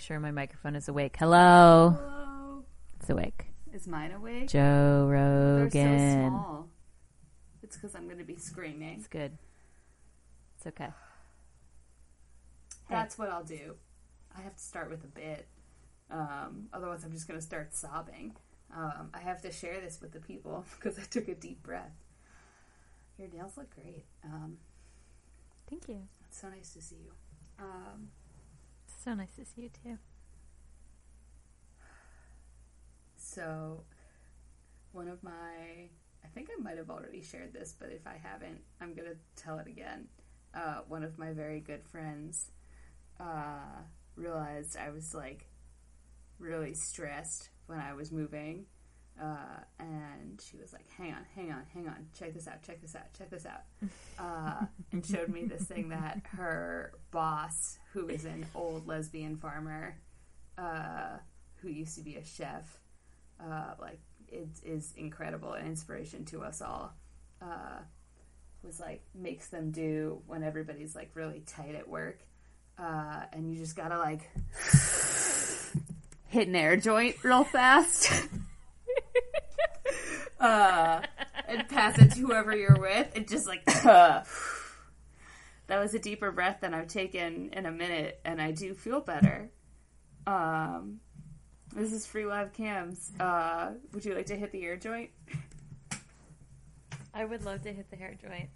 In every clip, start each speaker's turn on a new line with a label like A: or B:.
A: sure my microphone is awake. Hello.
B: Hello.
A: It's awake.
B: Is mine awake?
A: Joe
B: They're
A: Rogan.
B: so small. It's because I'm going to be screaming.
A: It's good. It's okay.
B: That's what I'll do. I have to start with a bit. Um, otherwise, I'm just going to start sobbing. Um, I have to share this with the people because I took a deep breath. Your nails look great. Um,
A: Thank you.
B: it's so nice to see you.
A: So nice to see you too.
B: So, one of my, I think I might have already shared this, but if I haven't, I'm going to tell it again. Uh, one of my very good friends uh, realized I was like really stressed when I was moving. Uh, and she was like, hang on, hang on, hang on, check this out, check this out, check this out. Uh, and showed me this thing that her boss, who is an old lesbian farmer, uh, who used to be a chef, uh, like it is incredible and inspiration to us all. Uh, was like makes them do when everybody's like really tight at work, uh, and you just gotta like hit an air joint real fast, uh, and pass it to whoever you're with, and just like. that was a deeper breath than I've taken in a minute, and I do feel better. Um, this is free live cams. Uh, would you like to hit the ear joint?
A: I would love to hit the hair joint.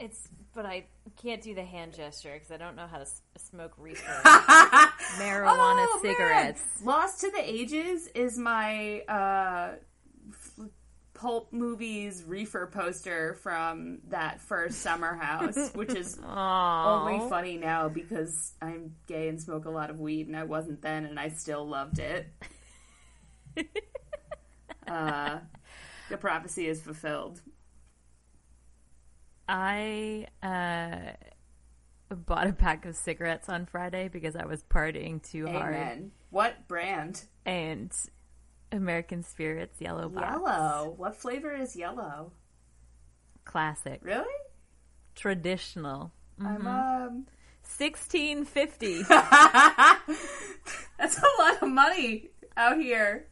A: It's, but I can't do the hand gesture because I don't know how to s- smoke reefer marijuana
B: Oh, man.
A: cigarettes.
B: Lost to the Ages is my uh, pulp movies reefer poster from that first summer house, which is
A: Aww.
B: only funny now because I'm gay and smoke a lot of weed, and I wasn't then, and I still loved it. uh, the prophecy is fulfilled.
A: I uh, bought a pack of cigarettes on Friday because I was partying too hard.
B: Amen. What brand?
A: And American Spirits Yellow Box.
B: Yellow. What flavor is yellow?
A: Classic.
B: Really?
A: Traditional.
B: I'm um.
A: 1650.
B: That's a lot of money out here.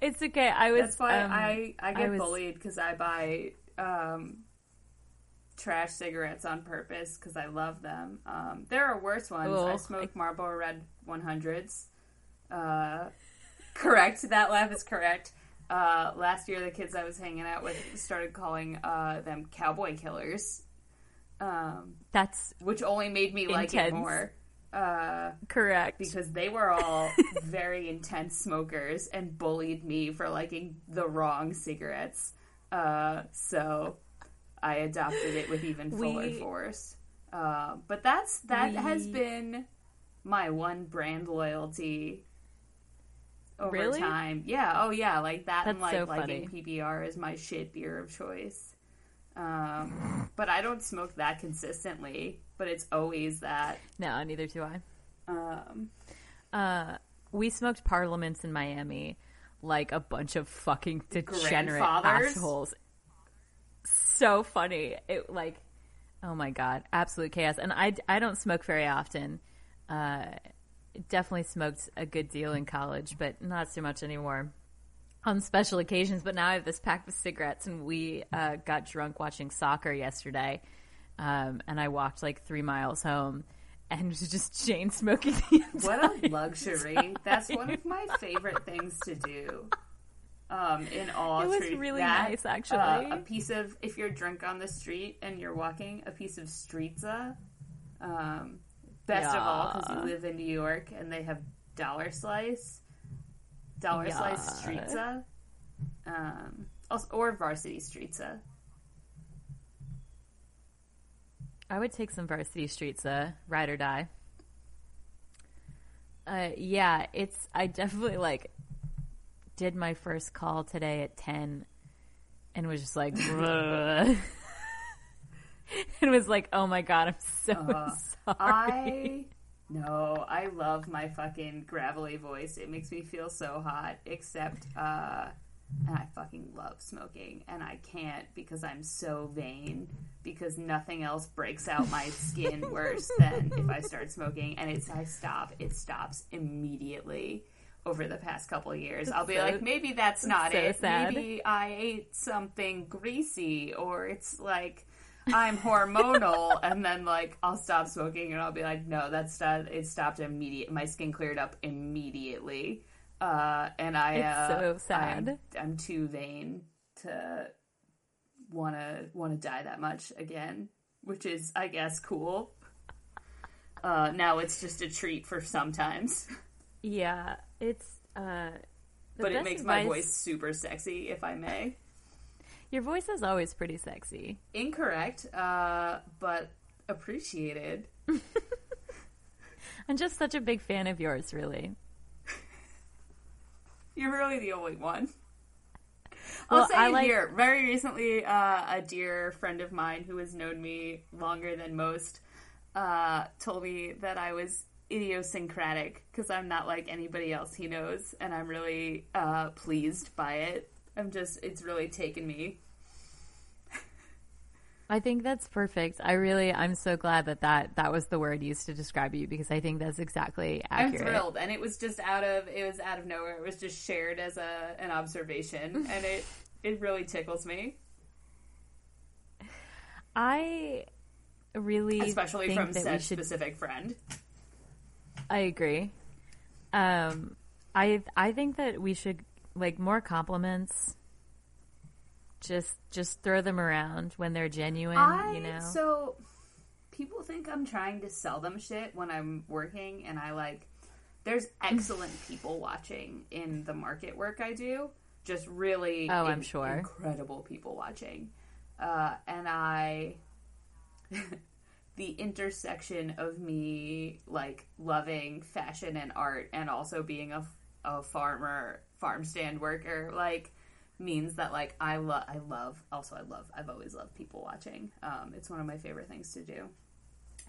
A: it's okay. I was.
B: That's why
A: um,
B: I I get
A: I was-
B: bullied because I buy um trash cigarettes on purpose because I love them. Um, there are worse ones. I
A: Ugh.
B: smoke Marlboro Red 100s. Uh, correct. That laugh is correct. Uh, last year, the kids I was hanging out with started calling uh, them cowboy killers, um,
A: That's
B: which only made me like it more. Uh,
A: correct.
B: because they were all very intense smokers and bullied me for liking the wrong cigarettes. Uh, so I adopted it with even fuller
A: We-
B: force. Uh, but that's that has been my one brand loyalty over
A: Really?
B: time. Yeah, oh yeah, like that and
A: That's
B: like
A: so
B: liking
A: funny.
B: PBR is my shit beer of choice. Um, but I don't smoke that consistently. But it's always that.
A: no, neither do I.
B: Um,
A: Uh, we smoked parliaments in Miami like a bunch of fucking degenerate assholes. So funny. It like, oh my god, absolute chaos. And I I don't smoke very often. Uh, definitely smoked a good deal in college, but not so much anymore. On special occasions, but now I have this pack of cigarettes, and we uh, got drunk watching soccer yesterday. Um, and I walked like three miles home, and was just chain smoking
B: What a luxury. That's one of my favorite things to do. Um, in all
A: It was
B: truth.
A: really
B: That,
A: nice, actually.
B: uh, a piece of, if you're drunk on the street and you're walking, a piece of streetza. Um, best of all, because you live in New York and they have dollar slice. Dollar slice
A: Yeah.
B: streetza. Um, also, or varsity streetza.
A: I would take some varsity streets, uh, ride or die. Uh, yeah, it's. I definitely like did my first call today at ten, and was just like. and was like, oh my god, I'm so
B: Uh,
A: sorry.
B: I no, I love my fucking gravelly voice. It makes me feel so hot. Except, uh, and I fucking love smoking, and I can't because I'm so vain. because nothing else breaks out my skin worse than if I start smoking and it's I stop, it stops immediately over the past couple of years. I'll be
A: so-
B: like, maybe that's not
A: so
B: it.
A: sad.
B: Maybe I ate something greasy or it's like I'm hormonal and then like I'll stop smoking and I'll be like, no, that's not it stopped immediate my skin cleared up immediately. Uh and I uh
A: so sad.
B: I'm, I'm too vain to wanna wanna die that much again. Which is I guess cool. Uh now it's just a treat for sometimes.
A: Yeah, it's. Uh,
B: but it makes my voice super sexy if I may.
A: Your voice is always pretty sexy.
B: Incorrect, uh, but appreciated.
A: I'm just such a big fan of yours, really.
B: You're really the only one. I'll
A: Well,
B: say
A: I like-
B: here. Very recently, uh, a dear friend of mine who has known me longer than most uh, told me that I was idiosyncratic because I'm not like anybody else he knows, and I'm really uh, pleased by it. I'm just, it's really taken me.
A: I think that's perfect. I really, I'm so glad that that, that was the word used to describe you because I think that's exactly accurate.
B: I'm thrilled, and it was just out of it was out of nowhere. It was just shared as a an observation, and it it really tickles me,
A: I really,
B: especially from said
A: should
B: specific friend.
A: I agree. Um, I I think that we should like more compliments. Just just throw them around when they're genuine.
B: I
A: you know.
B: so people think I'm trying to sell them shit when I'm working, and I like. There's excellent people watching in the market work I do. Just really,
A: Oh, I'm sure.
B: incredible people watching, uh, and I. the intersection of me like loving fashion and art and also being a, a farmer farm stand worker like means that like I love I love also I love I've always loved people watching. Um, it's one of my favorite things to do.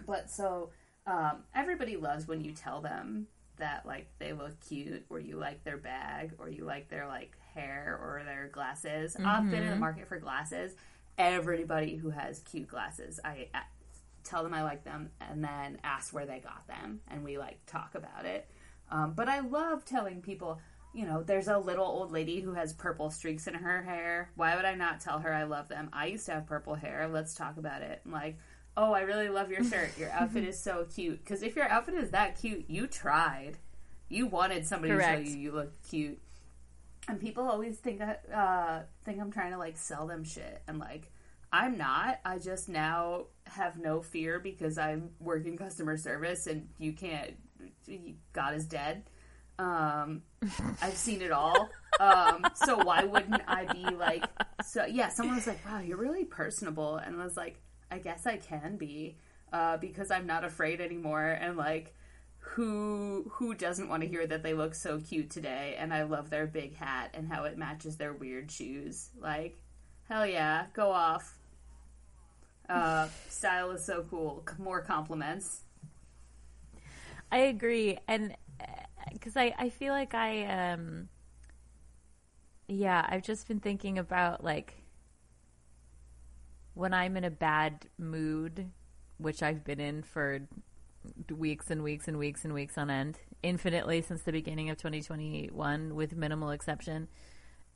B: But so um, everybody loves when you tell them that like they look cute or you like their bag or you like their like hair or their glasses. I've been in the market for glasses. Everybody who has cute glasses I, I tell them I like them and then ask where they got them and we like talk about it. Um, but I love telling people, you know, there's a little old lady who has purple streaks in her hair. Why would I not tell her I love them? I used to have purple hair. Let's talk about it. And like, oh, I really love your shirt. Your outfit is so cute. Because if your outfit is that cute, you tried. You wanted somebody
A: Correct.
B: to tell you you look cute. And people always think I, uh, think I'm trying to like sell them shit, and like I'm not. I just now have no fear because I'm working customer service, and you can't. God is dead. Um, I've seen it all. Um, so why wouldn't I be like? So yeah, someone was like, "Wow, you're really personable," and I was like, "I guess I can be uh, because I'm not afraid anymore." And like, who who doesn't want to hear that they look so cute today? And I love their big hat and how it matches their weird shoes. Like, hell yeah, go off. Uh, style is so cool. More compliments.
A: I agree, and because I I feel like I um yeah I've just been thinking about like when I'm in a bad mood, which I've been in for weeks and weeks and weeks and weeks on end, infinitely since the beginning of 2021, with minimal exception.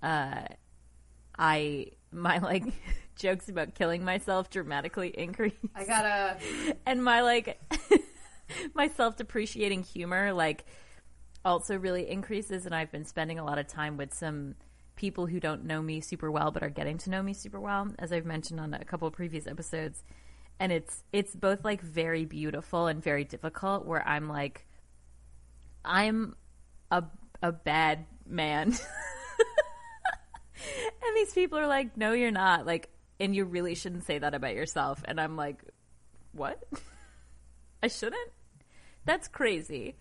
A: Uh, I my like jokes about killing myself dramatically increase
B: I gotta.
A: and my like my self-depreciating humor like also really increases and i've been spending a lot of time with some people who don't know me super well but are getting to know me super well as i've mentioned on a couple previous episodes and it's it's both like very beautiful and very difficult where i'm like i'm a a bad man and these people are like no you're not like and you really shouldn't say that about yourself and i'm like what I shouldn't? That's crazy.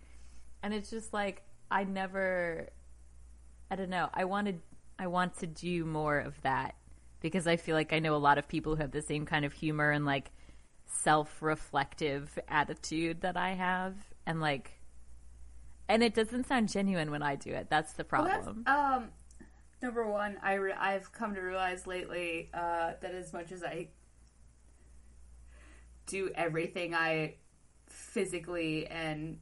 A: And it's just like I never I don't know. I wanted I want to do more of that because I feel like I know a lot of people who have the same kind of humor and like self-reflective attitude that I have and like and it doesn't sound genuine when I do it. That's the
B: Well, that's,
A: problem.
B: um, number one, I re- I've come to realize lately uh, that as much as I do everything I physically and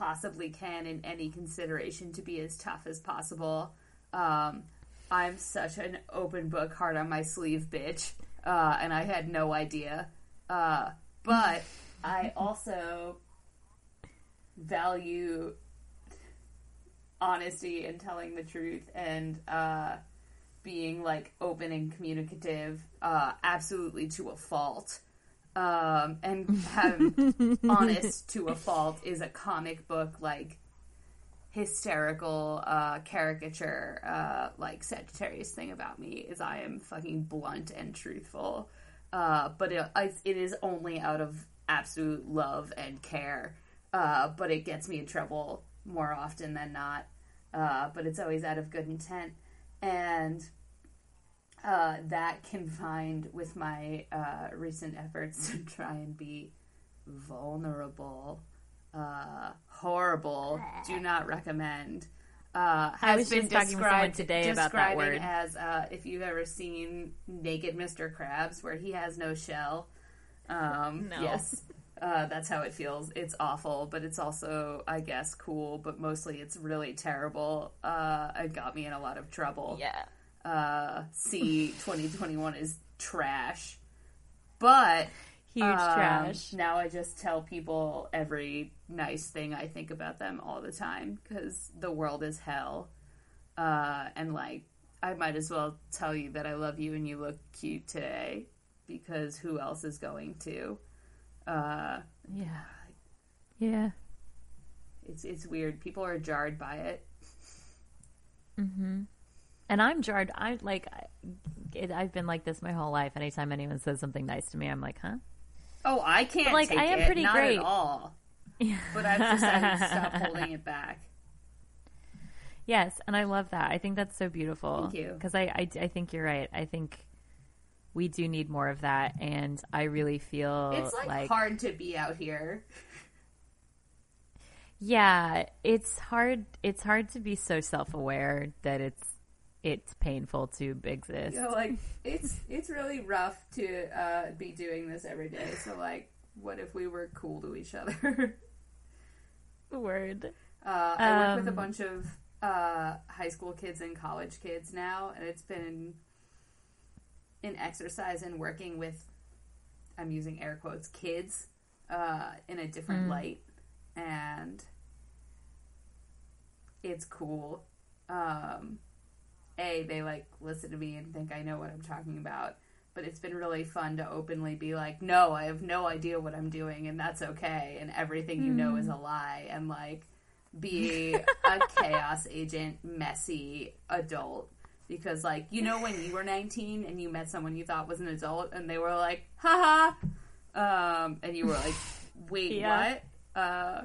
B: possibly can in any consideration to be as tough as possible. Um, I'm such an open book, heart on my sleeve bitch, uh, and I had no idea. Uh, but I also value honesty and telling the truth and uh, being like open and communicative, uh, absolutely to a fault. Um, and honest to a fault is a comic book like hysterical uh, caricature. Uh, like Sagittarius thing about me is I am fucking blunt and truthful, uh, but it, it is only out of absolute love and care. Uh, but it gets me in trouble more often than not. Uh, but it's always out of good intent, and uh, that combined with my uh, recent efforts to try and be vulnerable, uh, horrible, do not recommend. Uh, has
A: I was
B: been
A: just talking with someone today about that
B: describing
A: word.
B: as uh, if you've ever seen Naked Mr. Krabs, where he has no shell. Um,
A: No.
B: Yes, uh, that's how it feels. It's awful, but it's also, I guess, cool. But mostly, it's really terrible. Uh, it got me in a lot of trouble
A: Yeah.
B: Uh, see 2021 is trash. But
A: Huge
B: um,
A: trash.
B: Now I just tell people every nice thing I think about them all the time because the world is hell. Uh, and like, I might as well tell you that I love you and you look cute today because who else is going to? Uh,
A: Yeah. Yeah.
B: it's it's weird. People are jarred by it.
A: And I'm jarred. I like. It, I've been like this my whole life. Anytime anyone says something nice to me, I'm like, huh?
B: Oh, I can't.
A: But, like, I am
B: it,
A: pretty
B: not
A: great.
B: at all. But I've decided to stop holding it back.
A: Yes, and I love that. I think that's so beautiful.
B: Thank you.
A: Because I, I, I think you're right. I think we do need more of that, and I really feel
B: It's like, hard to be out here.
A: yeah, it's hard. It's hard to be so self aware that it's it's painful to exist.
B: Like it's it's really rough to uh, be doing this every day. So like, what if we were cool to each other?
A: Word.
B: Uh, I work with a
A: Um,
B: bunch of uh, high school kids and college kids now, and it's been an exercise in working with. I'm using air quotes kids uh, in a different light, and it's cool. Um, a they like listen to me and think I know what I'm talking about. But it's been really fun to openly be like, no, I have no idea what I'm doing, and that's okay, and everything you know is a lie, and like be a chaos agent, messy adult. Because, like, you know, when you were 19 and you met someone you thought was an adult, and they were like, haha, um, and you were like, wait,
A: Yeah.
B: what? Uh,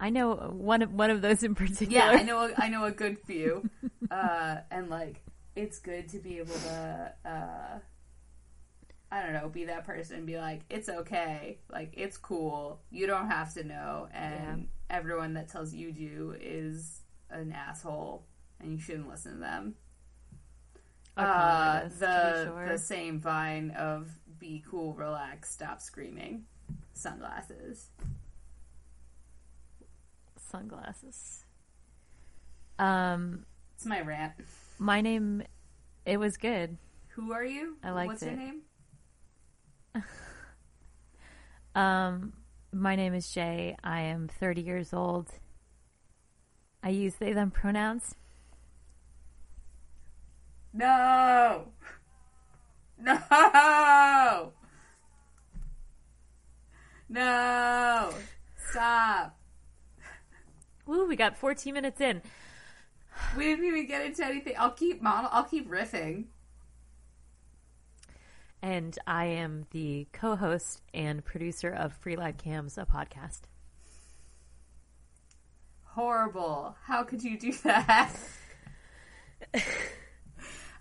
A: I know one of one of those in particular.
B: yeah, I know, I know a good few, uh, and like, it's good to be able to, uh, I don't know, be that person and be like, it's okay, like, it's cool, you don't have to know, and everyone that tells you do is an asshole, and you shouldn't listen to them. Uh,
A: communist, to be
B: the
A: sure.
B: the same vine of be cool, relax, stop screaming, sunglasses.
A: Sunglasses. Um,
B: It's my rant.
A: my name. It was good.
B: Who are you?
A: I liked
B: What's your
A: it.
B: name?
A: Um, my name is Jaye. I am 30 years old. I use they them pronouns.
B: No! No! No! Stop.
A: Woo, we got 14 minutes in.
B: We didn't even get into anything. I'll keep mon- I'll keep riffing.
A: And I am the co-host and producer of Free Live Cams, a podcast.
B: Horrible. How could you do that?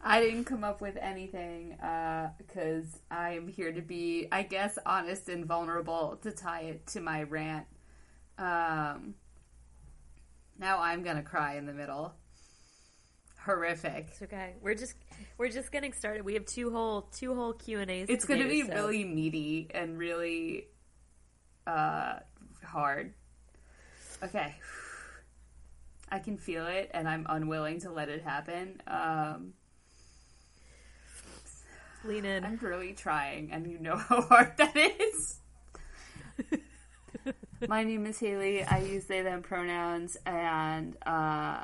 B: I didn't come up with anything because I am here to be, I guess, honest and vulnerable to tie it to my rant. Um, now I'm gonna cry in the middle. horrific.
A: It's okay. We're just we're just getting started. We have two whole two whole Q and A's.
B: It's going to be
A: so-
B: really meaty and really uh, hard. Okay. I can feel it, and I'm unwilling to let it happen. Um,
A: lean in.
B: I'm really trying, and you know how hard that is. My name is Haley. I use they them pronouns, and uh,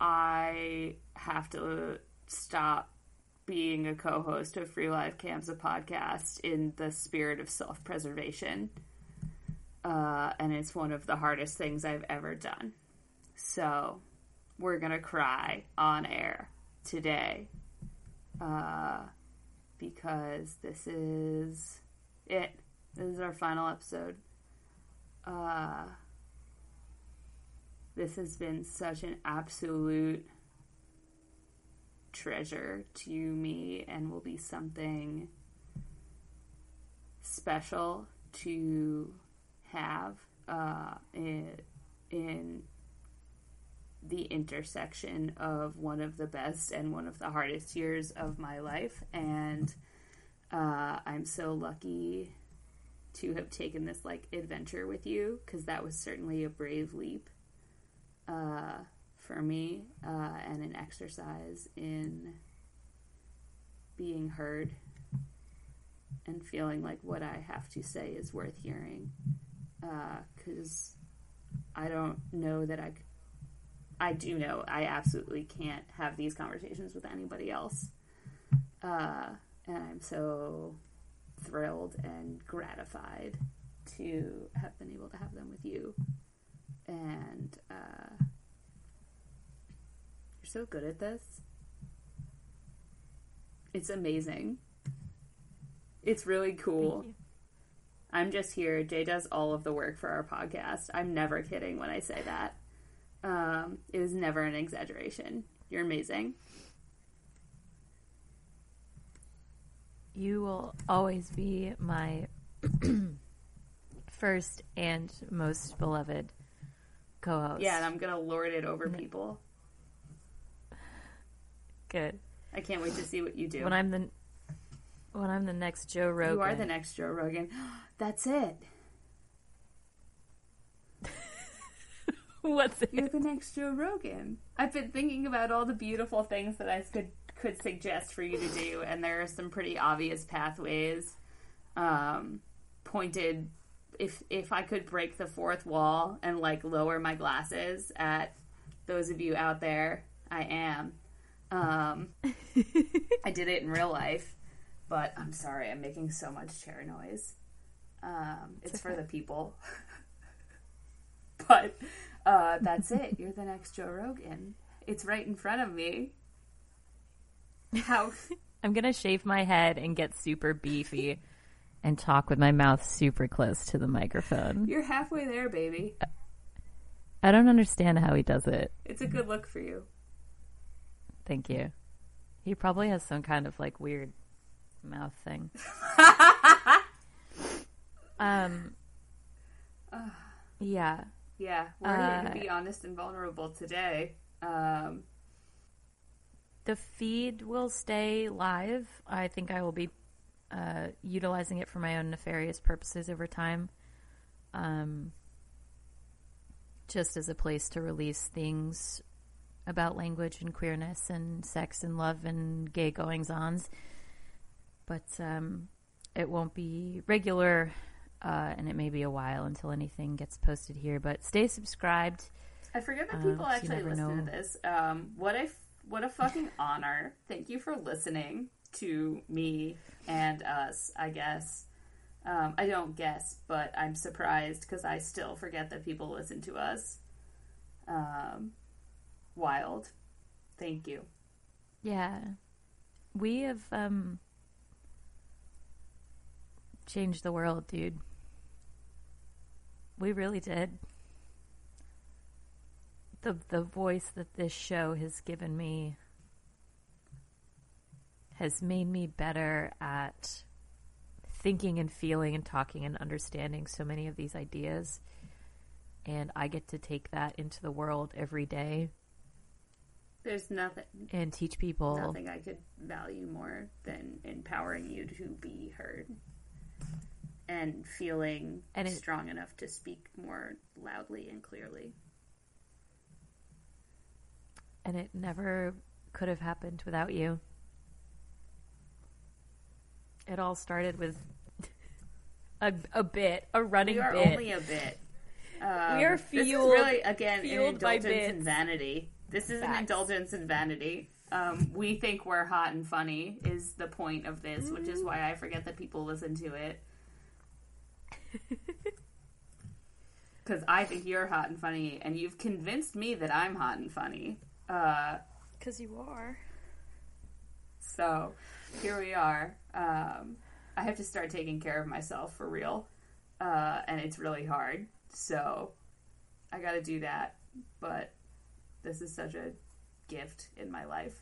B: I have to stop being a co-host of Free Live Cams, a podcast, in the spirit of self-preservation. Uh, and it's one of the hardest things I've ever done. So we're gonna cry on air today. Uh, because this is it. This is our final episode. Uh, this has been such an absolute treasure to me and will be something special to have uh, in, in the intersection of one of the best and one of the hardest years of my life. And uh, I'm so lucky to have taken this like adventure with you because that was certainly a brave leap uh, for me uh, and an exercise in being heard and feeling like what I have to say is worth hearing because I don't know that I, I do know I absolutely can't have these conversations with anybody else. Uh, and I'm so thrilled and gratified to have been able to have them with you. And uh, you're so good at this. It's amazing. It's really cool. I'm just here. Jaye does all of the work for our podcast. I'm never kidding when I say that. Um, it was never an exaggeration. You're amazing.
A: You will always be my first and most beloved co-host.
B: Yeah, and I'm gonna lord it over people.
A: good.
B: I can't wait to see what you do.
A: When I'm the when I'm the next Joe Rogan,
B: you are the next Joe Rogan. That's it.
A: What's it?
B: You're the next Joe Rogan. I've been thinking about all the beautiful things that I could could suggest for you to do, and there are some pretty obvious pathways. Um, pointed, if if I could break the fourth wall and like lower my glasses at those of you out there, I am. Um, I did it in real life, but I'm sorry, I'm making so much chair noise. Um, it's for the people. but uh, that's it. You're the next Joe Rogan. It's right in front of me. How?
A: I'm gonna shave my head and get super beefy and talk with my mouth super close to the microphone.
B: You're halfway there, baby.
A: I don't understand how he does it.
B: It's a good look for you.
A: Thank you. He probably has some kind of like weird mouth thing. um. Yeah.
B: Yeah, we're here to
A: Uh,
B: be honest and vulnerable today. Um,
A: The feed will stay live. I think I will be uh, utilizing it for my own nefarious purposes over time. Um, just as a place to release things about language and queerness and sex and love and gay goings ons. But um, it won't be regular, uh, and it may be a while until anything gets posted here. But stay subscribed.
B: I forget that
A: Uh,
B: people
A: you
B: actually listen
A: know.
B: to this. Um, what a what a fucking honor! Thank you for listening to me and us. I guess um, I don't guess, but I'm surprised because I still forget that people listen to us. Um, wild. Thank you.
A: Yeah. We have um changed the world, dude. We really did. The the voice that this show has given me has made me better at thinking and feeling and talking and understanding so many of these ideas. And I get to take that into the world every day
B: There's nothing
A: and teach people.
B: nothing I could value more than empowering you to be heard and feeling
A: And it-
B: strong enough to speak more loudly and clearly.
A: And it never could have happened without you. It all started with a, a bit, a running
B: We are
A: bit.
B: only a bit. Um,
A: We are
B: This is
A: fueled-
B: really again an indulgence in
A: bits.
B: vanity. This is an indulgence in vanity. Um, we think we're hot and funny is the point of this, which
A: Mm-hmm.
B: is why I forget that people listen to it. Because I think you're hot and funny, and you've convinced me that I'm hot and funny. Uh,
A: Because you are.
B: so here we are. Um, I have to start taking care of myself for real, uh, and it's really hard. So I got to do that. But this is such a gift in my life.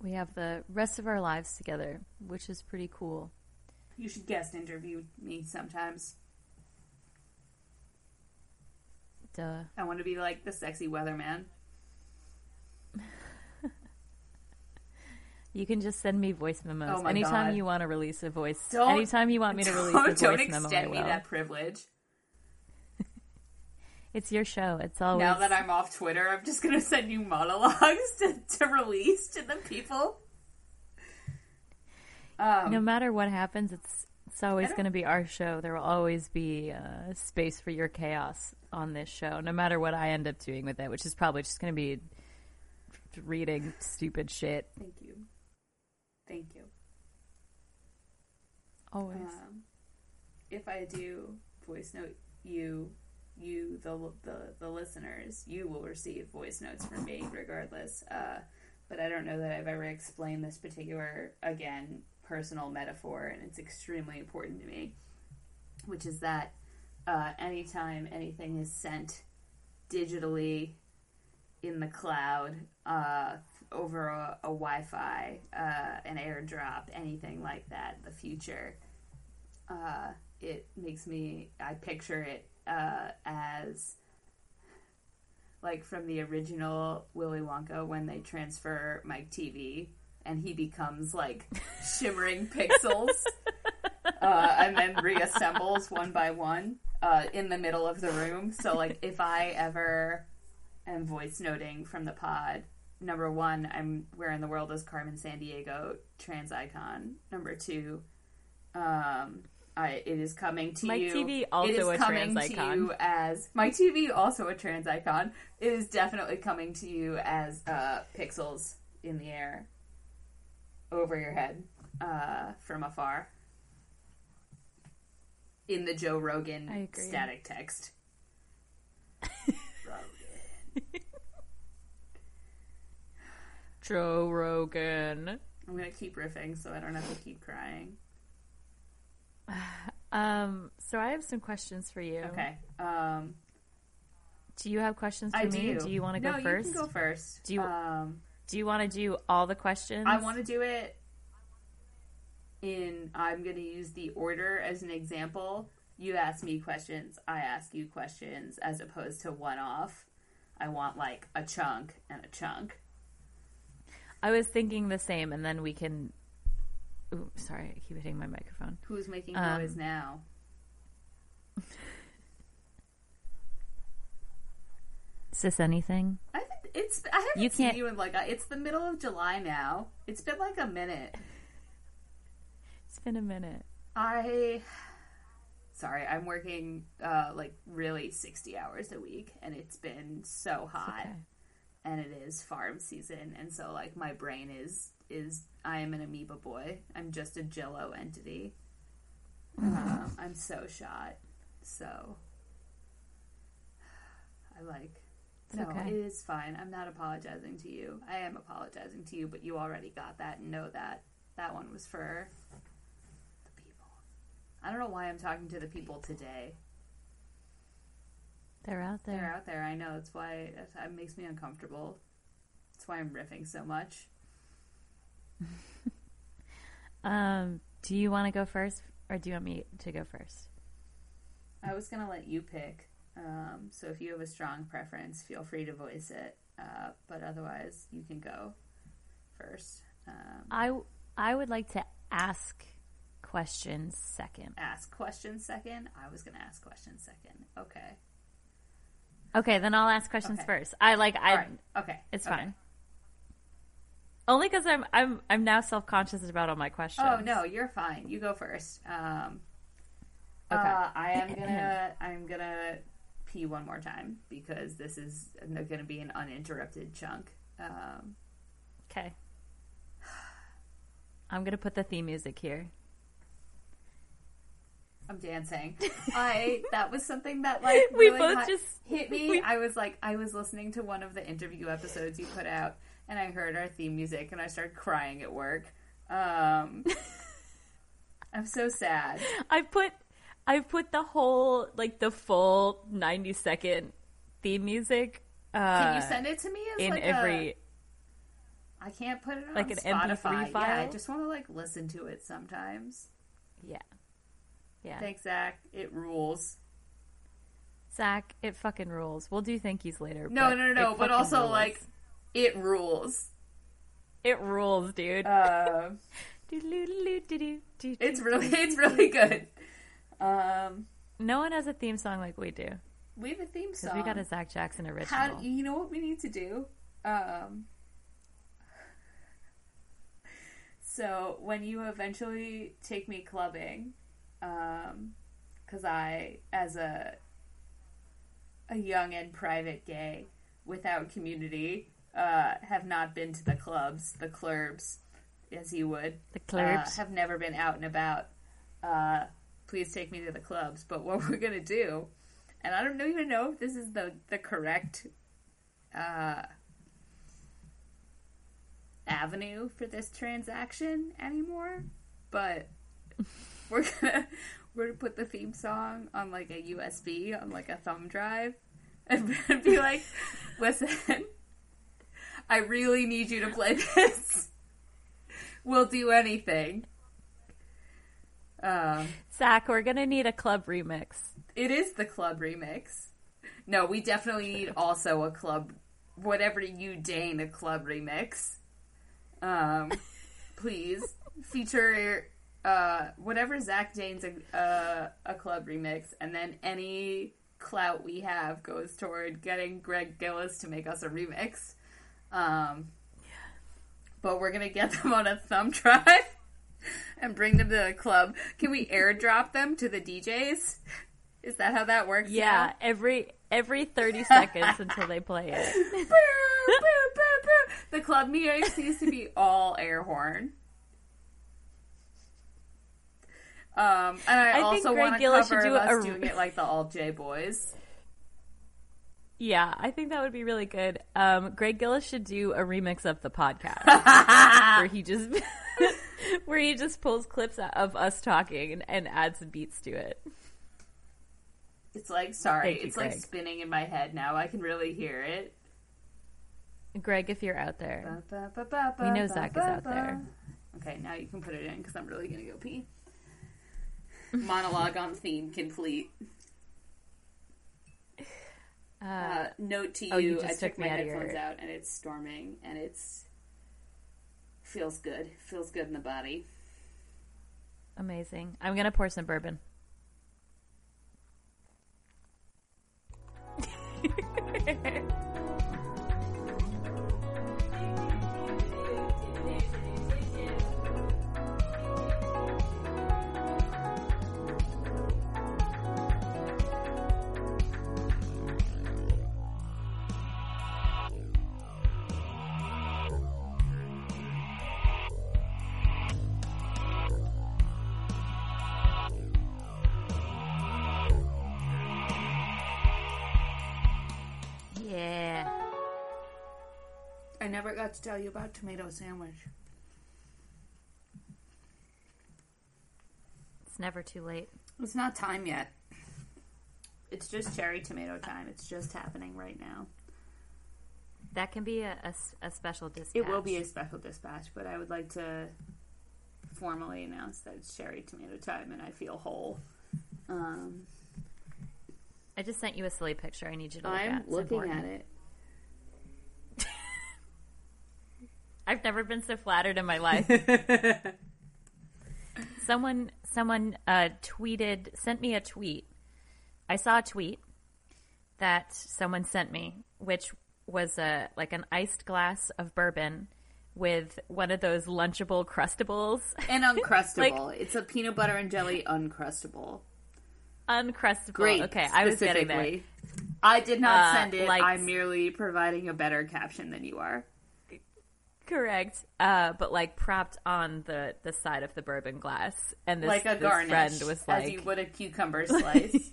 A: We have the rest of our lives together, which is pretty cool.
B: You should guest interview me sometimes.
A: Duh.
B: I want to be like the sexy weatherman.
A: You can just send me voice memos
B: Oh
A: anytime
B: God.
A: you want to release a voice.
B: Don't-
A: anytime you want me to release a voice
B: don't
A: memo,
B: extend me that privilege.
A: It's your show. It's always
B: Now that I'm off Twitter, I'm just gonna send you monologues to, to release to the people. Um,
A: no matter what happens, it's it's always going to be our show. There will always be uh, space for your chaos on this show, no matter what I end up doing with it, which is probably just going to be reading stupid shit.
B: Thank you. Thank you.
A: Always.
B: Um, if I do voice note you, you the, the the listeners, you will receive voice notes from me regardless. Uh, but I don't know that I've ever explained this particular again personal metaphor, and it's extremely important to me, which is that uh, anytime anything is sent digitally in the cloud uh, over a, a Wi-Fi, uh, an AirDrop, anything like that, the future uh, it makes me I picture it uh, as like from the original Willy Wonka when they transfer Mike TV and he becomes like shimmering pixels uh, and then reassembles one by one uh, in the middle of the room. So like if I ever am voice noting from the pod. Number one, I'm where in the world is Carmen Sandiego trans icon. Number two, um, I, it is coming to
A: Mike
B: you.
A: TV also
B: it is
A: a
B: coming
A: trans
B: to
A: icon.
B: you as my TV also a trans icon. It is definitely coming to you as uh, pixels in the air over your head uh, from afar in the Joe Rogan static text. Rogan.
A: Joe Rogan.
B: I'm gonna keep riffing so I don't have to keep crying.
A: Um, so I have some questions for you.
B: Okay. Um,
A: Do you have questions for
B: I
A: me?
B: do.
A: you want to go
B: no,
A: first?
B: you can go first.
A: Do you-
B: Um,
A: Do you want to do all the questions?
B: I want to do it in. I'm gonna use the order as an example. You ask me questions. I ask you questions, as opposed to one off. I want like a chunk and a chunk.
A: I was thinking the same, and then we can. Ooh, sorry, I keep hitting my microphone.
B: Who's making
A: Um,
B: noise now?
A: Is this anything?
B: I it's. I haven't
A: You
B: seen
A: can't-
B: you in like. A, it's the middle of July now. It's been like a minute.
A: It's been a minute.
B: I sorry, I'm working uh like really 60 hours a week and it's been so hot
A: okay.
B: and it is farm season and so like my brain is is I am an amoeba boy. I'm just a jello entity. um, I'm so shot. So I like
A: It's
B: no,
A: okay.
B: it is fine. I'm not apologizing to you. I am apologizing to you, but you already got that and know that. That one was for the people. I don't know why I'm talking to the people today.
A: They're out there.
B: They're out there. I know. That's why that makes me uncomfortable. That's why I'm riffing so much.
A: Um, do you want to go first, or do you want me to go first?
B: I was gonna let you pick. Um, so if you have a strong preference, feel free to voice it. Uh, but otherwise, you can go first. Um,
A: I I would like to ask questions second.
B: ask questions second. I was going to ask questions second. Okay.
A: Okay, then I'll ask questions
B: Okay.
A: first. I like I
B: right. Okay.
A: it's
B: Okay.
A: fine. Only because I'm I'm I'm now self conscious about all my questions.
B: Oh no, you're fine. You go first. Um,
A: Okay.
B: uh, I am gonna I'm gonna pee one more time because this is going to be an uninterrupted chunk. Um,
A: Okay. I'm gonna put the theme music here.
B: I'm dancing. I that was something that like
A: We
B: really
A: both just-
B: hit me.
A: we-
B: I was like I was listening to one of the interview episodes you put out, and I heard our theme music, and I started crying at work. Um, I'm so sad.
A: I put I put the whole like the full 90 second theme music. Uh,
B: Can you send it to me as
A: in
B: like
A: every?
B: a? I can't put it on
A: like an MP3
B: Spotify. Yeah, I just want to like listen to it sometimes.
A: Yeah. Yeah.
B: Thanks, Zach. It rules.
A: Zach, it fucking rules. We'll do thank yous later.
B: No, no, no, no. But also
A: rules.
B: like, it rules.
A: it rules, dude.
B: Uh, it's really, it's really good. Um,
A: no one has a theme song like we do
B: we have a theme song.
A: we got a Zach Jackson original.
B: How, you know what we need to do? Um, so when you eventually take me clubbing, because I, as a a young and private gay without community, uh, have not been to the clubs, the clubs, as you would.
A: the
B: Uh,
A: clubs.
B: have never been out and about. Uh, please take me to the clubs. But what we're gonna do, and I don't even know if this is the the correct uh, avenue for this transaction anymore, but we're gonna we're gonna put the theme song on like a USB on like a thumb drive and be like, listen. I really need you to play this. We'll do anything. Um,
A: Zach, we're gonna need a club remix.
B: it is the club remix. No, we definitely need also a club, whatever you deign a club remix. Um, please feature uh, whatever Zach deigns a, uh, a club remix, and then any clout we have goes toward getting Greg Gillis to make us a remix. Um, but we're gonna get them on a thumb drive and bring them to the club. Can we airdrop them to the DJs? Is that how that works?
A: Yeah, every every thirty seconds until they play it.
B: Boo, boo, boo. The club music needs to be all air horn. Um, and I,
A: I think
B: also
A: Greg
B: want
A: Gillis
B: cover
A: should do
B: us
A: a-
B: doing it like the All J Boys.
A: Yeah, I think that would be really good. Um, Greg Gillis should do a remix of the podcast where he just where he just pulls clips of us talking and, and adds beats to it.
B: It's like sorry,
A: Thank you,
B: it's like
A: Greg.
B: spinning in my head now. I can really hear it.
A: Greg, if you're out there,
B: Ba, ba, ba,
A: We know Zach is out there.
B: Okay, now you can put it in because I'm really gonna go pee. Monologue on theme complete.
A: uh,
B: Uh, note to you,
A: Oh, you
B: I took
A: took
B: my
A: out
B: headphones
A: your-
B: out and it's storming and it's feels good. Feels good in the body.
A: amazing. I'm gonna pour some bourbon.
B: Never to tell you about tomato sandwich.
A: It's never too late.
B: It's not time yet. It's just cherry tomato time. It's just happening right now.
A: That can be a special dispatch.
B: It will be a special dispatch, but I would like to formally announce that it's cherry tomato time and I feel whole. Um,
A: I just sent you a silly picture. I need you to look
B: I'm
A: at. It's
B: looking
A: important.
B: at it.
A: I've never been so flattered in my life. someone someone uh, tweeted sent me a tweet. I saw a tweet that someone sent me, which was a like an iced glass of bourbon with one of those lunchable crustables,
B: And uncrustable. it's a peanut butter and jelly uncrustable.
A: uncrustable.
B: Great.
A: Okay, I was getting there.
B: I did not
A: Uh,
B: send it.
A: like-
B: I'm merely providing a better caption than you are.
A: Correct, uh, but like propped on the the side of the bourbon glass, and this,
B: like a
A: this
B: garnish,
A: friend was
B: as
A: like,
B: you would a cucumber slice.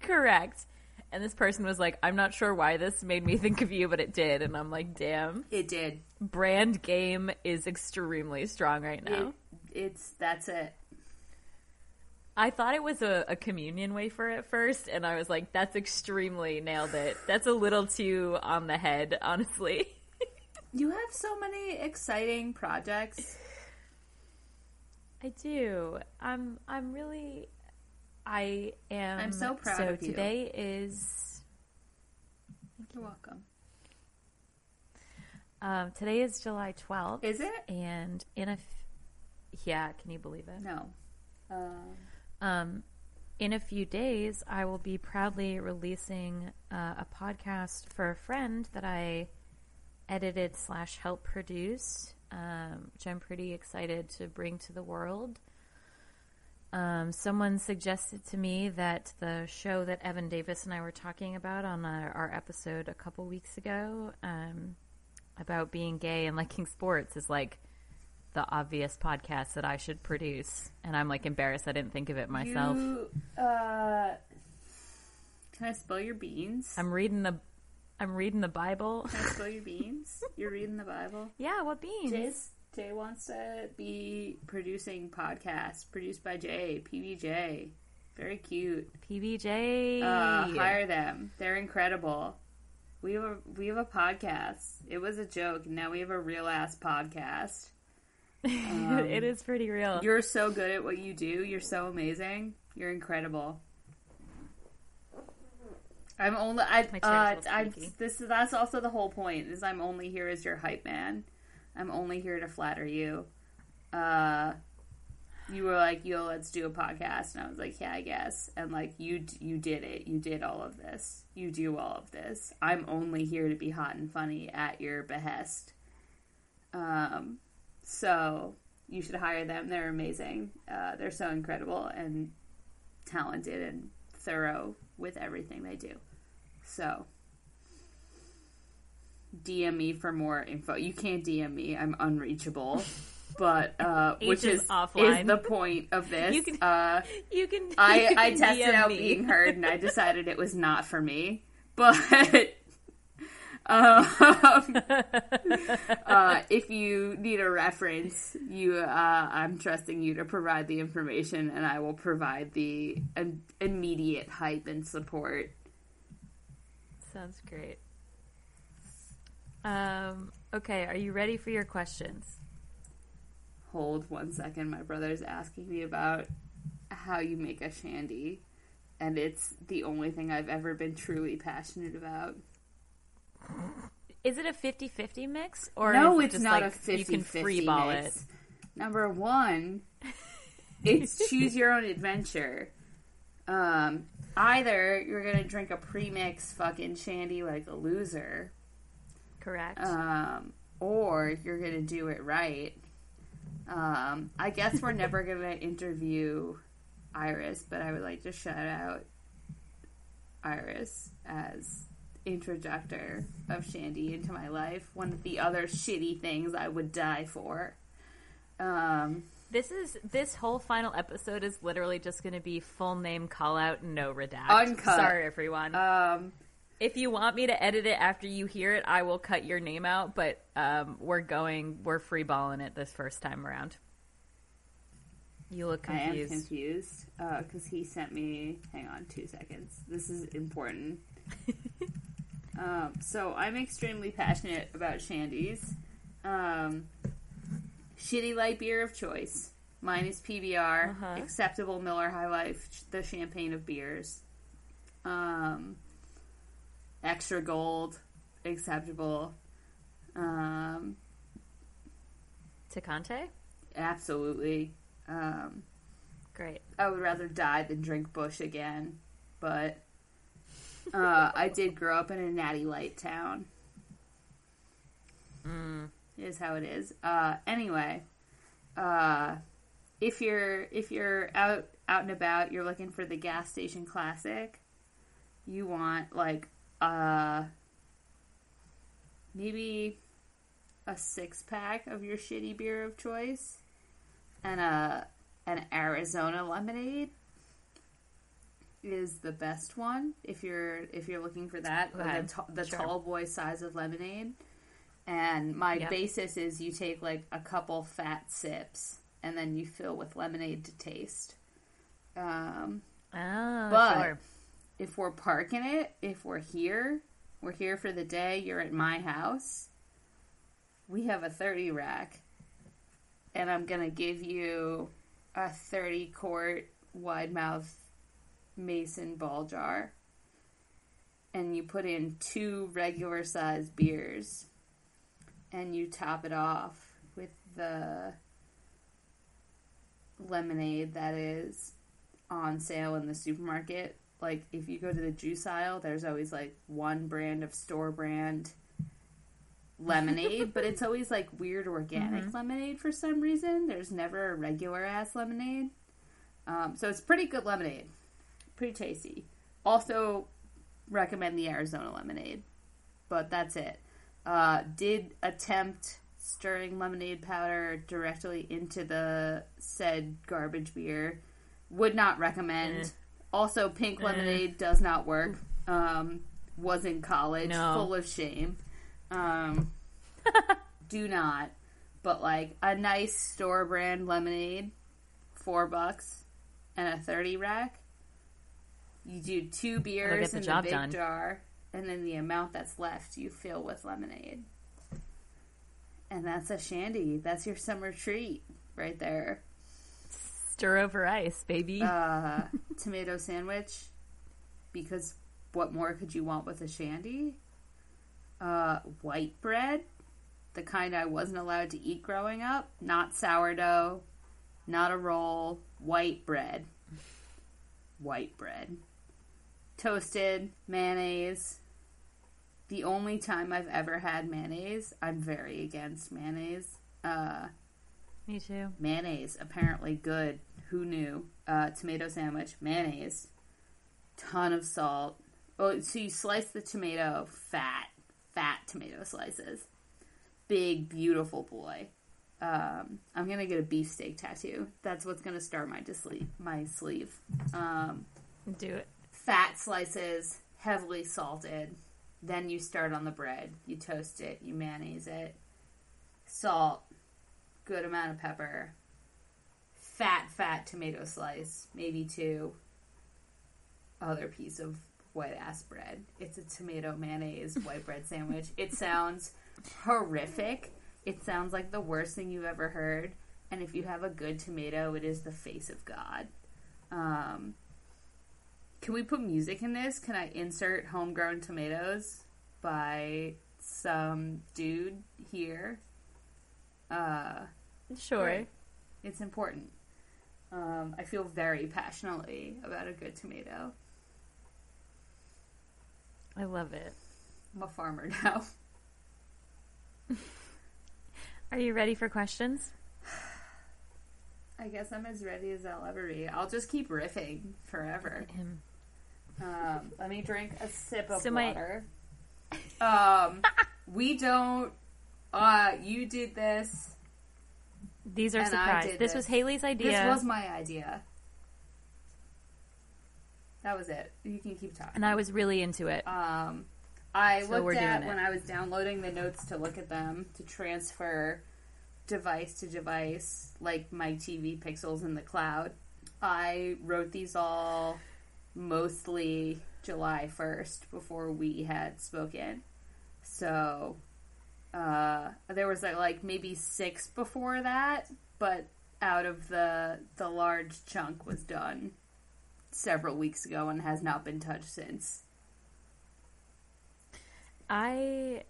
A: "Correct," and this person was like, "I'm not sure why this made me think of you, but it did," and I'm like, "Damn,
B: it did.
A: brand game is extremely strong right now."
B: It, it's that's it.
A: I thought it was a, a communion wafer at first, and I was like, "That's extremely nailed it. That's a little too on the head, honestly."
B: You have so many exciting projects.
A: I do. I'm. I'm really. I am.
B: I'm so proud
A: so
B: of you.
A: today is.
B: You're welcome.
A: Um, today is July 12th.
B: Is it?
A: And in a. F- yeah, can you believe it?
B: No. Um,
A: Um, in a few days, I will be proudly releasing uh, a podcast for a friend that I edited slash help produce, um, which I'm pretty excited to bring to the world. Um, someone suggested to me that the show that Evan Davis and I were talking about on our, our episode a couple weeks ago um, about being gay and liking sports is like the obvious podcast that I should produce, and I'm like embarrassed I didn't think of it myself.
B: You, uh, can I spill your beans?
A: I'm reading the, I'm reading the Bible.
B: Can I spill your beans? You're reading the Bible.
A: yeah, what beans?
B: Jaye's, Jaye wants to be producing podcasts produced by Jaye, PBJ. Very cute.
A: PBJ.
B: Uh, hire them. They're incredible. We have a we have a podcast. It was a joke. Now we have a real ass podcast.
A: it is pretty real.
B: You're so good at what you do. You're so amazing. You're incredible. I'm only I uh I'm
A: squeaky.
B: this that's also the whole point is I'm only here as your hype man. I'm only here to flatter you. Uh you were like, "Yo, let's do a podcast." And I was like, "Yeah, I guess." And like you you did it. You did all of this. You do all of this. I'm only here to be hot and funny at your behest. Um so you should hire them. They're amazing. Uh, they're so incredible and talented and thorough with everything they do. So DM me for more info. You can't DM me. I'm unreachable. But uh, which
A: is
B: is
A: offline.
B: is the point of this.
A: You can-
B: uh,
A: you can.
B: I,
A: you
B: I tested
A: DM
B: out
A: me.
B: being heard and I decided it was not for me. But um, uh, if you need a reference, you uh, I'm trusting you to provide the information, and I will provide the im- immediate hype and support.
A: Sounds great. Um. Okay, are you ready for your questions?
B: Hold one second. My brother's asking me about how you make a shandy, and it's the only thing I've ever been truly passionate about.
A: Is it a 50-50 mix or
B: no,
A: it
B: it's
A: just
B: not
A: like
B: a 50
A: you can free ball it?
B: Number one, it's choose your own adventure. Um, either you're gonna drink a premix fucking shandy like a loser,
A: Correct.
B: um, or you're gonna do it right. Um, I guess we're never gonna interview Iris, but I would like to shout out Iris as introductor of Shandy into my life. One of the other shitty things I would die for. Um,
A: This is this whole final episode is literally just going to be full name call out, no redact.
B: Uncut.
A: Sorry, everyone.
B: um,
A: if you want me to edit it after you hear it, I will cut your name out. But um, we're going, we're free balling it this first time around. You look
B: I am
A: confused.
B: confused because he sent me. Hang on, two seconds. This is important. um, so I'm extremely passionate about shandies. Um, shitty light beer of choice. Mine is PBR,
A: Uh-huh.
B: acceptable Miller High Life, the champagne of beers. Um, extra gold, acceptable. Um,
A: Tecate?
B: absolutely. Um,
A: Great.
B: I would rather die than drink Busch again, but uh, I did grow up in a natty light town.
A: Mm.
B: Is how it is. Uh, anyway, uh, if you're if you're out out and about, you're looking for the gas station classic. You want like uh maybe a six pack of your shitty beer of choice, and a an Arizona lemonade is the best one if you're if you're looking for that
A: Okay,
B: the, ta- the
A: sure.
B: tall boy size of lemonade and my
A: Yep.
B: basis is you take like a couple fat sips and then you fill with lemonade to taste um,
A: Oh,
B: But-
A: sure.
B: if we're parking it if we're here we're here for the day you're at my house we have a 30 rack and i'm gonna give you a 30 quart wide mouth mason ball jar and you put in two regular sized beers and you top it off with the lemonade that is on sale in the supermarket. Like if you go to the juice aisle, there's always like one brand of store brand lemonade, but it's always like weird organic lemonade for some reason. There's never a regular ass lemonade. Um, so it's pretty good lemonade. Pretty tasty. Also recommend the Arizona lemonade. But that's it. Uh, did attempt stirring lemonade powder directly into the said garbage beer. Would not recommend.
A: Eh.
B: Also, pink lemonade does not work. Um, was in college,
A: No.
B: full of shame. Um, do not. But like a nice store brand lemonade, four bucks, and a thirty rack. You do two beers in the big
A: done.
B: jar, and then the amount that's left you fill with lemonade. And that's a shandy. That's your summer treat right there.
A: Stir over ice, baby.
B: Uh, tomato sandwich, because what more could you want with a shandy? Uh, white bread, the kind I wasn't allowed to eat growing up. Not sourdough, not a roll. White bread. White bread. Toasted, mayonnaise. The only time I've ever had mayonnaise, I'm very against mayonnaise. Uh,
A: Me too.
B: mayonnaise apparently good who knew uh, tomato sandwich mayonnaise ton of salt oh so you slice the tomato fat fat tomato slices big beautiful boy um, i'm gonna get a beefsteak tattoo that's what's gonna start my sleeve my sleeve um,
A: Do it.
B: Fat slices, heavily salted. Then you start on the bread. You toast it, you mayonnaise it, salt, good amount of pepper, fat, fat tomato slice, maybe two. Other piece of white ass bread. It's a tomato mayonnaise white bread sandwich. It sounds horrific. It sounds like the worst thing you've ever heard. And if you have a good tomato, it is the face of God. Um, can we put music in this? Can I insert Homegrown Tomatoes by some dude here? Uh,
A: Sure.
B: Right. it's important. Um, I feel very passionately about a good tomato.
A: I love it.
B: I'm a farmer now.
A: Are you ready for questions?
B: I guess I'm as ready as I'll ever be. I'll just keep riffing forever.
A: Him.
B: Um, let me drink a sip of
A: So my-
B: water. Um, we don't. Uh, you did this.
A: These are
B: And I
A: surprise.
B: did
A: This was
B: this.
A: Haley's idea.
B: This was my idea. That was it. You can keep talking.
A: and I was really into it.
B: Um, I
A: So we're
B: looked at
A: it.
B: when I was downloading the notes to look at them to transfer device to device, like my TV pixels in the cloud. I wrote these all mostly July 1st before we had spoken. So uh, there was uh, like maybe six before that, but out of the the large chunk was done several weeks ago and has not been touched since.
A: I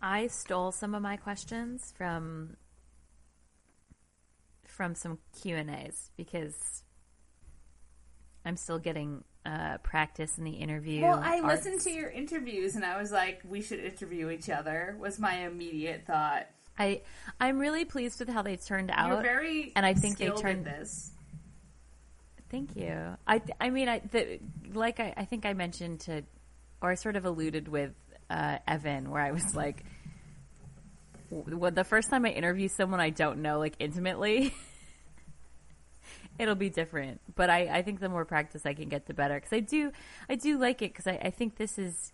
A: I stole some of my questions from from some Q and A's because I'm still getting uh, practice in the interview.
B: Well, I
A: arts.
B: listened to your interviews and I was like, we should interview each other. Was my immediate thought.
A: I I'm really pleased with how they turned out.
B: You're very
A: and I think they turned-
B: this.
A: Thank you. I I mean I the, like I, I think I mentioned to or I sort of alluded with uh, Evan where I was like w- the first time I interview someone I don't know like intimately it'll be different but I, I think the more practice I can get the better because I do I do like it because I, I think this is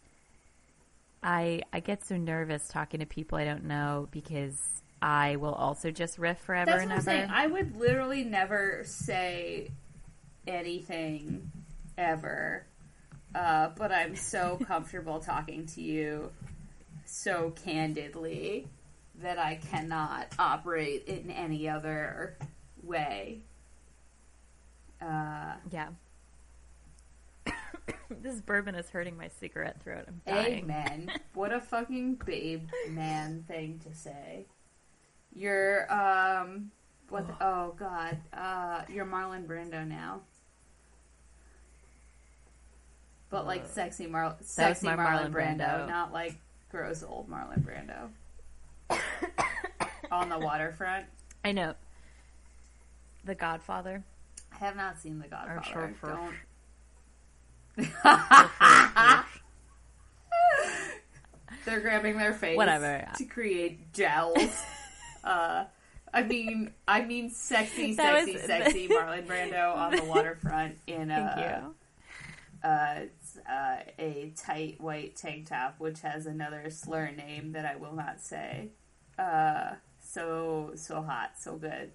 A: I I get so nervous talking to people I don't know because I will also just riff forever
B: That's
A: and
B: what I'm
A: ever
B: saying. I would literally never say anything ever. Uh, but I'm so comfortable talking to you so candidly that I cannot operate in any other way. Uh,
A: Yeah. this bourbon is hurting my cigarette throat. I'm dying.
B: amen. what a fucking babe man thing to say. You're um what the- oh god. Uh you're Marlon Brando now. But like sexy Mar sexy Marlon,
A: Marlon
B: Brando,
A: Brando.
B: not like gross old Marlon Brando. On the waterfront.
A: I know. The Godfather.
B: I have not seen The Godfather. Don't They're grabbing their face
A: Whatever.
B: to create gels. uh, I mean, I mean, sexy,
A: That
B: sexy,
A: was-
B: sexy Marlon Brando on the waterfront in
A: Thank
B: a
A: you.
B: uh, uh, a tight white tank top, which has another slur name that I will not say. Uh, so so hot, so good.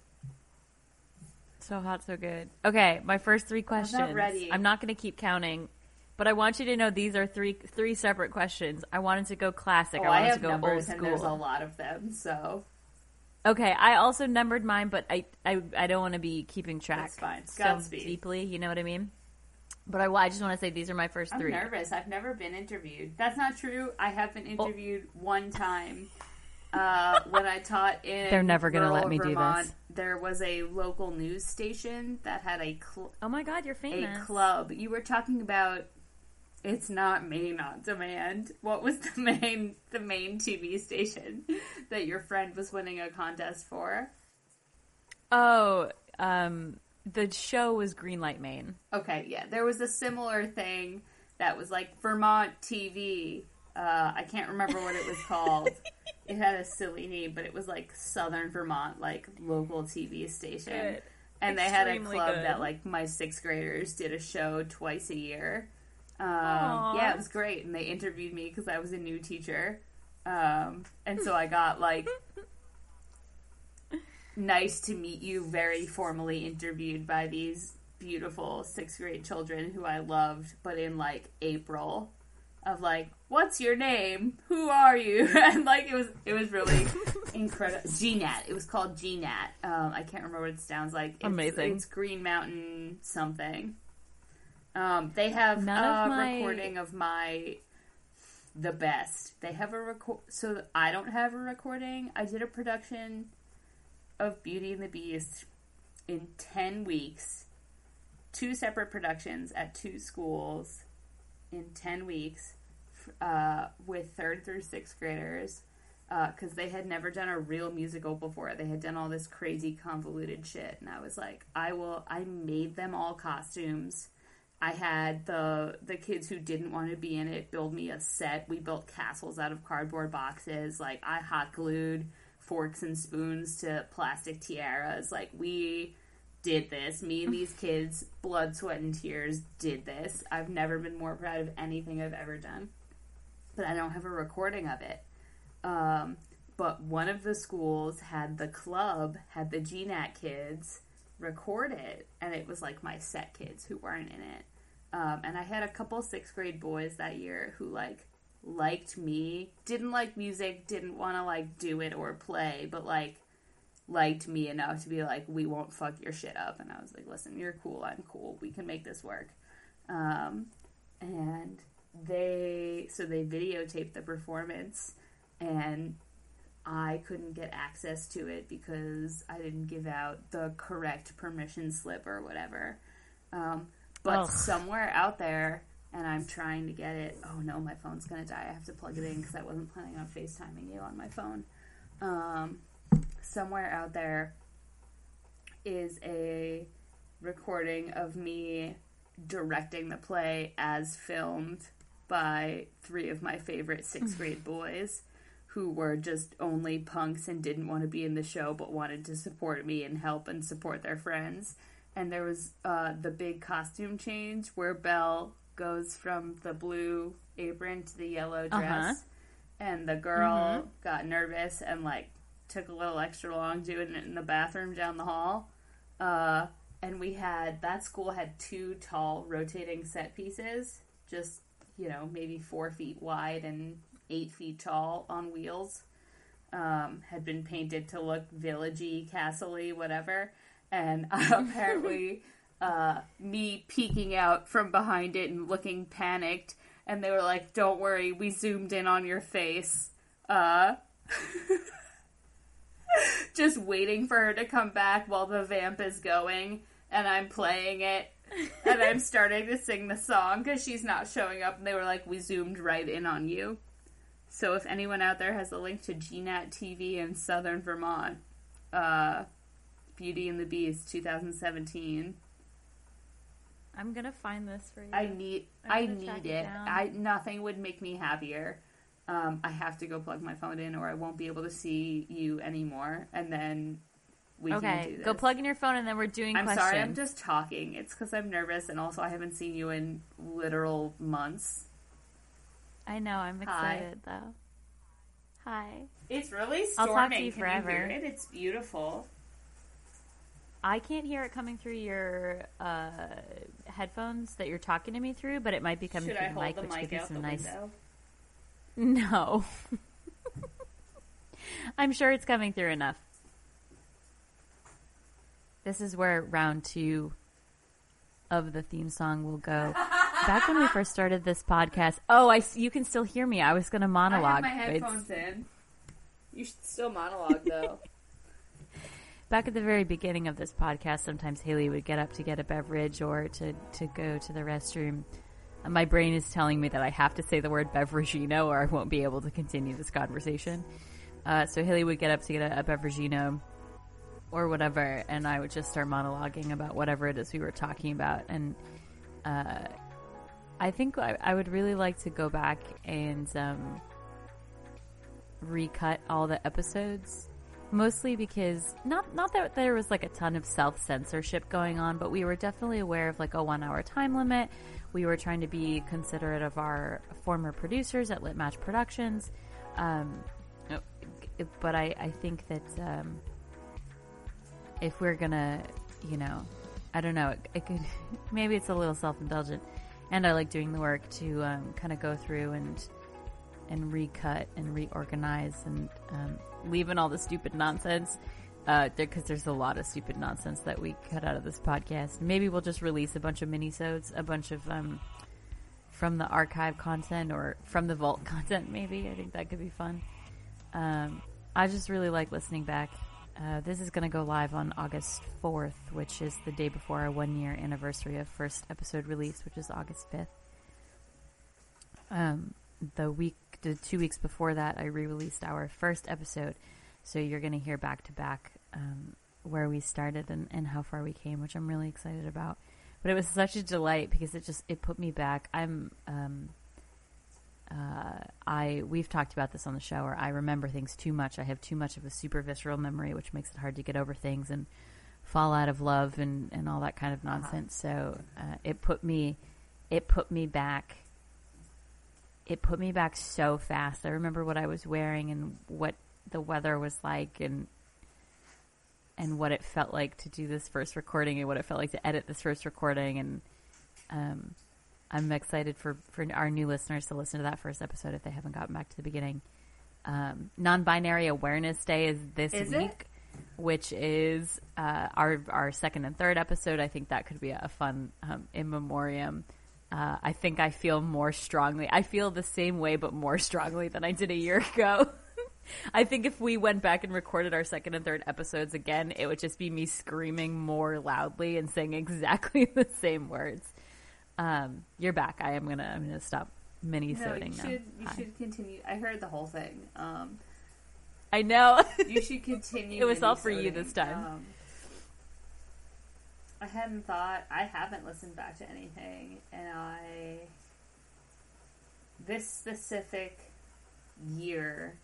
A: So hot, so good. Okay, my first three questions.
B: Not ready.
A: I'm not going to keep counting, but I want you to know these are three three separate questions. I wanted to go classic.
B: Oh,
A: I
B: I
A: wanted
B: have
A: to go old
B: and there's a lot of them. So
A: Okay, I also numbered mine, but I I, I don't want to be keeping track
B: That's fine.
A: so deeply. You know what I mean? But I, I just want to say these are my 1st
B: I'm
A: three.
B: nervous. I've never been interviewed. That's not true. I have been
A: Oh.
B: interviewed one time uh, when I taught in.
A: They're never gonna let
B: rural
A: me do this.
B: There was a local news station that had a cl-
A: Oh my God, you're famous.
B: a club. You were talking about. It's not Maine on Demand. What was the main the main TV station that your friend was winning a contest for?
A: Oh, um, the show was Greenlight Maine.
B: Okay, yeah, there was a similar thing that was like Vermont TV. Uh, I can't remember what it was called. it had a silly name, but it was like Southern Vermont, like local TV station.
A: Good.
B: And they had a club
A: good.
B: that like my sixth graders did a show twice a year. Um, yeah, it was great, and they interviewed me because I was a new teacher, um, and so I got like nice to meet you very formally interviewed by these beautiful sixth grade children who I loved, but in like April of like, what's your name? Who are you? and like it was it was really incredible. GNAT. It was called GNAT. Um, I can't remember what it sounds like. It's,
A: Amazing.
B: It's Green Mountain something. Um, they have
A: None
B: a
A: of my-
B: recording of my the best. They have a record. So I don't have a recording. I did a production of Beauty and the Beast in 10 weeks. Two separate productions at two schools in 10 weeks uh, with third through sixth graders because they had never done a real musical before. They had done all this crazy convoluted shit. And I was like, I will, I made them all costumes. I had the the kids who didn't want to be in it build me a set. We built castles out of cardboard boxes. Like I hot glued forks and spoons to plastic tiaras. Like we did this. Me and these kids, blood, sweat, and tears, did this. I've never been more proud of anything I've ever done. But I don't have a recording of it. Um, but one of the schools had the club, had the GNAT kids record it, and it was like my set kids who weren't in it. Um, and I had a couple sixth grade boys that year who like liked me, didn't like music, didn't want to like do it or play, but like liked me enough to be like, we won't fuck your shit up. And I was like, listen, you're cool. I'm cool. We can make this work. Um, and they, so they videotaped the performance and I couldn't get access to it because I didn't give out the correct permission slip or whatever. Um, but
A: Ugh.
B: somewhere out there, and I'm trying to get it. Oh no, my phone's gonna die. I have to plug it in because I wasn't planning on FaceTiming you on my phone. Um, somewhere out there is a recording of me directing the play as filmed by three of my favorite sixth grade boys who were just only punks and didn't want to be in the show but wanted to support me and help and support their friends. And there was uh, the big costume change where Belle goes from the blue apron to the yellow dress.
A: Uh-huh.
B: And the girl got nervous and like took a little extra long doing it in the bathroom down the hall. Uh, and we had that school had two tall rotating set pieces, just you know maybe four feet wide and eight feet tall on wheels. Um, had been painted to look villagey, castle-y, whatever. And apparently, uh, me peeking out from behind it and looking panicked, and they were like, "Don't worry, we zoomed in on your face." Uh, just waiting for her to come back while the vamp is going, and I'm playing it, and I'm starting to sing the song because she's not showing up, and they were like, "We zoomed right in on you." So if anyone out there has a link to GNAT TV in Southern Vermont, uh, Beauty and the Beast 2017,
A: I'm gonna find this for you.
B: I need I need
A: it
B: it. I nothing would make me happier. Um, I have to go plug my phone in, or I won't be able to see you anymore. And then we can do
A: okay, go plug in your phone, and then we're doing
B: I'm
A: questions.
B: sorry, I'm just talking. It's because I'm nervous, and also I haven't seen you in literal months.
A: I know. I'm
B: Hi.
A: excited though. Hi.
B: It's really
A: I'll
B: storming.
A: talk to you
B: Can
A: forever.
B: you hear it? It's beautiful.
A: I can't hear it coming through your uh, headphones that you're talking to me through, but it might be coming
B: Should
A: through
B: I
A: the mic,
B: the
A: which
B: mic
A: you
B: out
A: some nice.
B: window?
A: No. I'm sure it's coming through enough. This is where round two of the theme song will go. Back when we first started this podcast, oh, I you can still hear me. I was going to monologue.
B: I have my headphones in. You should still monologue though.
A: back at the very beginning of this podcast, sometimes Haley would get up to get a beverage or to, to go to the restroom. And My brain is telling me that I have to say the word beverageino or I won't be able to continue this conversation. Uh, so Haley would get up to get a, a beverageino or whatever, and I would just start monologuing about whatever it is we were talking about. And uh, I think I, I would really like to go back and um, recut all the episodes mostly because not not that there was like a ton of self censorship going on, but we were definitely aware of like a one hour time limit. We were trying to be considerate of our former producers at Lit Match Productions, um, but I, I think that um, if we're gonna, you know, I don't know, it, it could maybe it's a little self indulgent, and I like doing the work to um, kind of go through and and recut and reorganize and um, leave in all the stupid nonsense because there's a lot of stupid nonsense that we cut out of this podcast. Maybe we'll just release a bunch of minisodes, a bunch of um, from the archive content or from the vault content. Maybe I think that could be fun. Um, I just really like listening back. Uh, this is going to go live on August 4th, which is the day before our one year anniversary of first episode release, which is August 5th. Um, the week, the two weeks before that, I re-released our first episode. So you're going to hear back to back um, where we started and, and how far we came, which I'm really excited about. But it was such a delight because it just it put me back. I'm um, uh, I we've talked about this on the show, or I remember things too much. I have too much of a super visceral memory, which makes it hard to get over things and fall out of love and, and all that kind of nonsense. So uh, it put me it put me back it put me back so fast. I remember what I was wearing and what the weather was like and and what it felt like to do this first recording and what it felt like to edit this first recording and um, I'm excited for, for our new listeners to listen to that first episode if they haven't gotten back to the beginning. Um, non-binary awareness day is this
B: Is it?
A: week. which is uh, our our second and third episode. I think that could be a fun um, in memoriam. Uh, I think I feel more strongly. I feel the same way, but more strongly than I did a year ago. I think if we went back and recorded our second and third episodes again, it would just be me screaming more loudly and saying exactly the same words. Um, you're back. I am gonna. I'm gonna stop mini
B: No, you
A: now.
B: should you
A: Hi.
B: should continue. I heard the whole thing. Um,
A: I know.
B: you should continue.
A: It was all for you this time.
B: Um, I hadn't thought. I haven't listened back to anything, and I this specific year,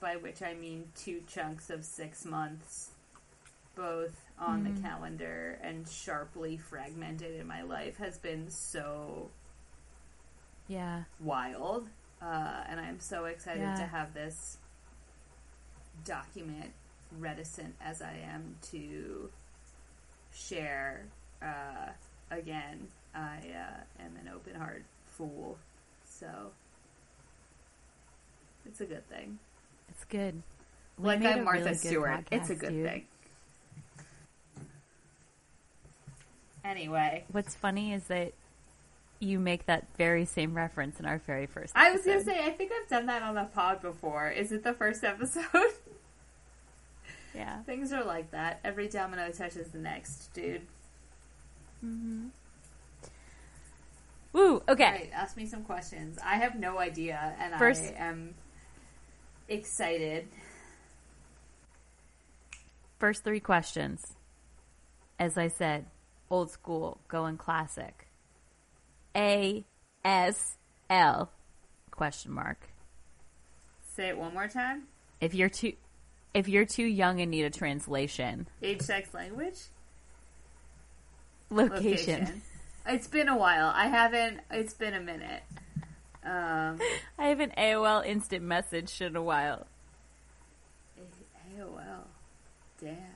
B: by which I mean two chunks of six months, both on
A: Mm-hmm.
B: the calendar and sharply fragmented in my life, has been so
A: yeah.
B: wild. Uh, and I'm so excited
A: Yeah.
B: to have this document, reticent as I am to share. Uh, again, I uh, am an open heart fool, so it's a good thing.
A: It's good. We
B: like I'm Martha
A: really
B: Stewart, it's a good
A: dude.
B: thing. Anyway,
A: What's funny is that you make that very same reference in our very first.
B: I was gonna say I think I've done that on the pod before. Is it the first episode?
A: yeah.
B: Things are like that. Every domino touches the next, dude.
A: Mm-hmm. Woo. Okay.
B: Alright, ask me some questions. I have no idea, and
A: First-
B: I am excited.
A: First three questions. As I said, old school, going classic. A S L question mark.
B: Say it one more time.
A: If you're too if you're too young and need a translation,
B: Age, sex, language,
A: location.
B: It's been a while. I haven't. It's been a minute. Um,
A: I haven't AOL instant messaged in a while.
B: AOL. Damn.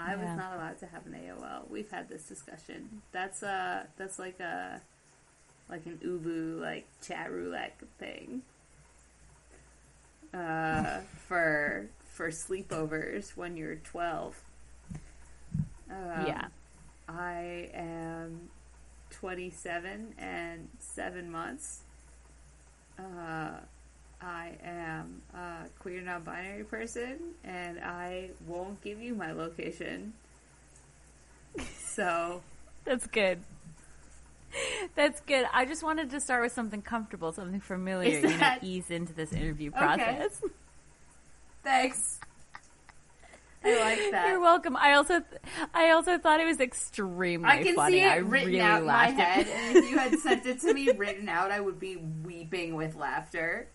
B: I was not allowed to have an AOL. We've had this discussion. That's uh that's like a like an Ubu like chat roulette thing. Uh for for sleepovers when you're 12. Um,
A: yeah.
B: I am 27 and 7 months. Uh, I am a queer non binary person and I won't give you my location. So,
A: That's good. That's good. I just wanted to start with something comfortable, something familiar,
B: Is
A: you know, ease into this interview
B: Okay.
A: process.
B: thanks. I like that.
A: You're welcome. I also, I also thought it was extremely
B: I can
A: funny.
B: see it
A: I
B: written
A: really
B: out in my head, and if you had sent it to me written out, I would be weeping with laughter.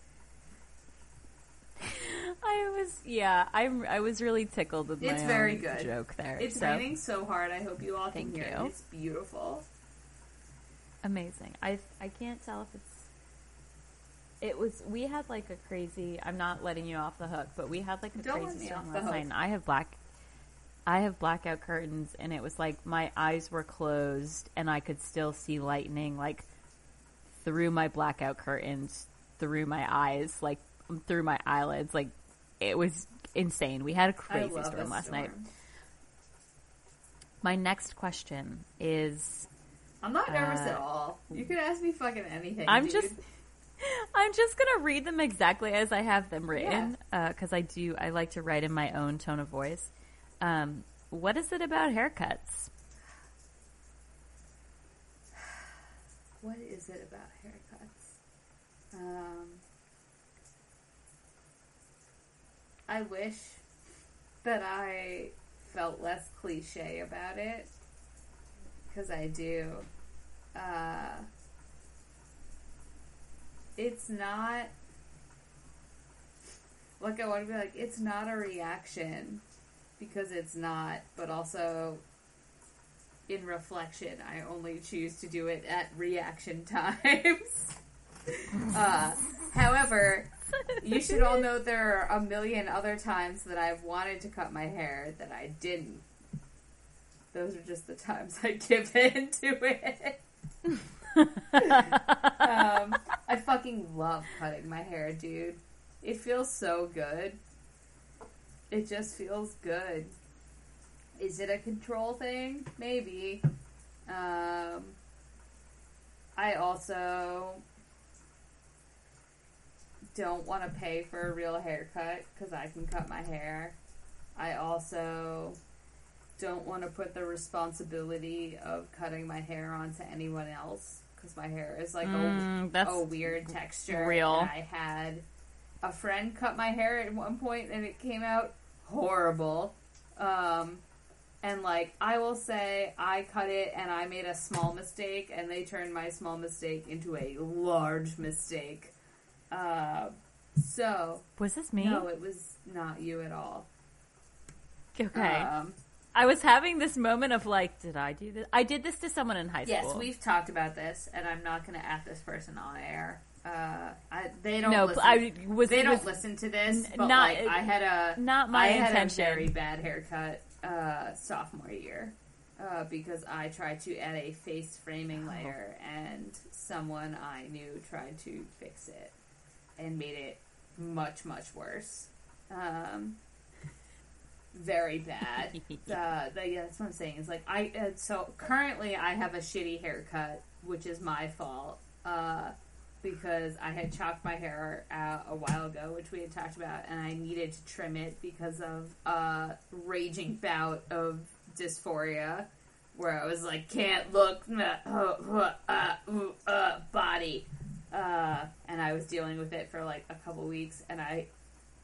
A: I was, yeah, I, I was really tickled with my
B: It's very
A: own
B: good.
A: joke there.
B: It's
A: so,
B: raining so hard. I hope you all can
A: Thank
B: hear
A: you.
B: it. It's beautiful.
A: amazing. I, I can't tell if it's. It was. We had like a crazy. I'm not letting you off the hook, but we had like a
B: Don't
A: crazy storm last night, I have black. I have blackout curtains, and it was like my eyes were closed, and I could still see lightning like through my blackout curtains, through my eyes, like through my eyelids. Like it was insane. We had a crazy storm
B: a
A: last night. My next question is
B: I'm not nervous
A: Uh,
B: at all. You could ask me fucking anything.
A: I'm
B: dude.
A: just I'm just gonna read them exactly as I have them written because I do I like to write in my own tone of voice. Um, what is it about haircuts?
B: What is it about haircuts? Um, I wish that I felt less cliche about it because I do. Uh, it's not like I want to be like it's not a reaction because it's not, but also in reflection, I only choose to do it at reaction times. uh, however, you should all know there are a million other times that I've wanted to cut my hair that I didn't. Those are just the times I give in to it. um, I fucking love cutting my hair, dude. It feels so good. It just feels good. Is it a control thing? Maybe. Um, I also don't want to pay for a real haircut because I can cut my hair. I also don't want to put the responsibility of cutting my hair onto anyone else because my hair is like
A: Mm,
B: a, a weird texture.
A: real.
B: And I had a friend cut my hair at one point and it came out horrible. Um, and like I will say, I cut it and I made a small mistake, and they turned my small mistake into a large mistake. Uh, so
A: Was this me?
B: no, it was not you at all.
A: okay.
B: Um,
A: I was having this moment of like, did I do this? I did this to someone in high school.
B: yes, we've talked about this, and I'm not going to at this person on air. Uh, I, they don't.
A: no,
B: listen.
A: I was.
B: they don't
A: was
B: listen to this. But
A: not-
B: like, I had a
A: not my
B: I had
A: intention.
B: a very bad haircut uh, sophomore year uh, because I tried to add a face framing layer, and someone I knew tried to fix it and made it much much worse. Um, very bad. uh, the, yeah, that's what I'm saying. Is like I uh, so currently I have a shitty haircut, which is my fault. Uh, because I had chopped my hair out a while ago, which we had talked about, and I needed to trim it because of a raging bout of dysphoria, where I was like, can't look, uh, uh, uh, uh, body, uh, and I was dealing with it for like a couple weeks, and I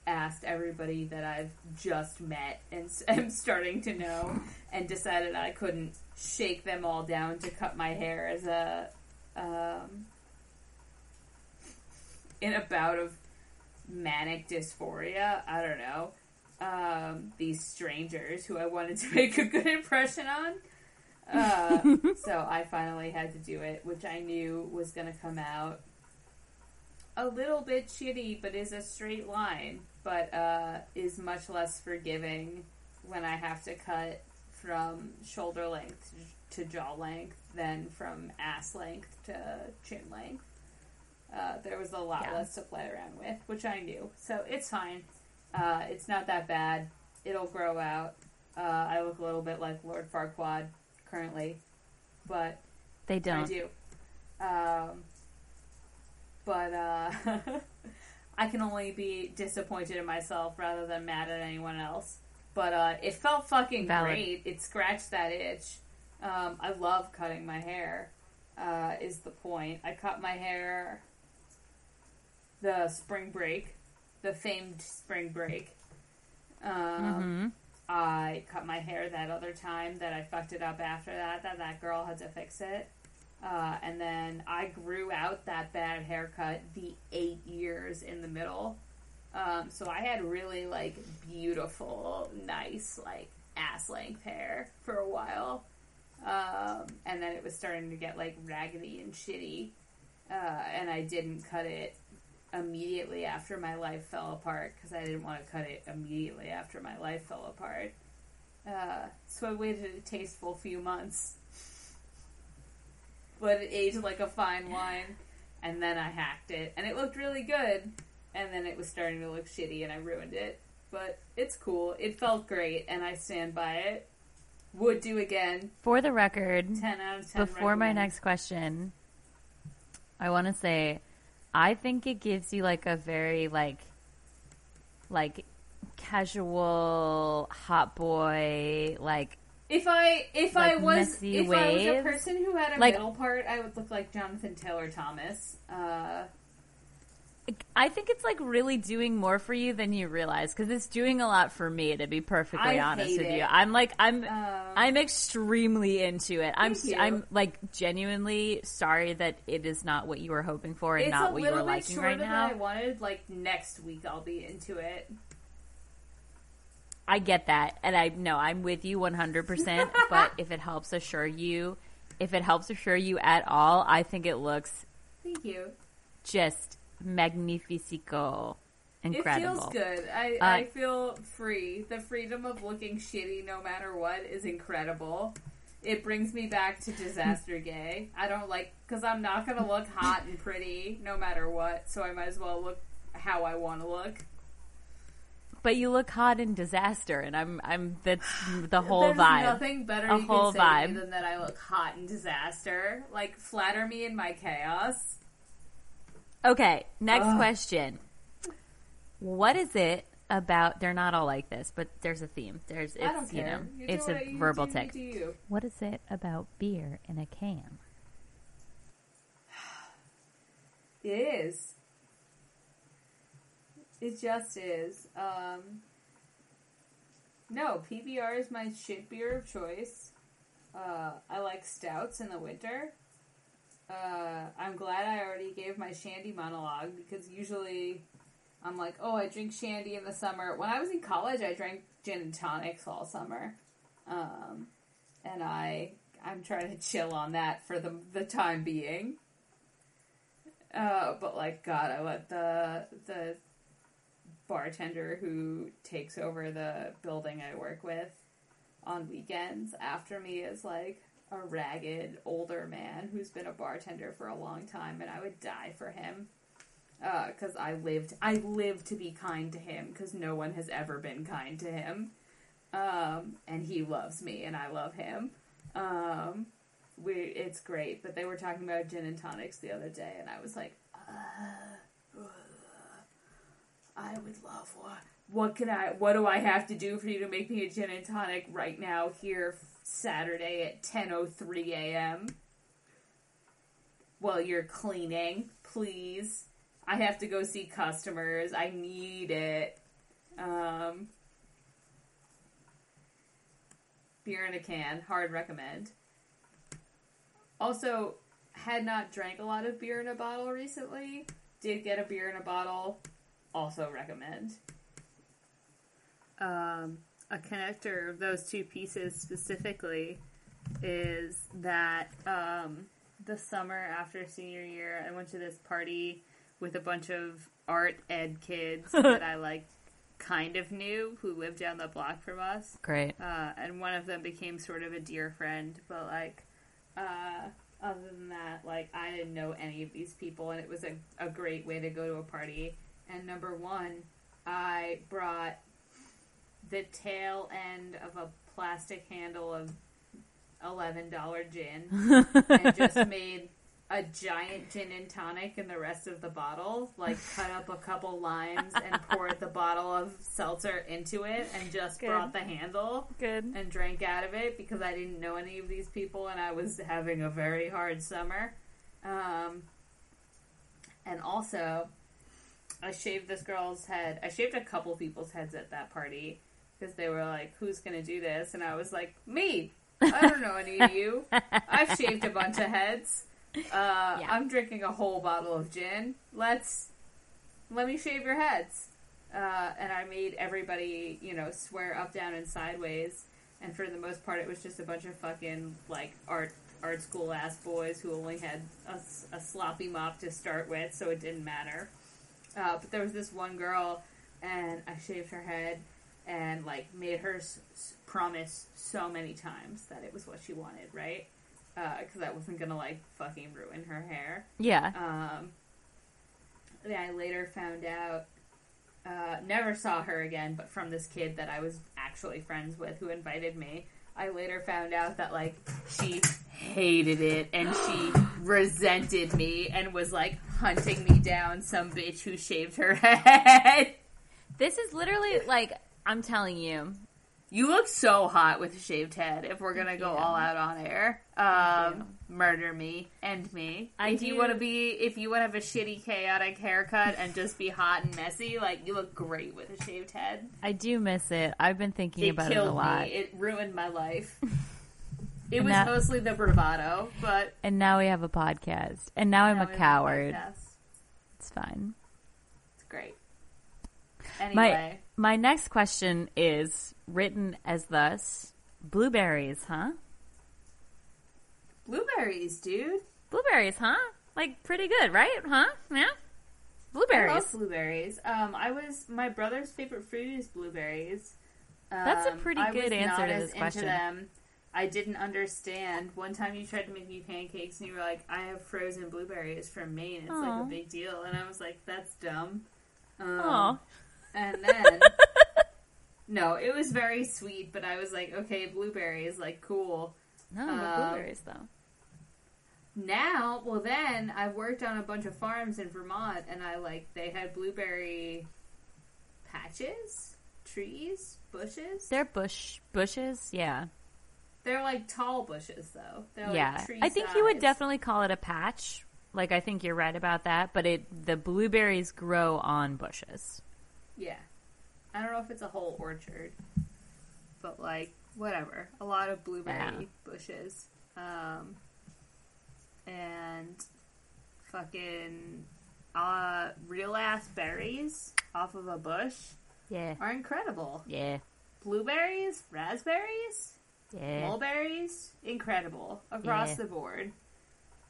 B: asked everybody that I've just met and am starting to know, and decided I couldn't shake them all down to cut my hair as a um, in a bout of manic dysphoria. I don't know. Um, these strangers who I wanted to make a good impression on. Uh, so I finally had to do it, which I knew was going to come out a little bit shitty, but is a straight line, but uh, is much less forgiving when I have to cut from shoulder length to jaw length than from ass length to chin length. Uh, there was a lot
A: Yeah.
B: less to play around with, which I knew. So it's fine. Uh, it's not that bad. It'll grow out. Uh, I look a little bit like Lord Farquaad currently, but
A: they don't.
B: I do. Um, but uh, I can only be disappointed in myself rather than mad at anyone else. But uh, it felt fucking
A: Valid.
B: great. It scratched that itch. Um, I love cutting my hair. Uh, is the point? I cut my hair the spring break, the famed spring break. Um,
A: hmm
B: I cut my hair that other time that I fucked it up after that, that that girl had to fix it. Uh, and then I grew out that bad haircut the eight years in the middle. Um, so I had really like beautiful, nice, like ass length hair for a while. Um, and then it was starting to get like raggedy and shitty. Uh, and I didn't cut it immediately after my life fell apart because I didn't want to cut it immediately after my life fell apart. Uh, so I waited a tasteful few months. But it aged like a fine wine, and then I hacked it, and it looked really good. And then it was starting to look shitty, and I ruined it. But it's cool. It felt great, and I stand by it. Would do again.
A: For the record,
B: 10 out of 10.
A: before my next question, I want to say, I think it gives you like a very like, like casual hot boy like
B: If I if
A: like,
B: I was if I was a person who had a
A: Like-
B: middle part, I would look like Jonathan Taylor Thomas. Uh,
A: I think it's like really doing more for you than you realize because it's doing a lot for me. To be perfectly
B: I
A: honest with you. I'm like I'm
B: um,
A: I'm extremely into it. I'm
B: you.
A: I'm like genuinely sorry that it is not what you were hoping for and
B: it's
A: not what you were liking right now.
B: I wanted. Like next week, I'll be into it.
A: I get that, and I know I'm with you 100. percent But if it helps assure you, if it helps assure you at all, I think it looks
B: Thank you.
A: just magnifico, incredible.
B: It feels good. I,
A: Uh,
B: I feel free. The freedom of looking shitty no matter what is incredible. It brings me back to disaster gay. I don't like because I'm not gonna look hot and pretty no matter what. So I might as well look how I want to look.
A: But you look hot in disaster, and I'm I'm that's the whole
B: There's
A: vibe.
B: nothing better
A: A
B: you
A: whole
B: can say to me than that I look hot in disaster. Like flatter me in my chaos.
A: Okay, next
B: Ugh.
A: question. What is it about? They're not all like this, but there's a theme. There's it's
B: I don't
A: you
B: care.
A: know
B: You do
A: it's
B: what
A: a
B: you
A: verbal
B: do,
A: text.
B: Do you.
A: What is it about beer in a can?
B: It is. It just is. Um, no, PBR is my shit beer of choice. Uh, I like stouts in the winter. Uh, I'm glad I already gave my shandy monologue because usually I'm like, oh, I drink shandy in the summer. When I was in college, I drank gin and tonics all summer, um, and I I'm trying to chill on that for the the time being. Uh, but like God, I let the the bartender who takes over the building I work with on weekends after me is like a ragged older man who's been a bartender for a long time, and I would die for him because I lived I live to be kind to him because no one has ever been kind to him, um, and he loves me and I love him. Um, we it's great, but they were talking about gin and tonics the other day, and I was like, uh, uh, I would love one. What can I? What do I have to do for you to make me a gin and tonic right now here Saturday at ten oh three a.m. While you're cleaning, please. I have to go see customers. I need it. Um, beer in a can, hard recommend. Also, had not drank a lot of beer in a bottle recently. Did get a beer in a bottle. Also recommend. Um, a connector of those two pieces specifically is that um, the summer after senior year, I went to this party with a bunch of art ed kids that I like kind of knew who lived down the block from us
A: Great.
B: uh, and one of them became sort of a dear friend. But like, uh, other than that, like I didn't know any of these people, and it was a, a great way to go to a party. And number one, I brought the tail end of a plastic handle of eleven dollar gin and just made a giant gin and tonic in the rest of the bottle. Like cut up a couple limes and poured the bottle of seltzer into it and just
A: Good.
B: brought the handle
A: Good.
B: and drank out of it because I didn't know any of these people and I was having a very hard summer. Um, and also, I shaved this girl's head. I shaved a couple people's heads at that party because they were like, "Who's gonna do this?" And I was like, "Me." I don't know any of you. I've shaved a bunch of heads. Uh,
A: Yeah.
B: I'm drinking a whole bottle of gin. Let's let me shave your heads. Uh, and I made everybody, you know, swear up, down, and sideways. And for the most part, it was just a bunch of fucking like art art school ass boys who only had a sloppy mop to start with, so it didn't matter. Uh, but there was this one girl, and I shaved her head and like made her s- s- promise so many times that it was what she wanted, right? Because I wasn't gonna like fucking ruin her hair.
A: Yeah.
B: Um, then I later found out, uh, never saw her again, but from this kid that I was actually friends with who invited me, I later found out that, like, she hated it and she resented me and was, like, hunting me down, some bitch who shaved her head.
A: This is literally like I'm telling you.
B: You look so hot with a shaved head. If we're gonna go
A: you.
B: all out on air, um, murder me, end me.
A: I
B: if you
A: do-
B: want to be, if you want to have a shitty, chaotic haircut and just be hot and messy, like you look great with a shaved head.
A: I do miss it. I've been thinking
B: It
A: about it a lot.
B: me. It ruined my life. It
A: And
B: was
A: that-
B: mostly the bravado, but
A: And now we have a podcast. And now I'm
B: now
A: a coward.
B: podcast.
A: It's fine.
B: It's great. Anyway,
A: my next question is written as thus: Blueberries, huh?
B: blueberries, dude.
A: Blueberries, huh? Like pretty good, right? Huh? Yeah.
B: I
A: Blueberries.
B: love blueberries. Um, I was my brother's favorite fruit is blueberries. Um,
A: That's a pretty
B: I
A: good
B: was
A: answer
B: not
A: to this
B: into
A: question.
B: them. I didn't understand. One time you tried to make me pancakes and you were like, "I have frozen blueberries from Maine. It's like a big deal." And I was like, "That's dumb." Um,
A: Aw.
B: And then no, it was very sweet, but I was like, okay, blueberries, like cool.
A: No,
B: Um,
A: blueberries though.
B: Now, well, then I've worked on a bunch of farms in Vermont, and I like they had blueberry patches, trees, bushes.
A: They're bush bushes, yeah.
B: They're like tall bushes, though. They're like
A: yeah.
B: tree
A: I think you would definitely call it a patch. Like I think you're right about that, but it the blueberries grow on bushes.
B: Yeah. I don't know if it's a whole orchard, but like whatever. A lot of blueberry
A: Yeah.
B: bushes. Um and fucking uh real ass berries off of a bush
A: Yeah.
B: are incredible.
A: Yeah.
B: Blueberries, raspberries,
A: Yeah.
B: mulberries, incredible across
A: Yeah.
B: the board.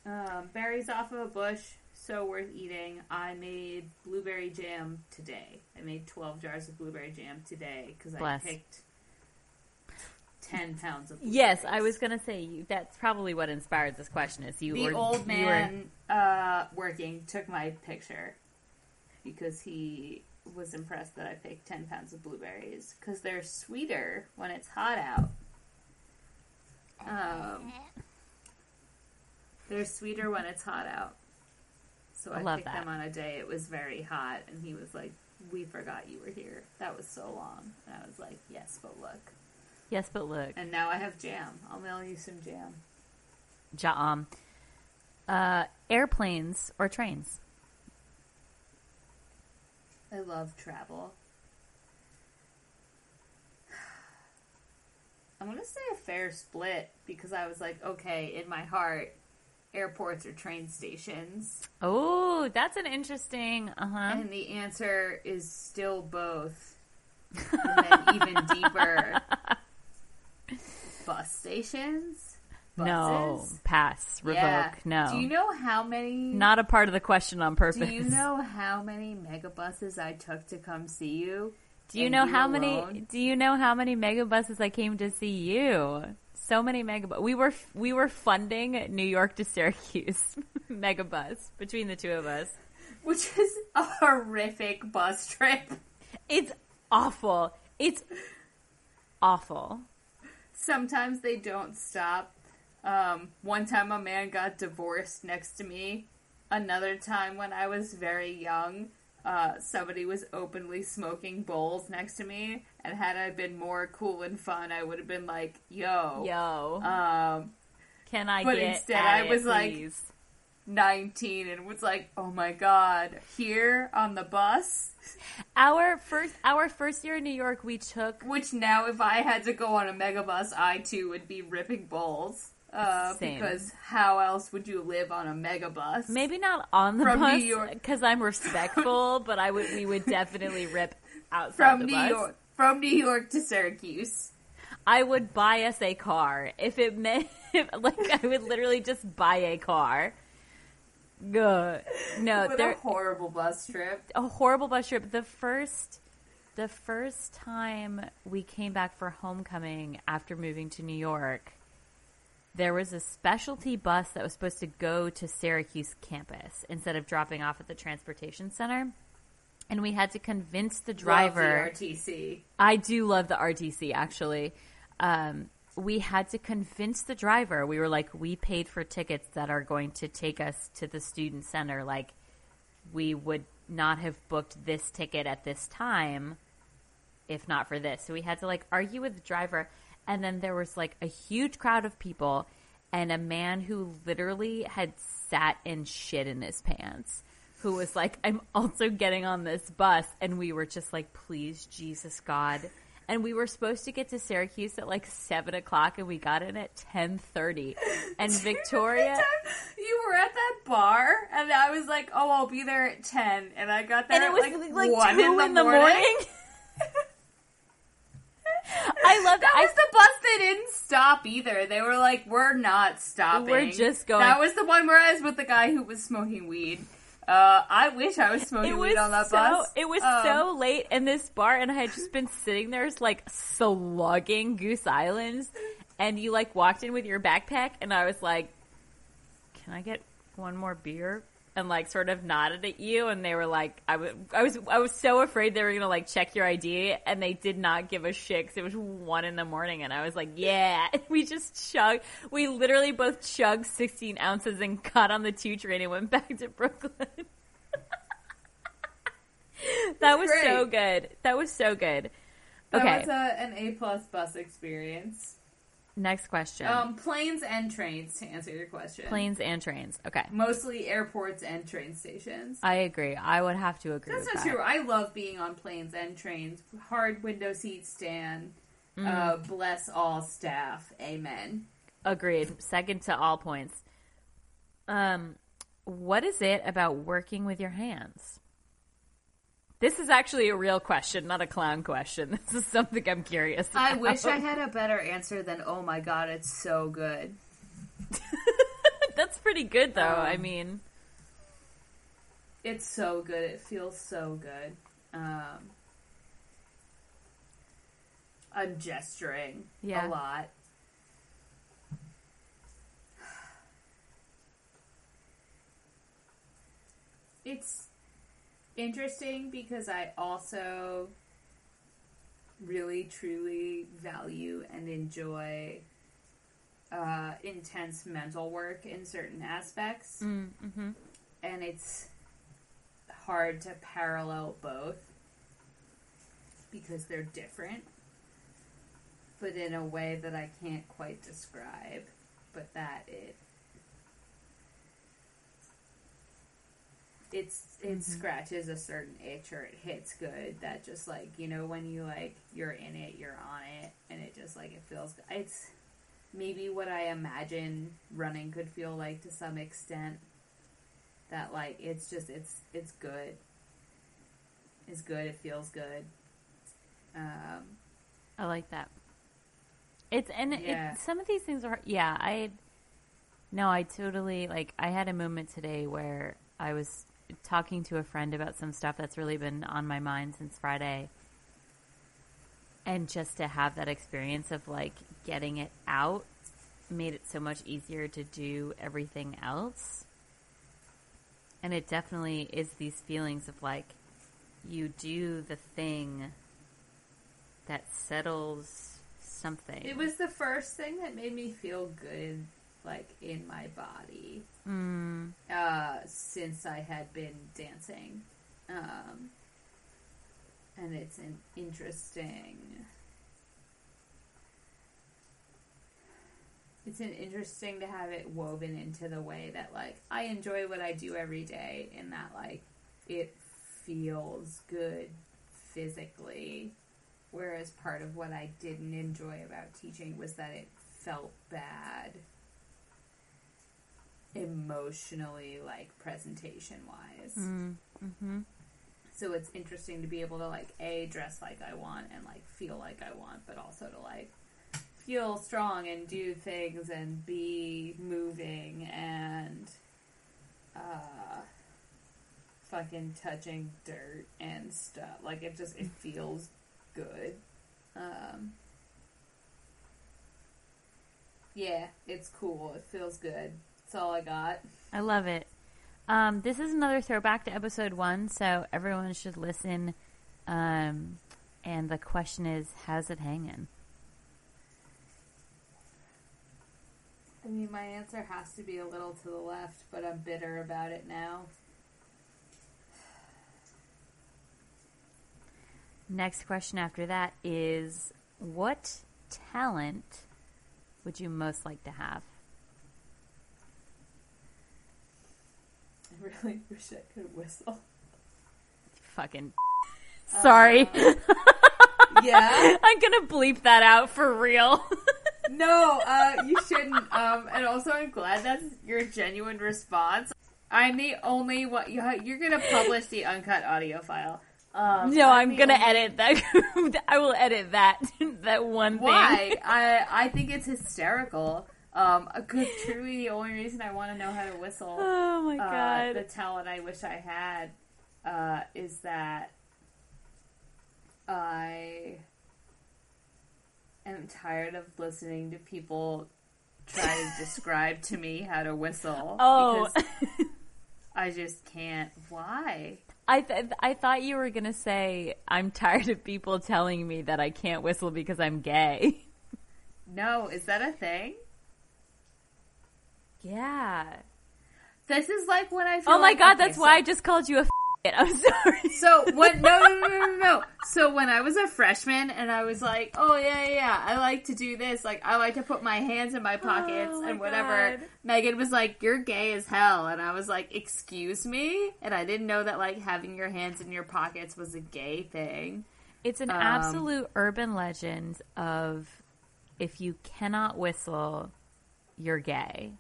B: Um, berries off of a bush, so worth eating. I made blueberry jam today. I made 12 jars of blueberry jam today because I picked 10 pounds of
A: Yes, I was gonna say you, that's probably what inspired this question. Is you
B: The old
A: you were-
B: man uh, working took my picture because he was impressed that I picked 10 pounds of blueberries because they're sweeter when it's hot out. Um, they're sweeter when it's hot out. So
A: I
B: I, picked
A: that.
B: them on a day it was very hot, and he was like, "We forgot you were here. That was so long." And I was like, "Yes, but look."
A: yes, but look,
B: And now I have jam. I'll mail you some jam.
A: Ja'am. Uh, airplanes or trains?
B: I love travel. I'm gonna say a fair split because I was like, okay, in my heart, airports or train stations,
A: Oh, that's an interesting. Uh huh.
B: and the answer is still both, and then even deeper, bus stations.
A: No, pass, revoke.
B: Yeah.
A: No,
B: Do you know how many?
A: not a part of the question on purpose.
B: Do you know how many megabuses I took to come see you?
A: Do you know how many? Do you know how many megabuses I came to see you? So many megabus. We were we were funding New York to Syracuse megabus between the two of us.
B: Which is a horrific bus trip.
A: It's awful. It's awful.
B: Sometimes they don't stop. Um, one time a man got divorced next to me. Another time when I was very young, uh, somebody was openly smoking bowls next to me. And had I been more cool and fun, I would have been like, yo.
A: Yo,
B: Um,
A: can I
B: but instead I
A: it,
B: was like-
A: please?
B: 19 and was like, oh my god, here on the bus.
A: our first our first year in New York, we took
B: Which now, if I had to go on a megabus, I too would be ripping bowls. Uh,
A: Same.
B: because how else would you live on a megabus?
A: maybe not on the
B: From New
A: bus
B: York.
A: because I'm respectful, but I would we would definitely rip outside
B: from
A: the
B: New
A: bus.
B: York, from New York to Syracuse.
A: I would buy us a car if it meant like I would literally just buy a car. Good. No,
B: What a horrible bus trip.
A: a horrible bus trip. The first the first time we came back for homecoming after moving to New York, there was a specialty bus that was supposed to go to Syracuse campus instead of dropping off at the transportation center. And we had to convince the driver
B: Love the RTC.
A: I do love the RTC actually. Um, we had to convince the driver. We were like, we paid for tickets that are going to take us to the student center. Like, we would not have booked this ticket at this time if not for this. So we had to like argue with the driver. And then there was like a huge crowd of people and a man who literally had sat in shit in his pants who was like, I'm also getting on this bus. And we were just like, please, Jesus God. And we were supposed to get to Syracuse at like seven o'clock, and we got in at ten thirty. And Victoria,
B: You were at that bar, and I was like, "Oh, I'll be there at 10. and I got there
A: and it
B: at
A: was
B: like,
A: like,
B: one
A: two
B: in the, morning.
A: I loved.
B: That
A: I
B: was the bus they didn't stop either. They were like, "We're not stopping.
A: We're just going-
B: That was the one where I was with the guy who was smoking weed. Uh, I wish I was smoking
A: was
B: weed on that
A: so
B: bus.
A: it was
B: Um,
A: so late in this bar, and I had just been sitting there, like slugging Goose Islands, and you like walked in with your backpack, and I was like, "Can I get one more beer, and like sort of nodded at you, and they were like, I was, I was, I was so afraid they were gonna like check your ID, and they did not give a shit 'cause it was one in the morning, and I was like, yeah, we just chugged, we literally both chugged 16 ounces and got on the two train and went back to Brooklyn. that was so good. That was so good.
B: That
A: Okay,
B: was a, an A plus bus experience.
A: Next question.
B: Um, planes and trains to answer your question.
A: Planes and trains. Okay,
B: Mostly airports and train stations.
A: I agree. I would have to agree.
B: That's
A: with
B: not
A: that.
B: true. I love being on planes and trains. Hard window seat stand.
A: Mm.
B: Uh, bless all staff. Amen.
A: Agreed. Second to all points. Um, what is it about working with your hands? This is actually a real question, not a clown question. This is something I'm curious. About.
B: I wish I had a better answer than "Oh my god, it's so good."
A: That's pretty good, though. I
B: Um,
A: mean,
B: It's so good. It feels so good. Um, I'm gesturing
A: Yeah.
B: a lot. It's interesting because I also really truly value and enjoy uh, intense mental work in certain aspects
A: mm, hmm
B: and it's hard to parallel both because they're different, but in a way that I can't quite describe. But that it it's it scratches a certain itch or it hits good. That just like you know when you like you're in it, you're on it, and it just like it feels. It's maybe what I imagine running could feel like to some extent that like it's just it's it's good. It's good. It feels good. Um,
A: I like that. It's and
B: Yeah.
A: it, some of these things are yeah. I no, I totally like. I had a moment today where I was talking to a friend about some stuff that's really been on my mind since Friday, and just to have that experience of like getting it out made it so much easier to do everything else. And it definitely is these feelings of like you do the thing that settles something.
B: it was the first thing that made me feel good, like in my body,
A: Mm,
B: uh, since I had been dancing, um, and it's an interesting. It's an interesting to have it woven into the way that like I enjoy what I do every day, in that like it feels good physically, whereas part of what I didn't enjoy about teaching was that it felt bad emotionally, like presentation wise.
A: mm, hmm
B: So it's interesting to be able to like a dress like I want and like feel like I want, but also to like feel strong and do things and be moving and uh fucking touching dirt and stuff. Like it just it feels good. Um Yeah, it's cool. It feels good. That's all I got.
A: I love it. Um, this is another throwback to episode one, so everyone should listen. Um, and the question is, how's it hanging?
B: I mean, my answer has to be a little to the left, but I'm bitter about it now.
A: Next question after that is, what talent would you most like to have?
B: really wish I could whistle.
A: Fucking. Sorry.
B: Yeah?
A: I'm gonna bleep that out for real.
B: no, uh, you shouldn't. Um, and also, I'm glad that's your genuine response. I'm the only one. you- You're gonna publish the uncut audio file. Um,
A: no, I'm
B: the
A: gonna
B: only-
A: edit that. I will edit that that one thing.
B: Why? I I think it's hysterical. Um, because truly the only reason I want to know how to whistle.
A: Oh my
B: uh,
A: god.
B: the talent I wish I had uh, is that I am tired of listening to people try to describe to me how to whistle.
A: Oh.
B: I just can't. Why?
A: I th- I thought you were gonna say I'm tired of people telling me that I can't whistle because I'm gay.
B: No, is that a thing?
A: Yeah.
B: This is like when I feel
A: Oh my
B: like-
A: god,
B: okay,
A: that's
B: so-
A: why I just called you a. F- I'm sorry.
B: So when no no no no no. So when I was a freshman and I was like, oh yeah yeah, yeah, I like to do this. Like I like to put my hands in my pockets
A: Oh my
B: and whatever.
A: God.
B: Megan was like, you're gay as hell, and I was like, excuse me, and I didn't know that like having your hands in your pockets was a gay thing.
A: It's an
B: Um,
A: absolute urban legend of if you cannot whistle, you're gay.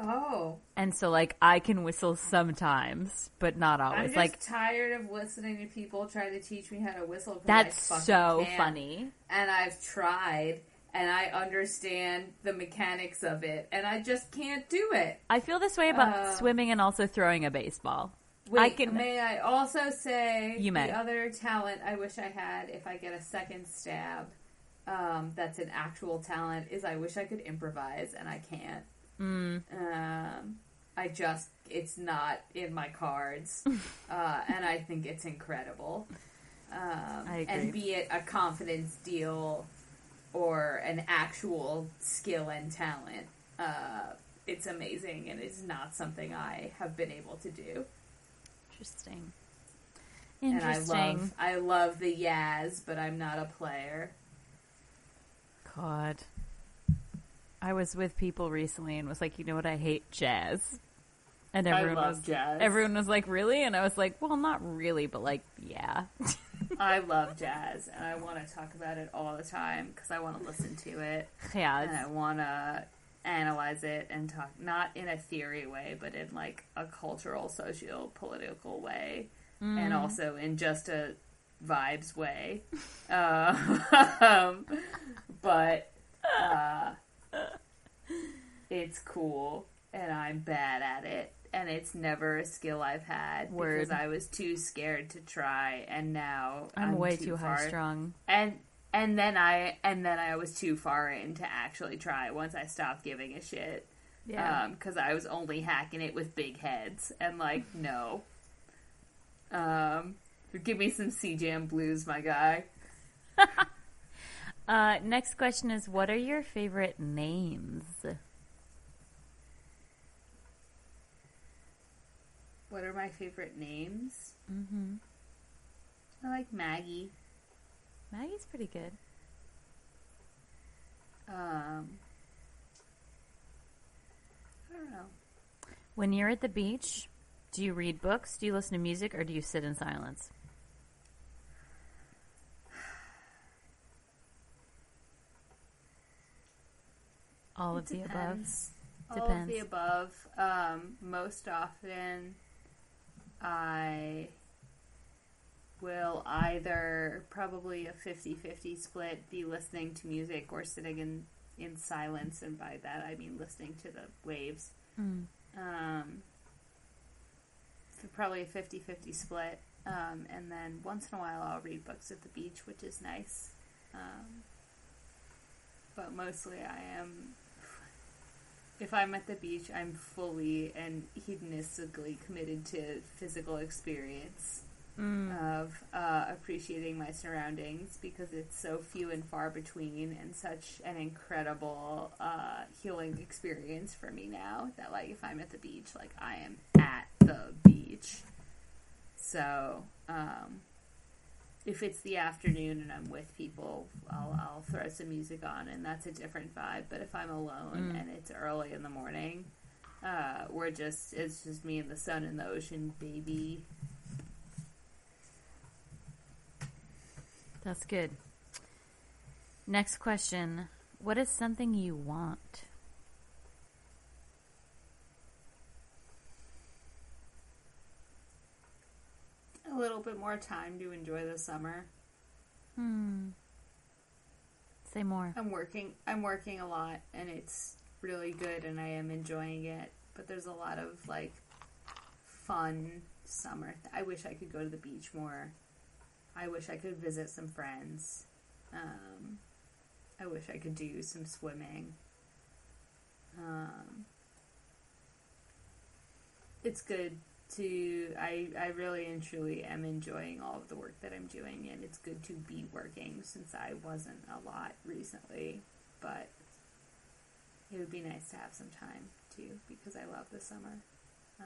B: Oh,
A: And so, like, I can whistle sometimes, but not always.
B: I'm just
A: Like,
B: tired of listening to people try to teach me how to whistle.
A: that's so
B: can't.
A: funny.
B: and I've tried and I understand the mechanics of it and I just can't do it.
A: I feel this way about
B: Uh,
A: swimming and also throwing a baseball.
B: Wait,
A: I can-
B: may I also say
A: You may.
B: the other talent I wish I had if I get a second stab um, that's an actual talent is I wish I could improvise and I can't.
A: Mm.
B: Um, I just it's not in my cards, uh, and I think it's incredible. Um. And be it a confidence deal or an actual skill and talent, uh, it's amazing, and it's not something I have been able to do.
A: Interesting.
B: And I
A: Interesting.
B: love I love the Yaz, but I'm not a player.
A: God. I was with people recently and was like, you know what? I hate jazz. And everyone was
B: jazz.
A: everyone was like, really? And I was like, well, not really, but like, yeah.
B: I love jazz, and I want to talk about it all the time because I want to listen to it.
A: yeah.
B: and I want to analyze it and talk not in a theory way, but in like a cultural, socio political way, and also in just a vibes way. um, but uh, it's cool, and I'm bad at it. And it's never a skill I've had
A: Word.
B: because I was too scared to try, and now
A: I'm, way too,
B: too
A: high strung.
B: and and then I and then I was too far in to actually try once I stopped giving a shit.
A: Yeah.
B: because I was only hacking it with big heads and like no. Um, give me some C Jam blues, my guy.
A: Uh, next question is, what are your favorite names?
B: What are my favorite names?
A: Mm-hmm.
B: I like Maggie.
A: Maggie's pretty good.
B: Um, I don't know.
A: When you're at the beach, do you read books? Do you listen to music, or do you sit in silence? All of the above.
B: Depends. All of
A: Depends.
B: the above. Um, most often, I will either probably a 50-50 split be listening to music or sitting in in silence and by that I mean listening to the waves.
A: Mm.
B: Um, probably a 50-50 split. Um, and then once in a while I'll read books at the beach, which is nice. Um, but mostly I am if I'm at the beach, I'm fully and hedonistically committed to physical experience
A: Mm.
B: of uh, appreciating my surroundings because it's so few and far between and such an incredible uh, healing experience for me now that like if I'm at the beach, like I am at the beach. So um, if it's the afternoon and I'm with people, I'll, I'll throw some music on and that's a different vibe. But if I'm alone
A: Mm.
B: and it's early in the morning, uh, we're just it's just me and the sun and the ocean, baby.
A: That's good. Next question. What is something you want?
B: A little bit more time to enjoy the summer.
A: Hmm. Say more.
B: I'm working. I'm working a lot, and it's really good, and I am enjoying it. But there's a lot of like fun summer. I wish I could go to the beach more. I wish I could visit some friends. Um, I wish I could do some swimming. Um, it's good to I I really and truly am enjoying all of the work that I'm doing and it's good to be working since I wasn't a lot recently, but it would be nice to have some time too because I love the summer. Uh,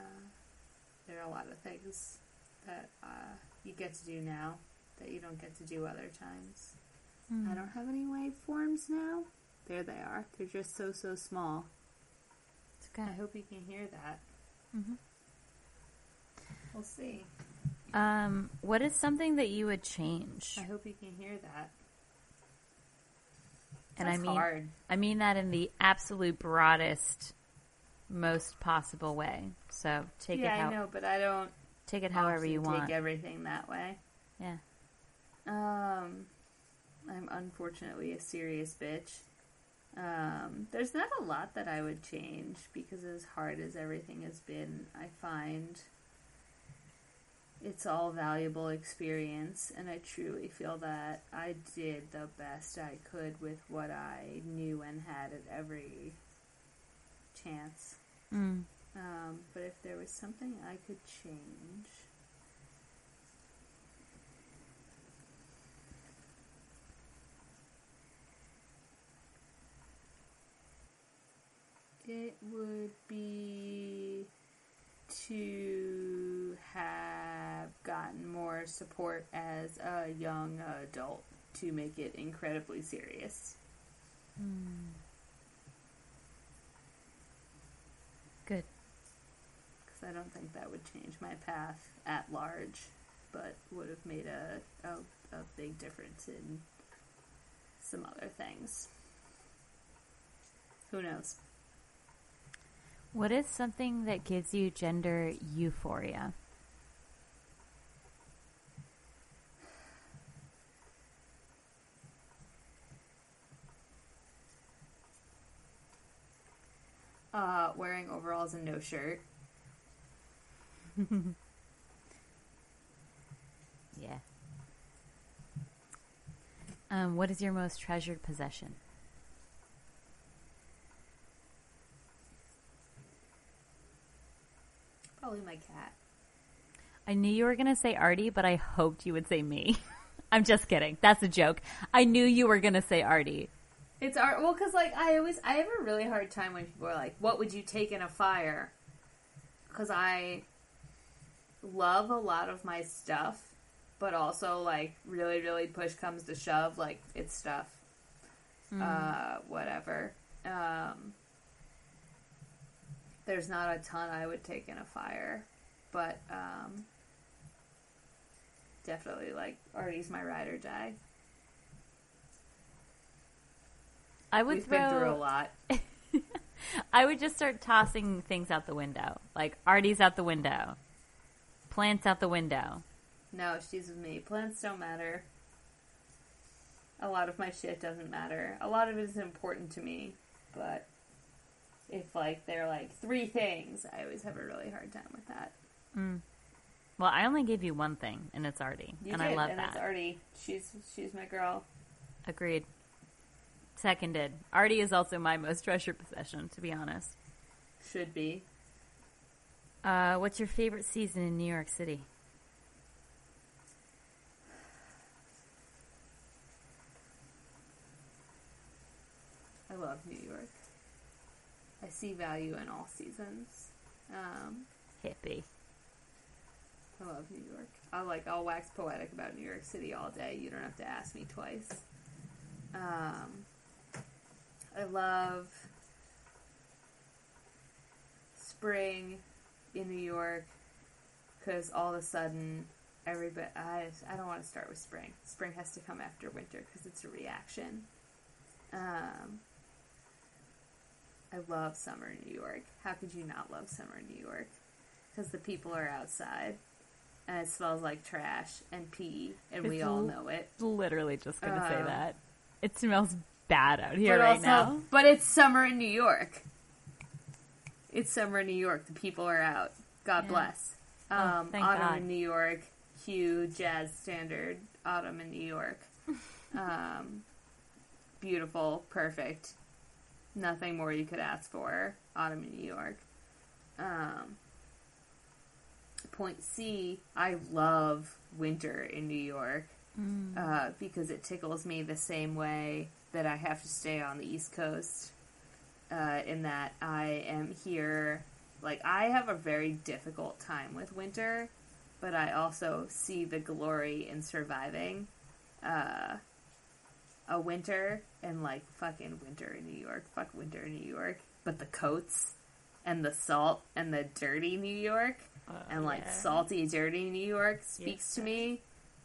B: there are a lot of things that uh, you get to do now that you don't get to do other times.
A: Hmm.
B: I don't have any waveforms now. There they are. They're just so so small.
A: It's okay.
B: I hope you can hear that.
A: Mhm.
B: We'll see.
A: Um, what is something that you would change?
B: I hope you can hear that.
A: And I
B: That's
A: mean,
B: hard.
A: I mean that in the absolute broadest, most possible way. So take
B: yeah,
A: it how
B: I know, but I don't.
A: take it however
B: often
A: you want.
B: Take everything that way.
A: yeah.
B: Um, I'm unfortunately a serious bitch. Um, there's not a lot that I would change because as hard as everything has been, I find it's all valuable experience, and I truly feel that I did the best I could with what I knew and had at every chance.
A: Mm.
B: Um, but if there was something I could change, it would be to have gotten more support as a young adult to make it incredibly serious. Hmm.
A: Good.
B: because I don't think that would change my path at large, but would have made a, a, a big difference in some other things. Who knows?
A: What is something that gives you gender euphoria?
B: Uh, wearing overalls and no shirt.
A: Yeah. Um, what is your most treasured possession?
B: Probably my cat.
A: I knew you were going to say Artie, but I hoped you would say me. I'm just kidding. That's a joke. I knew you were going to say Artie.
B: It's art. Well, because like I always, I have a really hard time when people are like, "What would you take in a fire?" Because I love a lot of my stuff, but also like really, really push comes to shove, like it's stuff. Uh, whatever. Um, there's not a ton I would take in a fire, but um, definitely like Artie's my ride or die.
A: I would
B: We've
A: throw.
B: been through a lot.
A: I would just start tossing things out the window, like Artie's out the window, plants out the window.
B: No, she's with me. Plants don't matter. A lot of my shit doesn't matter. A lot of it is important to me, but like they're like three things, I always have a really hard time with that.
A: Well, I only gave you one thing, and it's Artie,
B: You
A: and
B: did,
A: I love
B: and
A: that.
B: it's Artie. She's she's my girl.
A: Agreed. Seconded. Artie is also my most treasured possession, to be honest.
B: Should be.
A: Uh, what's your favorite season in New York City?
B: I love New York. I see value in all seasons. Um,
A: Hippie.
B: I love New York. I like I'll wax poetic about New York City all day. You don't have to ask me twice. Um, I love spring in New York because all of a sudden everybody. I I don't want to start with spring. Spring has to come after winter because it's a reaction. Um, I love summer in New York. How could you not love summer in New York? Because the people are outside and it smells like trash and pee, and we all know it.
A: Literally just gonna say
B: Um,
A: that. It smells bad out here right
B: also,
A: now.
B: but it's summer in New York. It's summer in New York. The people are out. God
A: Yeah.
B: bless.
A: Oh,
B: Um,
A: thank
B: autumn
A: God.
B: in New York. Cue jazz standard. Autumn in New York. um, beautiful, perfect. Nothing more you could ask for. Autumn in New York. Um, Point C, I love winter in New York uh, because it tickles me the same way that I have to stay on the East Coast. Uh, in that I am here, like, I have a very difficult time with winter, but I also see the glory in surviving uh, a winter and, like, fucking winter in New York. Fuck winter in New York. But the coats and the salt and the dirty New York and like
A: yeah.
B: salty, dirty New York speaks to me,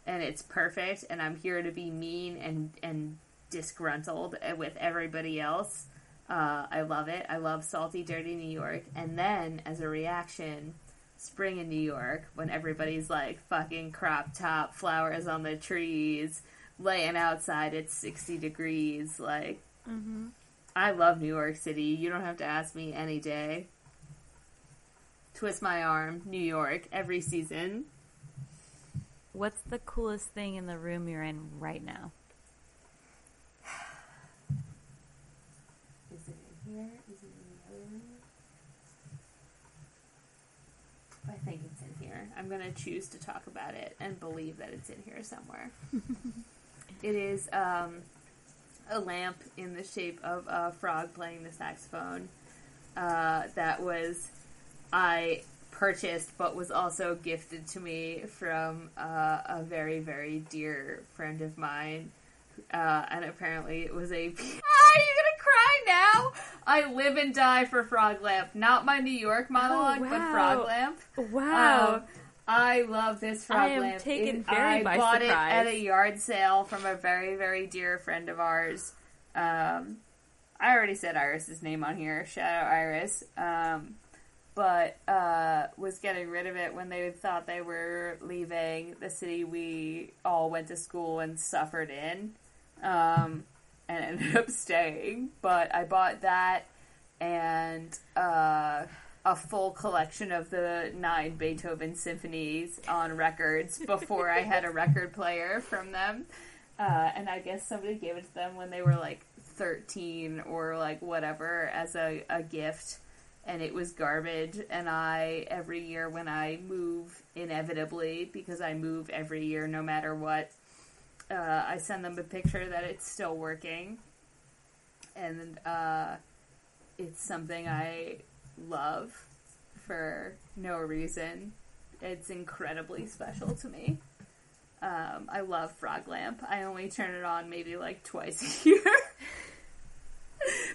B: and it's perfect. And I'm here to be mean and and disgruntled with everybody else. Uh, I love it. I love salty, dirty New York. And then as a reaction, spring in New York when everybody's like fucking crop top, flowers on the trees, laying outside at sixty degrees. Like, mm-hmm. I love New York City. You don't have to ask me any day. Twist my arm, New York, every season.
A: What's the coolest thing in the room you're in right now?
B: Is it in here? Is it in the other room? I think it's in here. I'm gonna choose to talk about it and believe that it's in here somewhere. it is um, a lamp in the shape of a frog playing the saxophone. Uh, that was I purchased, but was also gifted to me from uh, a very, very dear friend of mine. Uh, and apparently it was a. ah, you gonna cry now? I live and die for Frog Lamp. Not my New York monologue, but
A: wow.
B: Frog Lamp.
A: Wow.
B: Um, I love this frog
A: I am
B: lamp.
A: taken
B: It-
A: very
B: I
A: by
B: bought
A: surprise.
B: it at a yard sale from a very, very dear friend of ours. Um, I already said Iris's name on here. Shout out Iris. Um, but uh, was getting rid of it when they thought they were leaving the city we all went to school and suffered in, um, and ended up staying. But I bought that and uh, a full collection of the nine Beethoven symphonies on records before I had a record player from them. Uh, and I guess somebody gave it to them when they were like 13 or like whatever as a, a gift. And it was garbage. And I, every year when I move, inevitably, because I move every year no matter what, uh, I send them a picture that it's still working. And uh, it's something I love for no reason. It's incredibly special to me. Um, I love Frog Lamp. I only turn it on maybe like twice a year.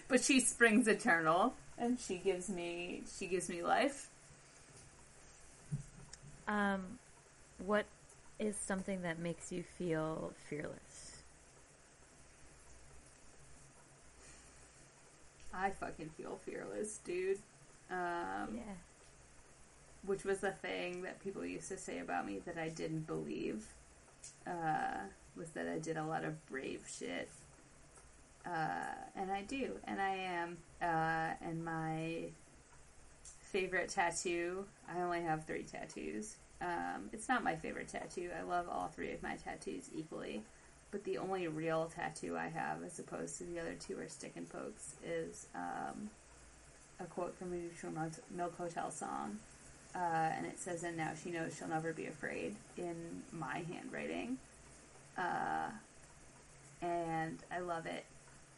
B: but she springs eternal and she gives me she gives me life.
A: Um, what is something that makes you feel fearless?
B: I fucking feel fearless, dude. Um,
A: Yeah.
B: which was the thing that people used to say about me that I didn't believe, uh, was that I did a lot of brave shit. Uh, and I do, and I am. Uh, and my favorite tattoo, I only have three tattoos. Um, it's not my favorite tattoo. I love all three of my tattoos equally. But the only real tattoo I have, as opposed to the other two are stick and pokes, is um, a quote from a Neutral Milk- Hotel song uh, and it says, "And now she knows she'll never be afraid." In my handwriting, uh, and I love it.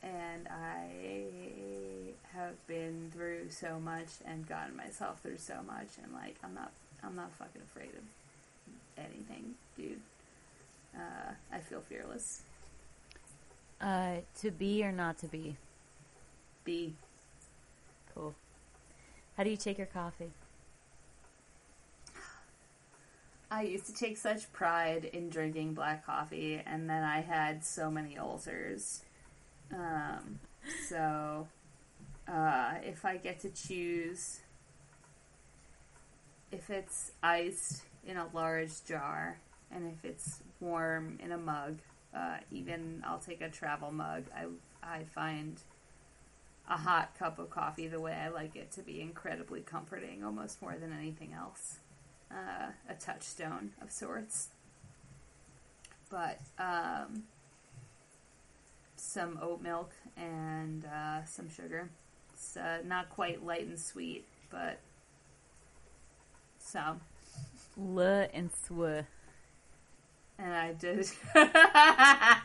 B: And I have been through so much and gotten myself through so much, and like I'm not, I'm not fucking afraid of anything, dude. Uh, I feel fearless.
A: Uh, to be or not to be?
B: Be
A: Cool. How do you take your coffee?
B: I used to take such pride in drinking black coffee, and then I had so many ulcers. Um, so, uh, if I get to choose, if it's iced in a large jar, and if it's warm in a mug, uh, even I'll take a travel mug. I I find a hot cup of coffee the way I like it to be incredibly comforting, almost more than anything else uh, a touchstone of sorts. But um, some oat milk and uh, some sugar. It's uh, not quite light and sweet, but some.
A: L and sw.
B: And I did. I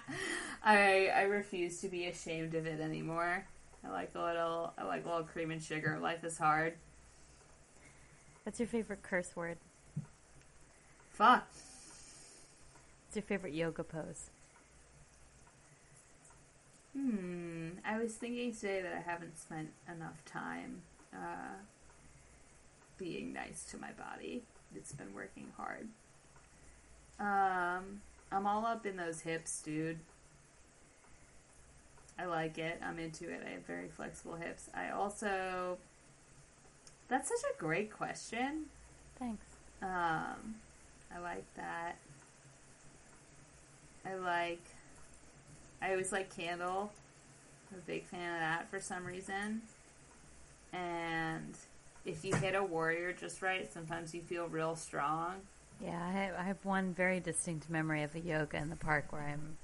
B: I refuse to be ashamed of it anymore. I like a little. I like a little cream and sugar. Life is hard.
A: What's your favorite curse word?
B: Fuck.
A: What's your favorite yoga pose?
B: Hmm. I was thinking today that I haven't spent enough time uh, being nice to my body. It's been working hard. Um, I'm all up in those hips, dude. I like it. I'm into it. I have very flexible hips. I also. That's such a great question.
A: Thanks.
B: Um, I like that. I like. I always like Candle. I'm a big fan of that for some reason. And if you hit a warrior just right, sometimes you feel real strong.
A: Yeah, I have, I have one very distinct memory of a yoga in the park where I'm.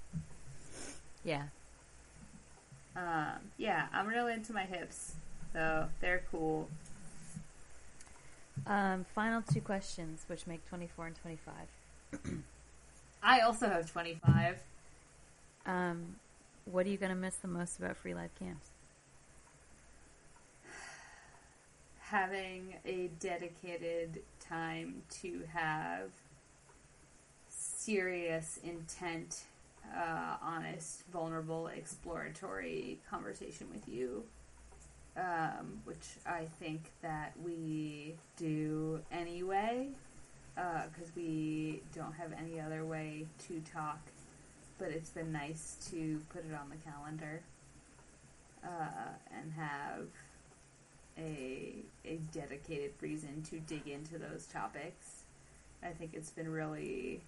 A: Yeah.
B: Um, yeah, I'm real into my hips, so they're cool.
A: Um, final two questions, which make 24 and 25.
B: I also have 25.
A: Um, what are you going to miss the most about free live cams?
B: Having a dedicated time to have serious intent, uh, honest, vulnerable, exploratory conversation with you. Um, which I think that we do anyway, because we don't have any other way to talk. But it's been nice to put it on the calendar uh, and have a a dedicated reason to dig into those topics. I think it's been really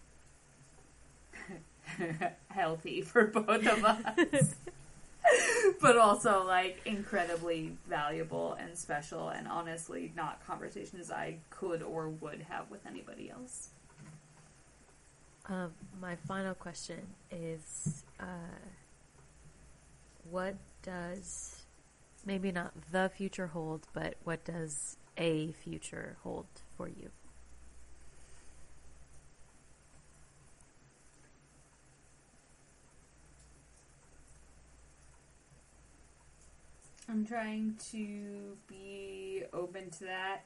B: healthy for both of us. but also like incredibly valuable and special and honestly not conversations I could or would have with anybody else.
A: Um, my final question is uh, what does, maybe not the future hold, but what does a future hold for you?
B: I'm trying to be open to that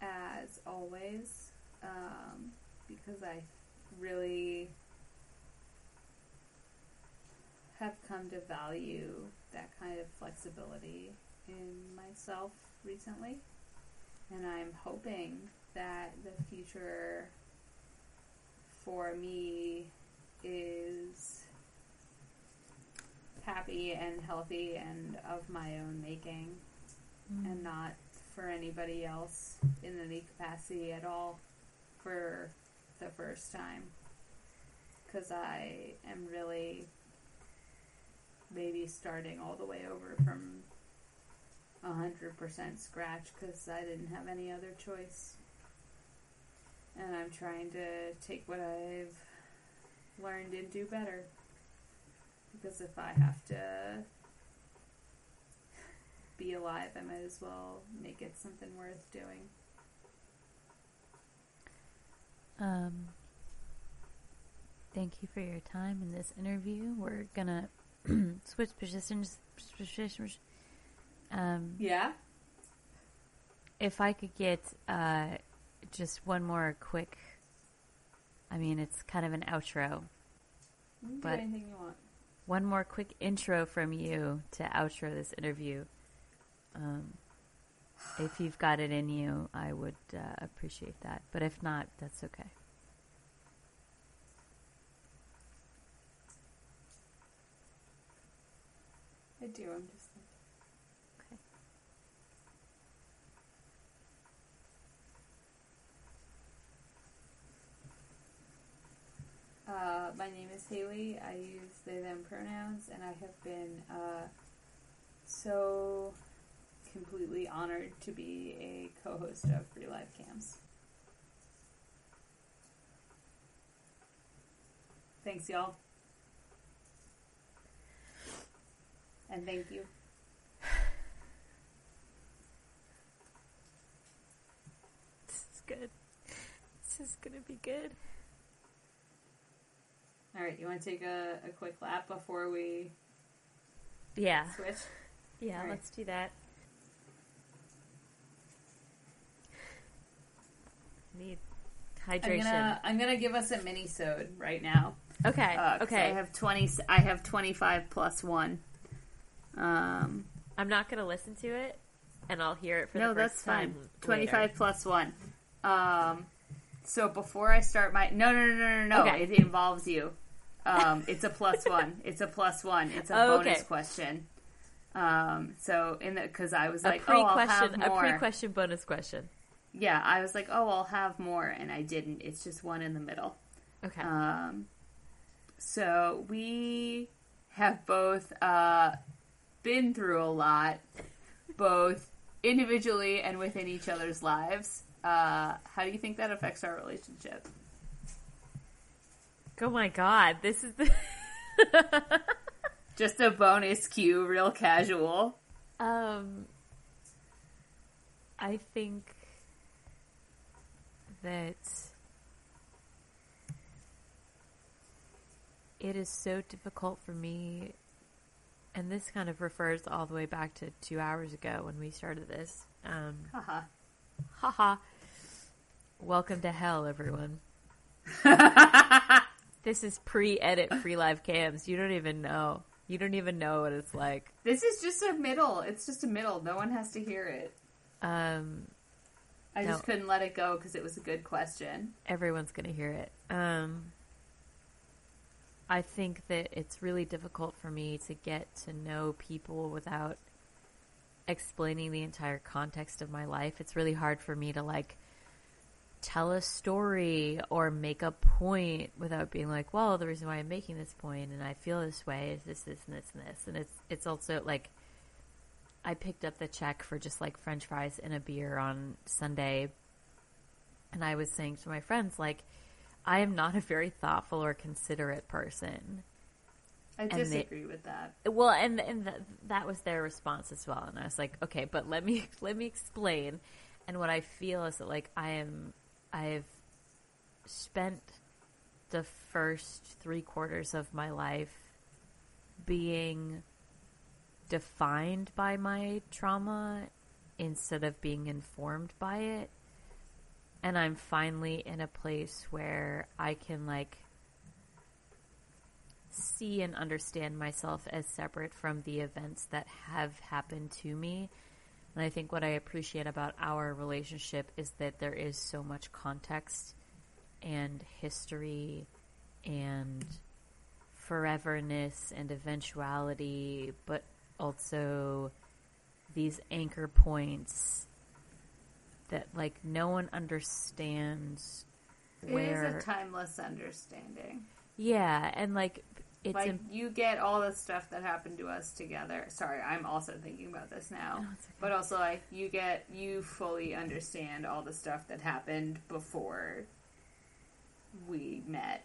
B: as always um, because I really have come to value that kind of flexibility in myself recently. And I'm hoping that the future for me is happy and healthy and of my own making mm. and not for anybody else in any capacity at all for the first time because I am really maybe starting all the way over from 100% scratch because I didn't have any other choice. And I'm trying to take what I've learned and do better. Because if I have to be alive, I might as well make it something worth doing.
A: Um, thank you for your time in this interview. We're gonna switch positions. Um,
B: Yeah?
A: if I could get uh, just one more quick, I mean, it's kind of an outro.
B: You can
A: But-
B: do anything you want.
A: One more quick intro from you to outro this interview. Um, if you've got it in you, I would uh, appreciate that. But if not, that's okay.
B: I do. I'm just.
A: Okay.
B: Uh, my name is Haley. I use they them pronouns, and I have been uh, so completely honored to be a co-host of Free Live Cams. Thanks, y'all, and thank you.
A: This is good. This is gonna be good.
B: All right, you want to take a, a quick lap before we
A: Yeah.
B: switch?
A: Yeah,
B: right.
A: let's do that. Need
B: I'm
A: hydration.
B: gonna I'm gonna give us a mini sode right now.
A: Okay.
B: Uh,
A: okay.
B: I have twenty. I have twenty five plus one. Um,
A: I'm not gonna listen to it, and I'll hear it for
B: no,
A: the
B: that's fine. Twenty plus one. Um, so before I start my no no no no no no,
A: Okay.
B: it involves you. Um, it's a plus one. It's a plus one. It's a
A: Oh,
B: bonus
A: okay.
B: question. Um, so in the because I was
A: A
B: like, oh, I'll have
A: a pre-question bonus question.
B: yeah, I was like, oh, I'll have more, and I didn't. It's just one in the middle.
A: Okay.
B: Um, so we have both uh, been through a lot, both individually and within each other's lives. Uh, how do you think that affects our relationship?
A: Oh my god, this is the.
B: Just a bonus cue, real casual.
A: um, I think that it is so difficult for me, and this kind of refers all the way back to two hours ago when we started this. Um,
B: Haha.
A: haha. Welcome to hell, everyone. This is pre-edit, free live cams. You don't even know. You don't even know what it's like.
B: This is just a middle. It's just a middle. No one has to hear it.
A: Um,
B: I just couldn't let it go because it was a good question.
A: everyone's gonna hear it. Um, I think that it's really difficult for me to get to know people without explaining the entire context of my life. It's really hard for me to like tell a story or make a point without being like, well, the reason why I'm making this point and I feel this way is this, this, and this, and this. And it's it's also like I picked up the check for just like French fries and a beer on Sunday and I was saying to my friends, like, I am not a very thoughtful or considerate person.
B: I
A: they-
B: disagree with that.
A: Well, and and th- that was their response as well. And I was like, okay, but let me let me explain. And what I feel is that like I am, I've spent the first three quarters of my life being defined by my trauma instead of being informed by it. And I'm finally in a place where I can like see and understand myself as separate from the events that have happened to me. And I think what I appreciate about our relationship is that there is so much context and history and foreverness and eventuality, but also these anchor points that like no one understands
B: It
A: where
B: is a timeless understanding.
A: yeah and like it's
B: like you get all the stuff that happened to us together. Sorry, I'm also thinking about this now.
A: Oh, no, okay.
B: But also like you get you fully understand all the stuff that happened before we met,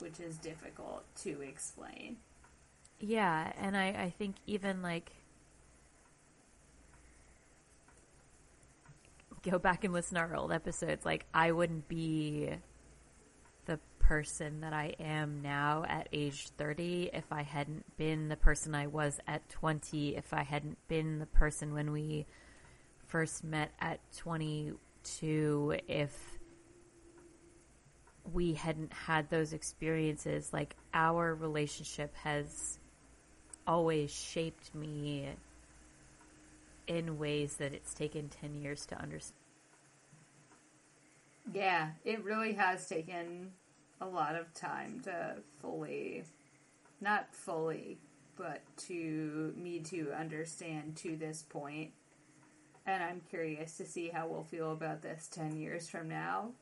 B: which is difficult to explain.
A: Yeah, and I, I think even like go back and listen to our old episodes, like I wouldn't be person that I am now at age 30 if I hadn't been the person I was at 20, if I hadn't been the person when we first met at 22, if we hadn't had those experiences, like our relationship has always shaped me in ways that it's taken 10 years to understand.
B: Yeah, it really has taken a lot of time to fully, not fully, but to me to understand to this point. And I'm curious to see how we'll feel about this 10 years from now.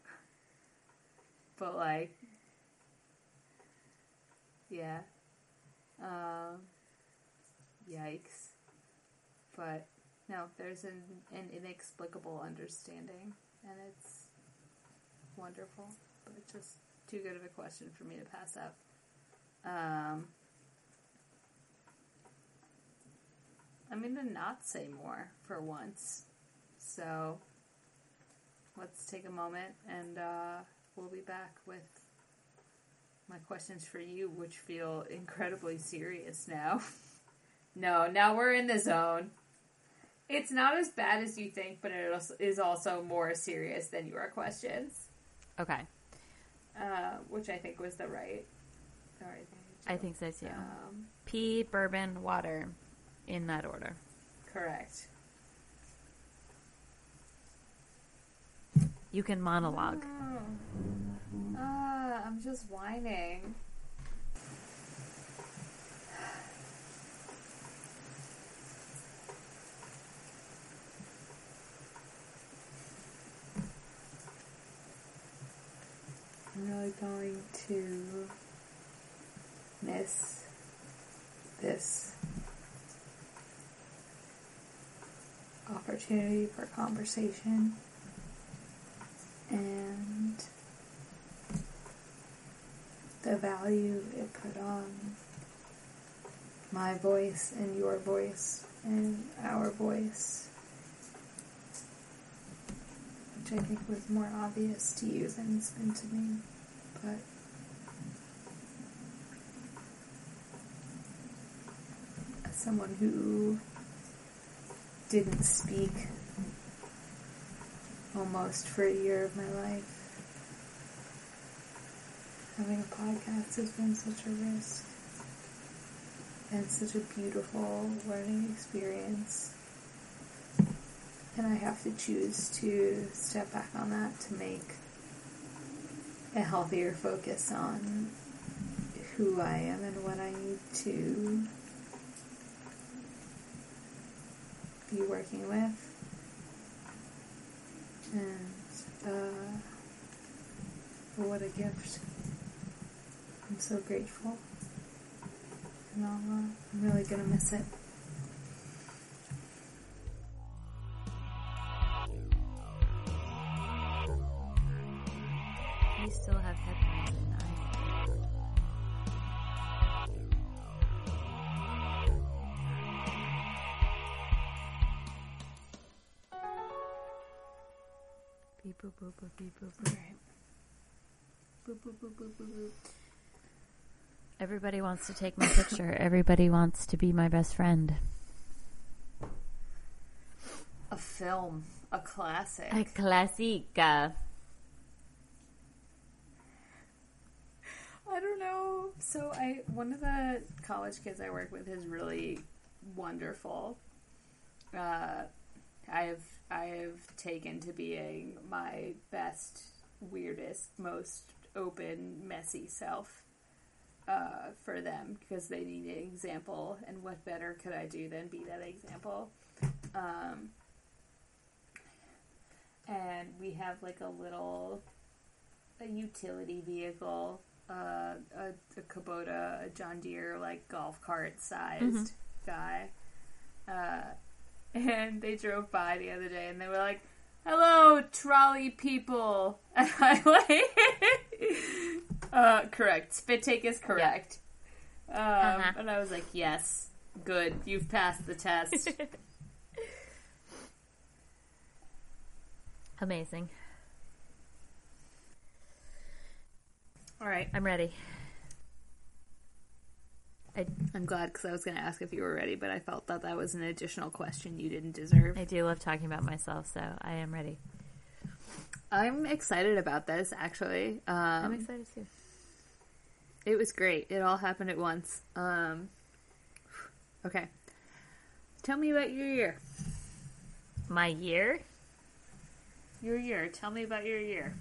B: But, like, yeah. Um, yikes. But, no, there's an, an inexplicable understanding, and it's wonderful, but it's just too good of a question for me to pass up. Um, I'm gonna not say more for once. So, let's take a moment and uh, we'll be back with my questions for you, which feel incredibly serious now. no, now we're in the zone. It's not as bad as you think, but it is also more serious than your questions.
A: Okay.
B: Uh, which I think was the right, the right thing.
A: I think so too. Um, Pee, bourbon, water, in that order.
B: Correct.
A: You can monologue.
B: Oh. Uh, I'm just whining. I'm really going to miss this opportunity for conversation and the value it put on my voice and your voice and our voice, which I think was more obvious to you than, than to me, but. As someone who didn't speak almost for a year of my life. Having a podcast has been such a risk and such a beautiful learning experience. And I have to choose to step back on that to make a healthier focus on who I am and what I need to be working with. And uh, what a gift. I'm so grateful. And I'll, uh, I'm really going to miss it.
A: You still have headphones in. boop, boop, boop, boop, boop, boop. Boop, boop, boop, boop, boop, boop. Everybody wants to take my picture. Everybody wants to be my best friend.
B: A film. A classic.
A: A classica.
B: I don't know. So I one of the college kids I work with is really wonderful. Uh, I've I've taken to being my best, weirdest, most open, messy self uh, for them because they need an example, and what better could I do than be that example? Um, and we have like a little a utility vehicle, uh, a, a Kubota, a John Deere like golf cart sized mm-hmm. guy. Uh, and they drove by the other day and they were like, "Hello, trolley people," and I like, uh, correct. Spit take is correct. Um, uh-huh. And I was like, "Yes, good. You've passed the test."
A: Amazing.
B: All right,
A: I'm ready.
B: I, am glad because I was going to ask if you were ready, but I felt that that was an additional question you didn't deserve.
A: I do love talking about myself, so I am ready.
B: I'm excited about this, actually. Um,
A: I'm excited too.
B: It was great. It all happened at once. Um, okay. Tell me about your year.
A: My year?
B: Your year. Tell me about your year.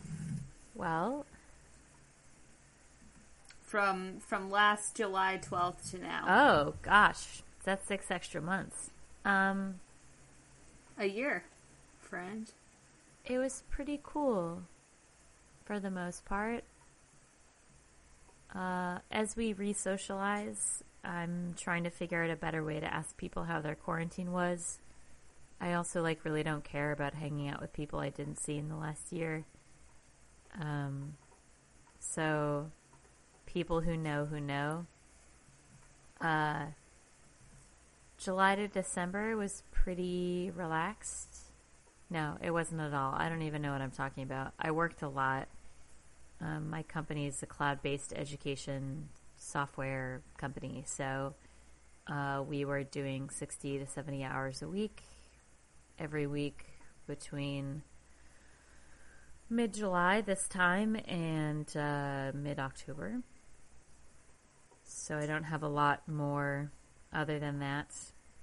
A: Well,
B: from from last July 12th to now.
A: Oh gosh, that's six extra months. Um,
B: a year, friend.
A: It was pretty cool, for the most part. Uh, as we re-socialize, I'm trying to figure out a better way to ask people how their quarantine was. I also like really don't care about hanging out with people I didn't see in the last year. Um, so people who know who know. Uh, July to December was pretty relaxed. No, it wasn't at all. I don't even know what I'm talking about. I worked a lot. Um, my company is a cloud based education software company. So uh, we were doing 60 to 70 hours a week every week between mid July this time and uh, mid October. So I don't have a lot more other than that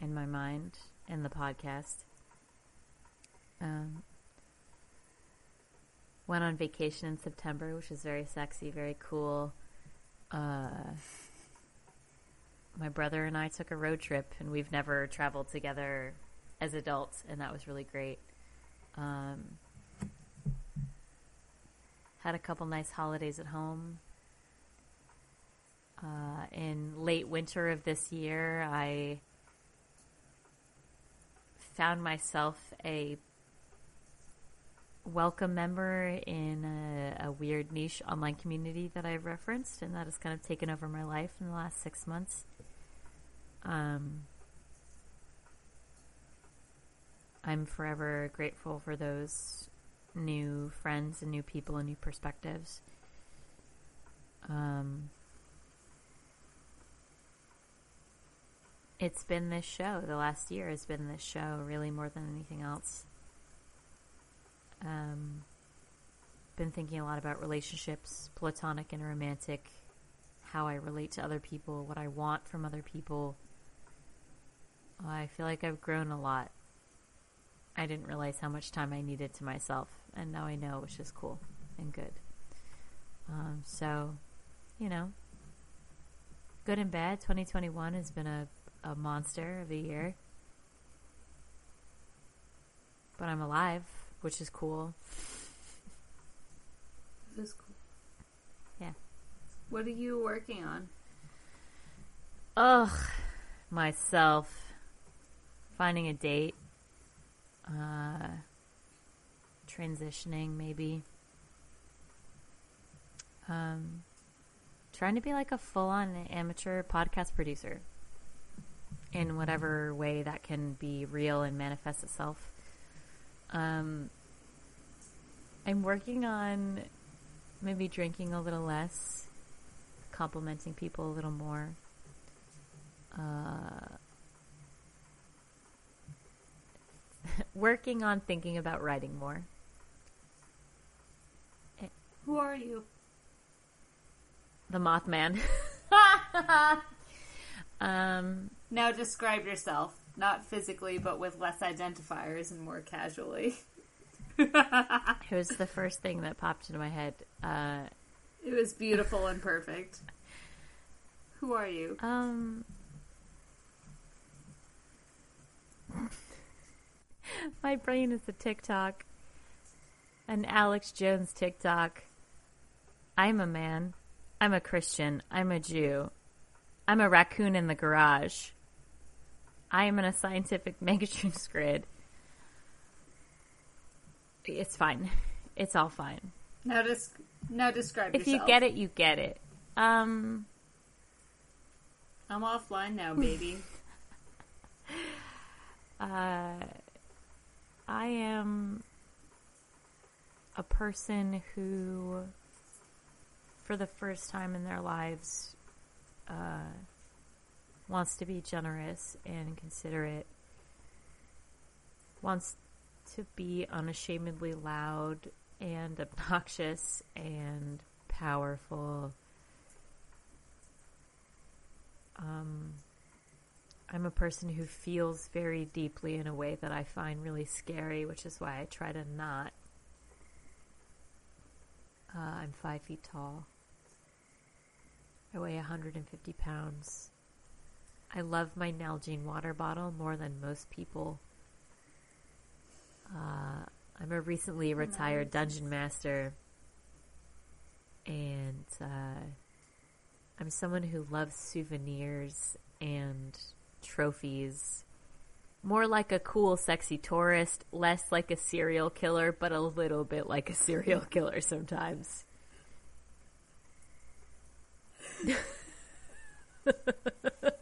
A: in my mind in the podcast. Um, went on vacation in September, which was very sexy, very cool. Uh, my brother and I took a road trip, and we've never traveled together as adults, and that was really great. Um, had a couple nice holidays at home. Uh, in late winter of this year, I found myself a welcome member in a, a, weird niche online community that I've referenced, and that has kind of taken over my life in the last six months. Um, I'm forever grateful for those new friends and new people and new perspectives. Um, it's been this show. The last year has been this show, really more than anything else. Um, been thinking a lot about relationships, platonic and romantic, how I relate to other people, what I want from other people. I feel like I've grown a lot. I didn't realize how much time I needed to myself, and now I know, which is cool and good. Um, so, you know, good and bad. 2021 has been a, a monster of a year. But I'm alive which is cool.
B: It is cool.
A: Yeah.
B: What are you working on?
A: Ugh, myself. Finding a date. Uh, transitioning, maybe. Um, trying to be like a full on amateur podcast producer in whatever way that can be real and manifest itself. Um, I'm working on maybe drinking a little less, complimenting people a little more. Uh, working on thinking about writing more.
B: Who are you?
A: The Mothman. um,
B: now describe yourself not physically, but with less identifiers and more casually.
A: it was the first thing that popped into my head. Uh,
B: it was beautiful and perfect. Who are you?
A: Um, my brain is a TikTok, an Alex Jones TikTok. I'm a man. I'm a Christian. I'm a Jew. I'm a raccoon in the garage. I am in a scientific Megatrix grid. It's fine. It's all fine.
B: Now, des- now describe
A: if
B: yourself.
A: you get it, you get it. Um,
B: I'm offline now, baby.
A: uh, I am a person who, for the first time in their lives, uh, wants to be generous and considerate, wants to be unashamedly loud and obnoxious and powerful. Um, I'm a person who feels very deeply in a way that I find really scary, which is why I try to not. Uh, I'm five feet tall. I weigh 150 pounds. I love my Nalgene water bottle more than most people. Uh, I'm a recently retired nice. dungeon master, and uh, I'm someone who loves souvenirs and trophies. More like a cool, sexy tourist, less like a serial killer, but a little bit like a serial killer sometimes.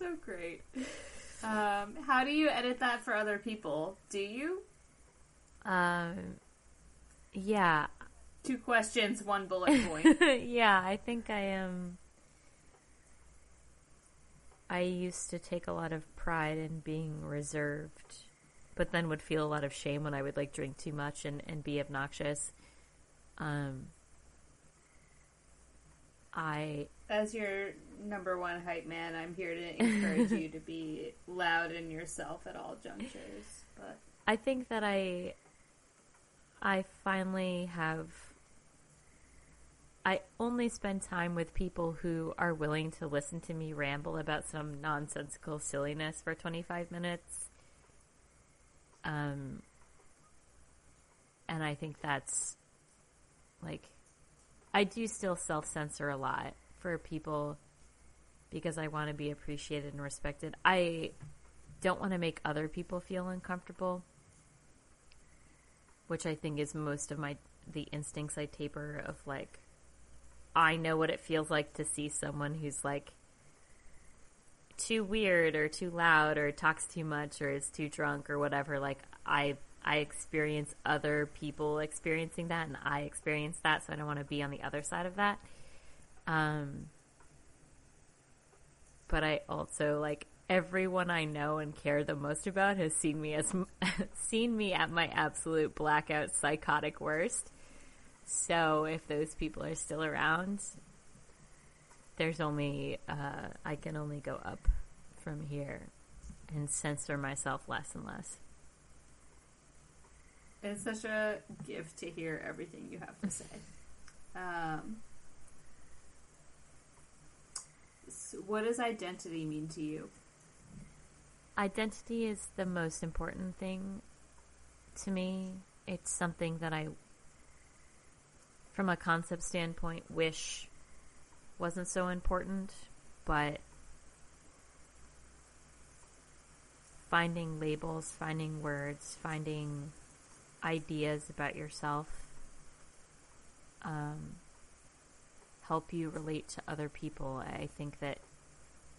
B: So great. Um, how do you edit that for other people? Do you?
A: Um, yeah,
B: Two questions, one bullet point.
A: yeah, I think I am. I used to take a lot of pride in being reserved, but then would feel a lot of shame when I would like drink too much and, and be obnoxious. Um, I
B: As your number one hype man, I'm here to encourage you to be loud in yourself at all junctures. But
A: I think that I I finally have I only spend time with people who are willing to listen to me ramble about some nonsensical silliness for 25 minutes. Um and I think that's like I do still self-censor a lot for people because I want to be appreciated and respected. I don't want to make other people feel uncomfortable, which I think is most of my the instincts I taper of like I know what it feels like to see someone who's like too weird or too loud or talks too much or is too drunk or whatever like I I experience other people experiencing that and I experience that so I don't want to be on the other side of that. Um but I also like everyone I know and care the most about has seen me as seen me at my absolute blackout psychotic worst. So if those people are still around, there's only uh, I can only go up from here and censor myself less and less.
B: It's such a gift to hear everything you have to say. Um, so what does identity mean to you?
A: Identity is the most important thing to me. It's something that I, from a concept standpoint, wish wasn't so important, but finding labels, finding words, finding ideas about yourself um, help you relate to other people. I think that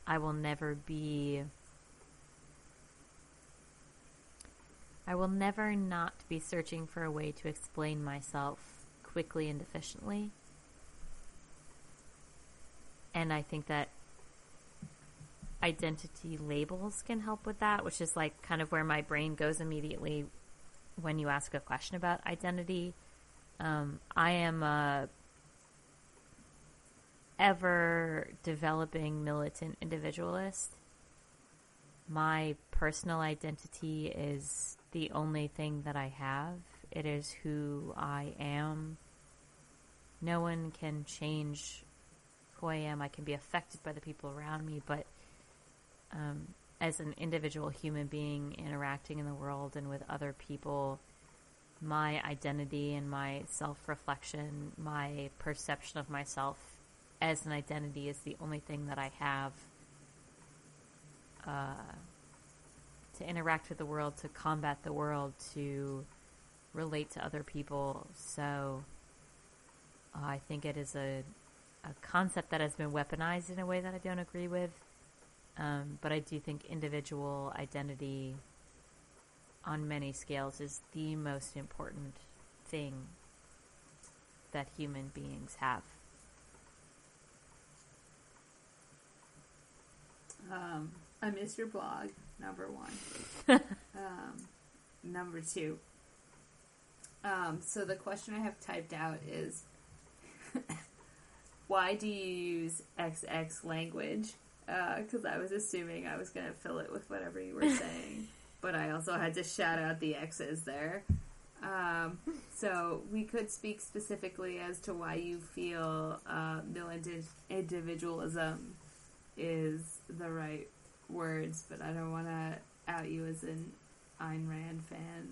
A: I will never be. I will never not be searching for a way to explain myself quickly and efficiently. And I think that identity labels can help with that, which is like kind of where my brain goes immediately when you ask a question about identity. Um, I am a ever developing militant individualist. My personal identity is the only thing that I have. It is who I am. No one can change who I am. I can be affected by the people around me, but um, as an individual human being interacting in the world and with other people, my identity and my self reflection, my perception of myself as an identity is the only thing that I have uh, to interact with the world, to combat the world, to relate to other people. So uh, I think it is a, a concept that has been weaponized in a way that I don't agree with. Um, but I do think individual identity on many scales is the most important thing that human beings have.
B: Um, I miss your blog, number one. um, number two. Um, so the question I have typed out is why do you use XX language? Because uh, I was assuming I was going to fill it with whatever you were saying, but I also had to shout out the X's there. Um, so we could speak specifically as to why you feel uh, militant individualism is the right words, but I don't want to out you as an Ayn Rand fan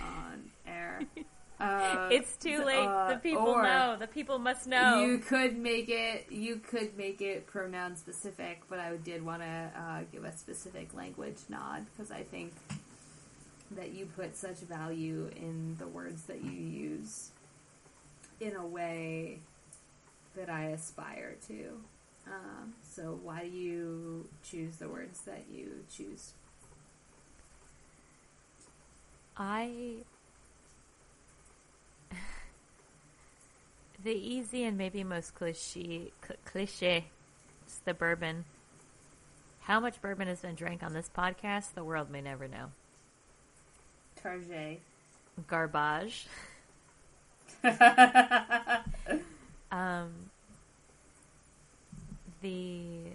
B: on air. Uh,
A: it's too late.
B: uh,
A: the people know. The people must know.
B: You could make it. You could make it pronoun specific, but I did want to uh, give a specific language nod because I think that you put such value in the words that you use in a way that I aspire to. Um, so why do you choose the words that you choose
A: I. the easy and maybe most cliche, cl- cliche is the bourbon. How much bourbon has been drank on this podcast, the world may never know.
B: Target.
A: Garbage. um, the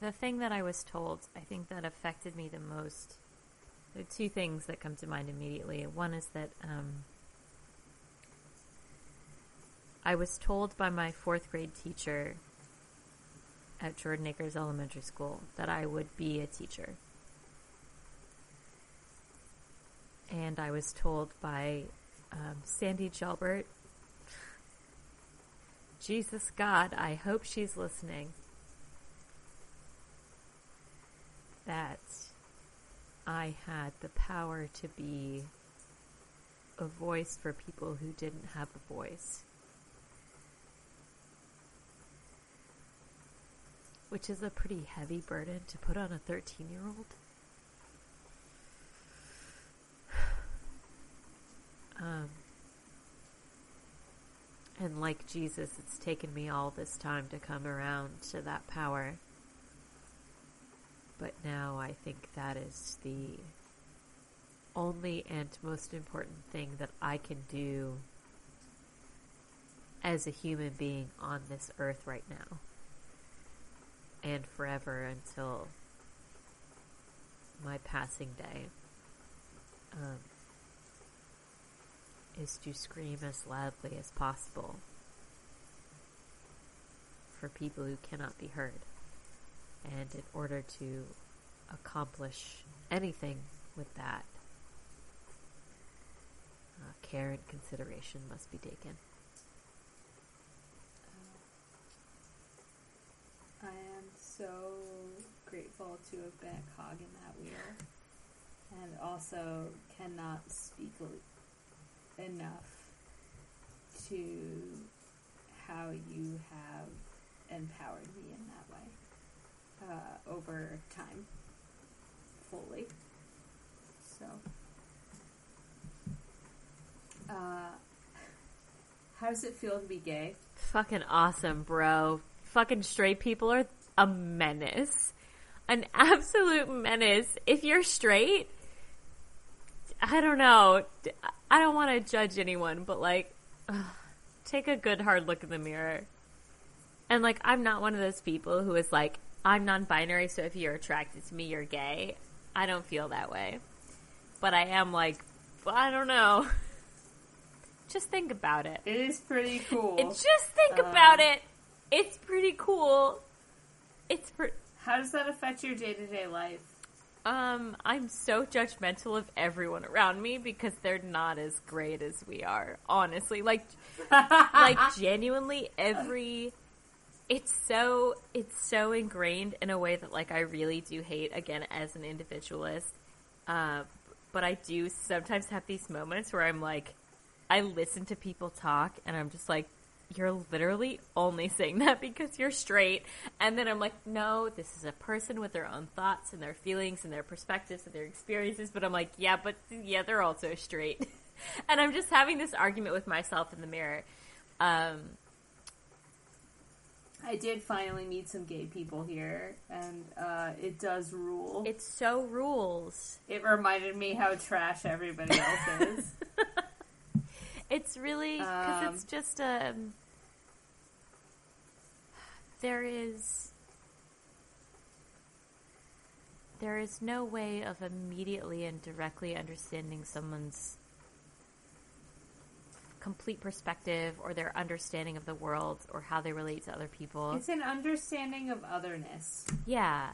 A: the thing that I was told, I think that affected me the most. There are two things that come to mind immediately. One is that um, I was told by my fourth grade teacher at Jordan Acres Elementary School that I would be a teacher. And I was told by um, Sandy Gilbert, Jesus God, I hope she's listening, that I had the power to be a voice for people who didn't have a voice. Which is a pretty heavy burden to put on a 13 year old. Um, and like Jesus, it's taken me all this time to come around to that power. But now I think that is the only and most important thing that I can do as a human being on this earth right now. And forever until my passing day. Um, is to scream as loudly as possible for people who cannot be heard. And in order to accomplish anything with that, uh, care and consideration must be taken.
B: I am so grateful to have been a cog in that wheel, and also cannot speak enough to how you have empowered me in that way uh, over time fully. So, uh, how does it feel to be gay?
A: Fucking awesome, bro. Fucking straight people are a menace. An absolute menace. If you're straight, I don't know. I don't want to judge anyone, but like, ugh, take a good hard look in the mirror. And like, I'm not one of those people who is like, I'm non binary, so if you're attracted to me, you're gay. I don't feel that way. But I am like, I don't know. Just think about it.
B: It is pretty cool.
A: Just think um, about it. It's pretty cool. It's pre-
B: How does that affect your day to day life?
A: Um, I'm so judgmental of everyone around me because they're not as great as we are. Honestly, like, like genuinely, every it's so it's so ingrained in a way that like I really do hate again as an individualist. Uh, but I do sometimes have these moments where I'm like, I listen to people talk and I'm just like, you're literally only saying that because you're straight. And then I'm like, no, this is a person with their own thoughts and their feelings and their perspectives and their experiences. But I'm like, yeah, but yeah, they're also straight. and I'm just having this argument with myself in the mirror. Um,
B: I did finally meet some gay people here, and uh, it does rule.
A: It so rules.
B: It reminded me how trash everybody else is.
A: It's really because um, it's just um, there is there is no way of immediately and directly understanding someone's complete perspective or their understanding of the world or how they relate to other people.
B: It's an understanding of otherness.
A: Yeah.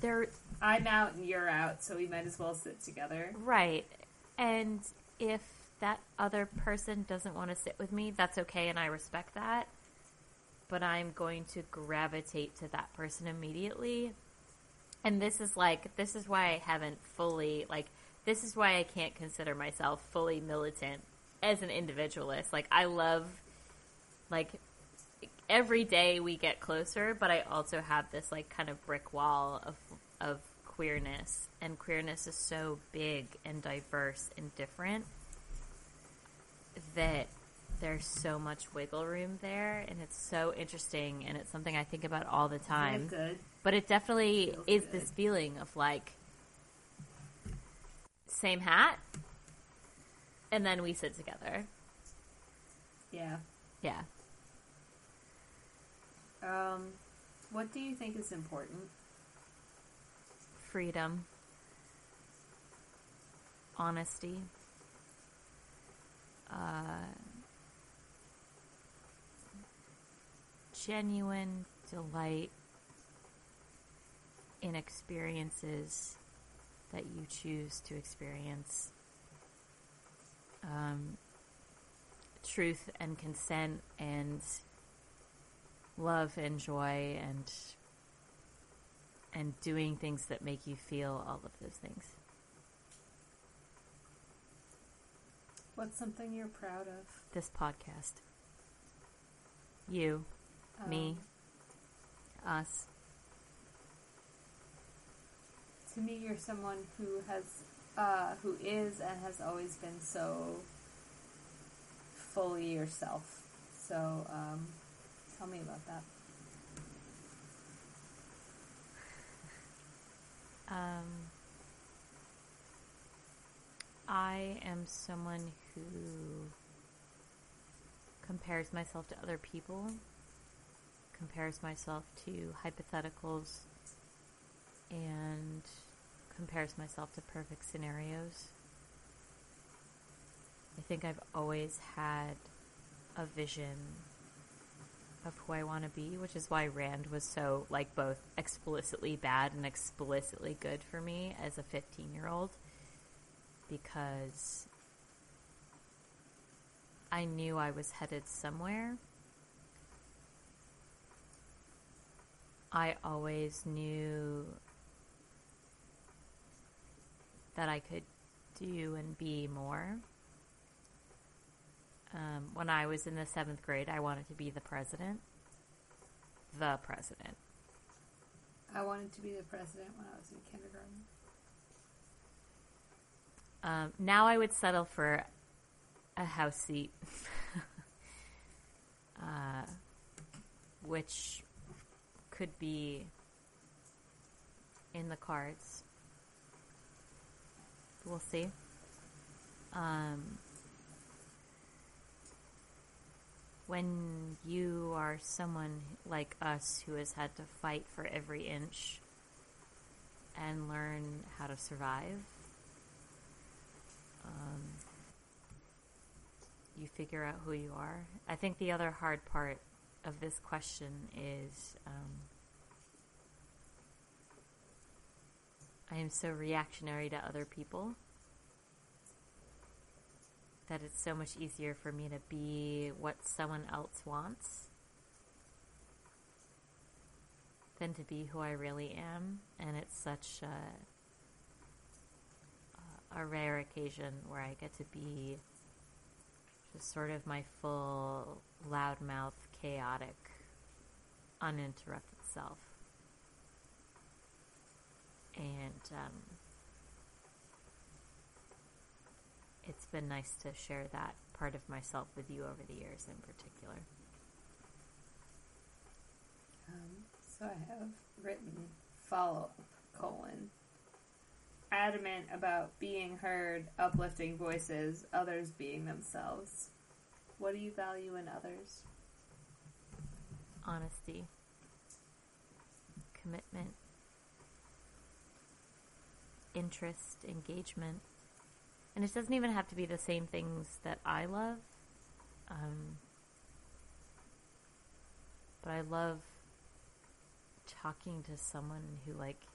A: There
B: I'm out and you're out, so we might as well sit together.
A: Right. And if that other person doesn't want to sit with me, that's okay and I respect that. But I'm going to gravitate to that person immediately. And this is like, this is why I haven't fully, like, this is why I can't consider myself fully militant as an individualist. Like, I love, like, every day we get closer, but I also have this, like, kind of brick wall of, of queerness, and queerness is so big and diverse and different that there's so much wiggle room there, and it's so interesting, and it's something I think about all the time.
B: good.
A: But it definitely
B: Feels
A: is
B: good.
A: this feeling of like same hat, and then we sit together.
B: Yeah.
A: Yeah.
B: Um, what do you think is important?
A: freedom, honesty, uh, genuine delight in experiences that you choose to experience, um, truth and consent and love and joy and and doing things that make you feel all of those things.
B: What's something you're proud of?
A: This podcast. You, me,
B: Um,
A: us.
B: to me, you're someone who has, uh, who is and has always been so fully yourself. So, um, tell me about that.
A: Um, I am someone who compares myself to other people, compares myself to hypotheticals, and compares myself to perfect scenarios. I think I've always had a vision of who I want to be, which is why Rand was so like both explicitly bad and explicitly good for me as a 15 year old because I knew I was headed somewhere. I always knew that I could do and be more. Um, when I was in the seventh grade, I wanted to be the president. The president.
B: I wanted to be the president when I was in kindergarten.
A: Um, now I would settle for a house seat, uh, which could be in the cards. We'll see. Um, when you are someone like us who has had to fight for every inch and learn how to survive, um, you figure out who you are. I think the other hard part of this question is um, I am so reactionary to other people that it's so much easier for me to be what someone else wants than to be who I really am. And it's such a, a rare occasion where I get to be just sort of my full, loudmouth, chaotic, uninterrupted self. And um, it's been nice to share that part of myself with you over the years in particular.
B: Um, so I have written follow up colon adamant about being heard, uplifting voices, others being themselves. What do you value in others?
A: Honesty, commitment, interest, engagement. And it doesn't even have to be the same things that I love. Um, but I love talking to someone who, like,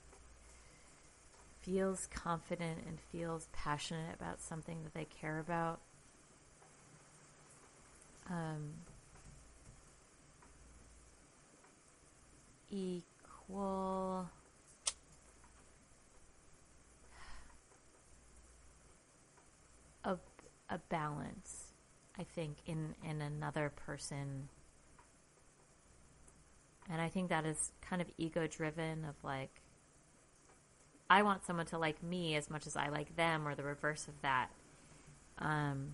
A: feels confident and feels passionate about something that they care about. Um, equal a, a balance, I think, in, in another person. And I think that is kind of ego driven of like, I want someone to like me as much as I like them, or the reverse of that. Um,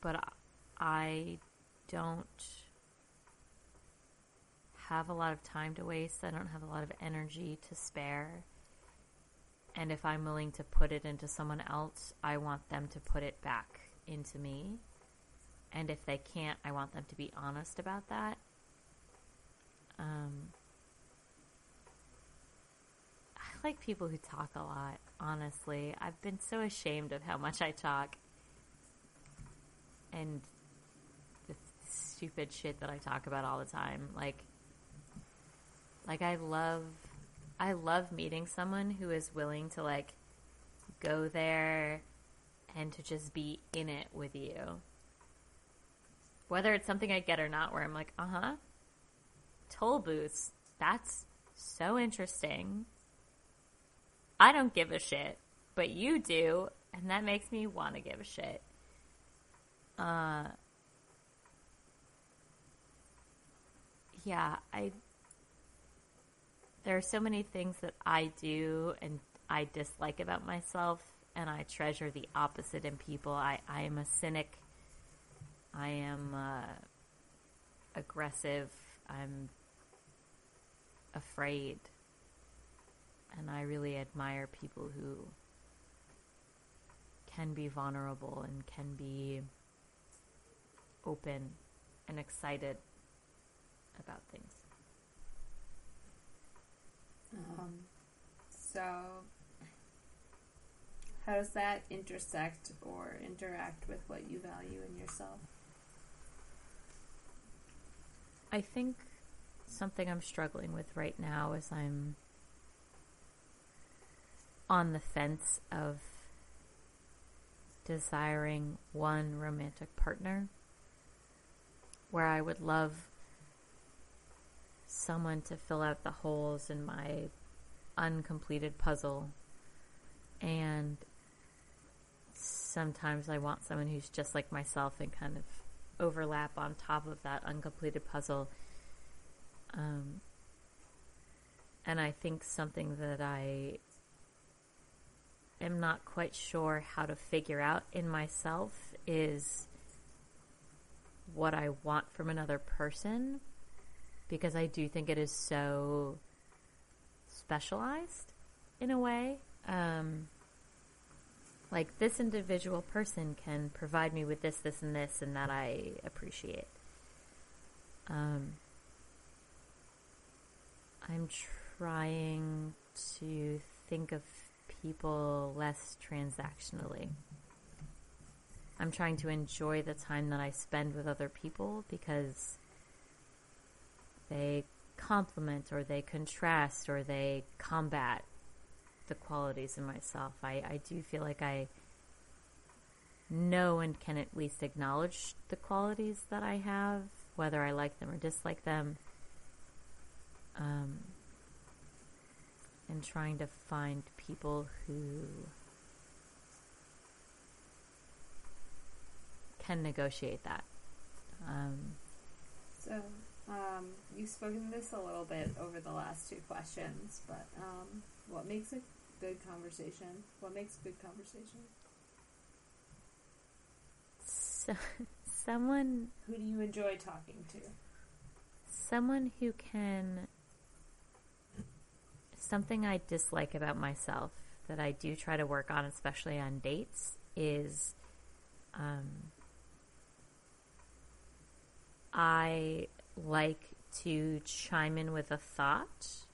A: but I don't have a lot of time to waste. I don't have a lot of energy to spare. And if I'm willing to put it into someone else, I want them to put it back into me. And if they can't, I want them to be honest about that. Um, I like people who talk a lot, honestly. I've been so ashamed of how much I talk. And the stupid shit that I talk about all the time. Like, like I love I love meeting someone who is willing to like go there and to just be in it with you. Whether it's something I get or not, where I'm like, uh huh, toll booths, that's so interesting. I don't give a shit, but you do, and that makes me want to give a shit. Uh, yeah, I there are so many things that I do and I dislike about myself, and I treasure the opposite in people. I, I am a cynic. I am uh, aggressive. I'm afraid. And I really admire people who can be vulnerable and can be open and excited about things.
B: Um, so, how does that intersect or interact with what you value in yourself?
A: I think something I'm struggling with right now is I'm on the fence of desiring one romantic partner where I would love someone to fill out the holes in my uncompleted puzzle. And sometimes I want someone who's just like myself and kind of overlap on top of that uncompleted puzzle. Um, and I think something that I am not quite sure how to figure out in myself is what I want from another person because I do think it is so specialized in a way. Um, like this individual person can provide me with this, this, and this, and that I appreciate. Um, I'm trying to think of people less transactionally. I'm trying to enjoy the time that I spend with other people because they complement or they contrast or they combat the qualities in myself. I, I do feel like I know and can at least acknowledge the qualities that I have, whether I like them or dislike them. Um, and trying to find people who can negotiate that. Um,
B: so um, you've spoken this a little bit over the last two questions, but um, what makes a good conversation? What makes a good conversation?
A: So, someone.
B: Who do you enjoy talking to?
A: Someone who can. Something I dislike about myself that I do try to work on, especially on dates, is. Um, I like to chime in with a thought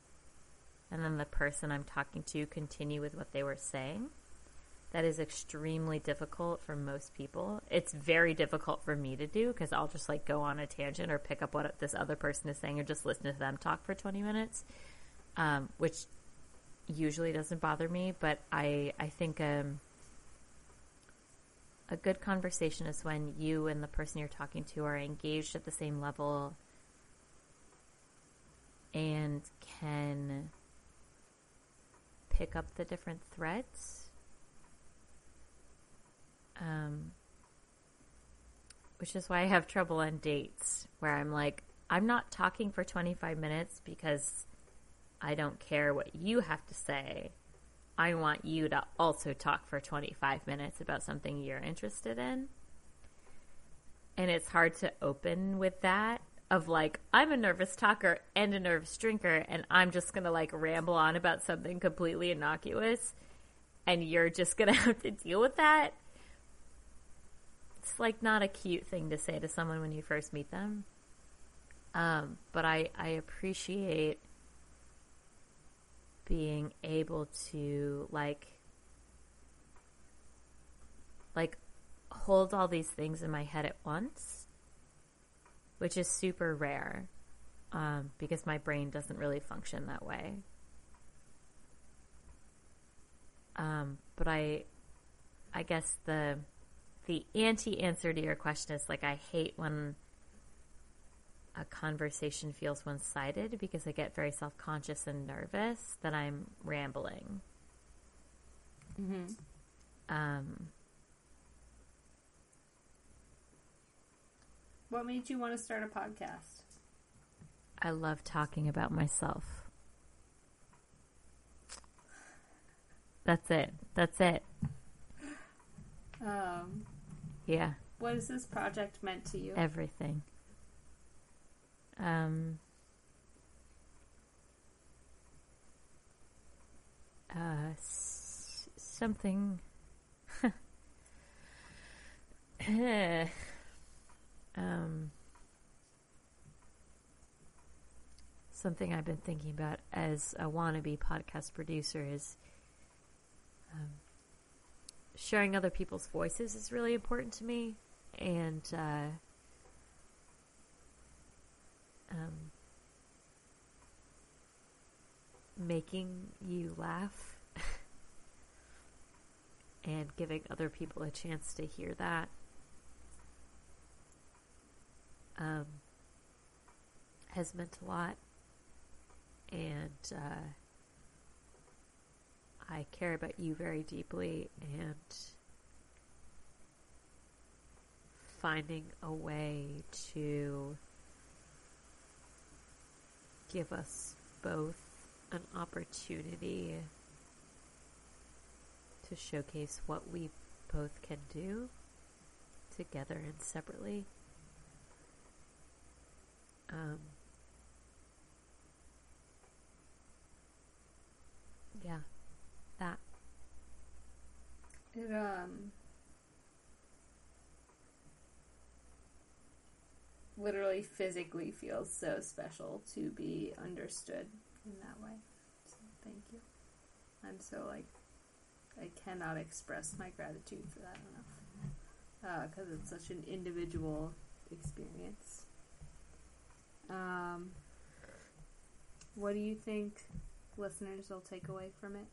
A: and then the person I'm talking to continue with what they were saying. That is extremely difficult for most people. It's very difficult for me to do because I'll just like go on a tangent or pick up what this other person is saying or just listen to them talk for 20 minutes, um, which usually doesn't bother me. But I, I think um, a good conversation is when you and the person you're talking to are engaged at the same level and can pick up the different threads. Um, which is why I have trouble on dates where I'm like, I'm not talking for 25 minutes because I don't care what you have to say. I want you to also talk for 25 minutes about something you're interested in. And it's hard to open with that of like, I'm a nervous talker and a nervous drinker, and I'm just going to like ramble on about something completely innocuous, and you're just going to have to deal with that. It's like not a cute thing to say to someone when you first meet them. Um, but I, I appreciate being able to like like hold all these things in my head at once which is super rare um, because my brain doesn't really function that way. Um, but i i guess the the anti answer to your question is like i hate when a conversation feels one sided because I get very self conscious and nervous that I'm rambling.
B: Mm-hmm.
A: Um,
B: what made you want to start a podcast?
A: I love talking about myself. That's it. That's it.
B: Um,
A: yeah.
B: What has this project meant to you?
A: Everything. Um, uh, s- something. um, something I've been thinking about as a wannabe podcast producer is um, sharing other people's voices is really important to me, and uh, um, making you laugh and giving other people a chance to hear that um, has meant a lot. And uh, I care about you very deeply, and finding a way to give us both an opportunity to showcase what we both can do together and separately. Um, yeah, that.
B: It um literally physically feels so special to be understood in that way. So thank you. I'm so like I cannot express my gratitude for that enough because uh, it's such an individual experience. Um, what do you think listeners will take away from it?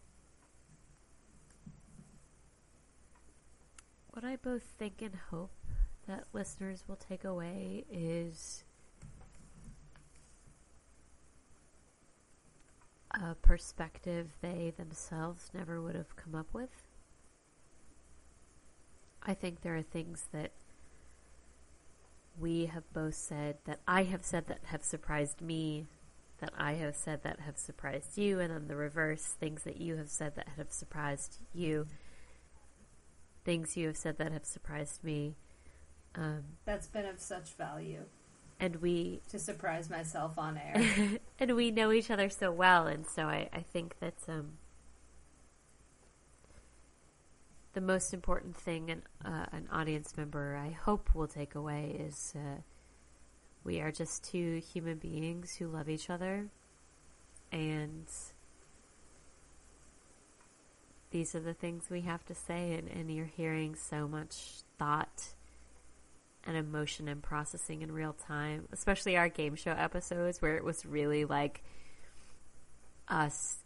A: What I both think and hope that listeners will take away is a perspective they themselves never would have come up with. I think there are things that we have both said that I have said that have surprised me, that I have said that have surprised you, and then the reverse things that you have said that have surprised you, things you have said that have surprised me. Um,
B: That's been of such value
A: and we
B: to surprise myself on air.
A: and we know each other so well, and so I, I think that's um, the most important thing an uh, an audience member I hope will take away is uh, we are just two human beings who love each other, and these are the things we have to say, and, and you're hearing so much thought and emotion and processing in real time, especially our game show episodes where it was really like us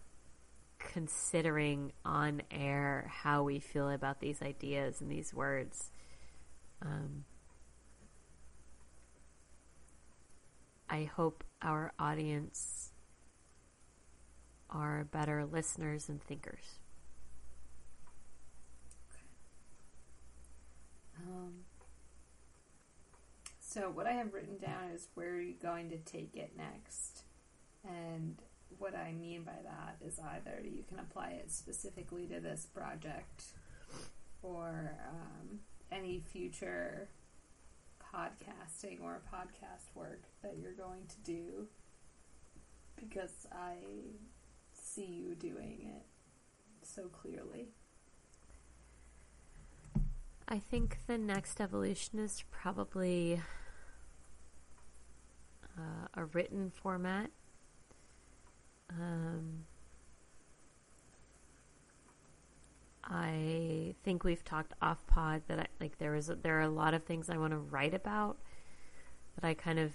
A: considering on air how we feel about these ideas and these words. Um, I hope our audience are better listeners and thinkers.
B: Um, so what I have written down is where are you going to take it next, and what I mean by that is either you can apply it specifically to this project or um, any future podcasting or podcast work that you're going to do because I see you doing it so clearly.
A: I think the next evolution is probably uh, a written format. Um, I think we've talked off pod that I, like there is a, there are a lot of things I want to write about that I kind of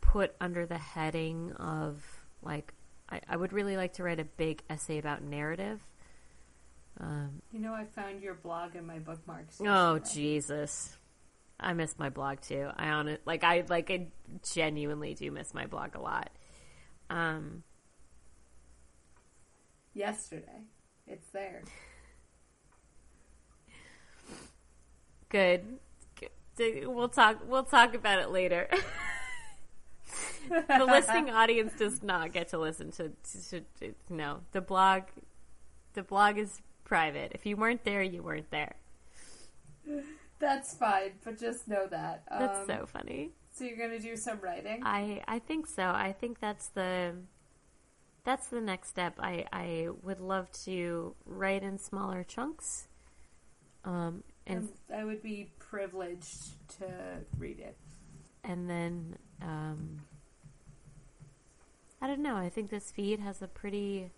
A: put under the heading of like I, I would really like to write a big essay about narrative. Um,
B: You know, I found your blog in my bookmarks.
A: oh. Jesus, I miss my blog too. I on it like I like I genuinely do miss my blog a lot. Um,
B: Yesterday. It's there.
A: good. Good. We'll talk. We'll talk about it later. the listening audience does not get to listen to, to, to, no the blog the blog is private if you weren't there you weren't there
B: That's fine, but just know that. Um,
A: that's so funny
B: So you're gonna do some writing.
A: i i think so i think that's the that's the next step i i would love to write in smaller chunks um and
B: and I would be privileged to read it.
A: and then um, I don't know. I think this feed has a pretty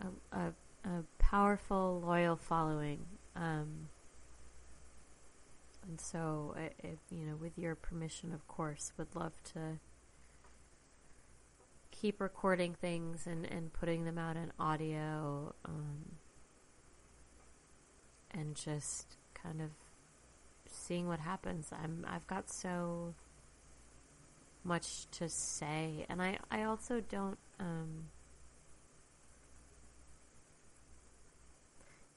A: a, a, a powerful, loyal following, um, and so I, you know, with your permission, of course, would love to keep recording things and, and putting them out in audio, um, and just kind of seeing what happens. I'm I've got so much to say, and I I also don't um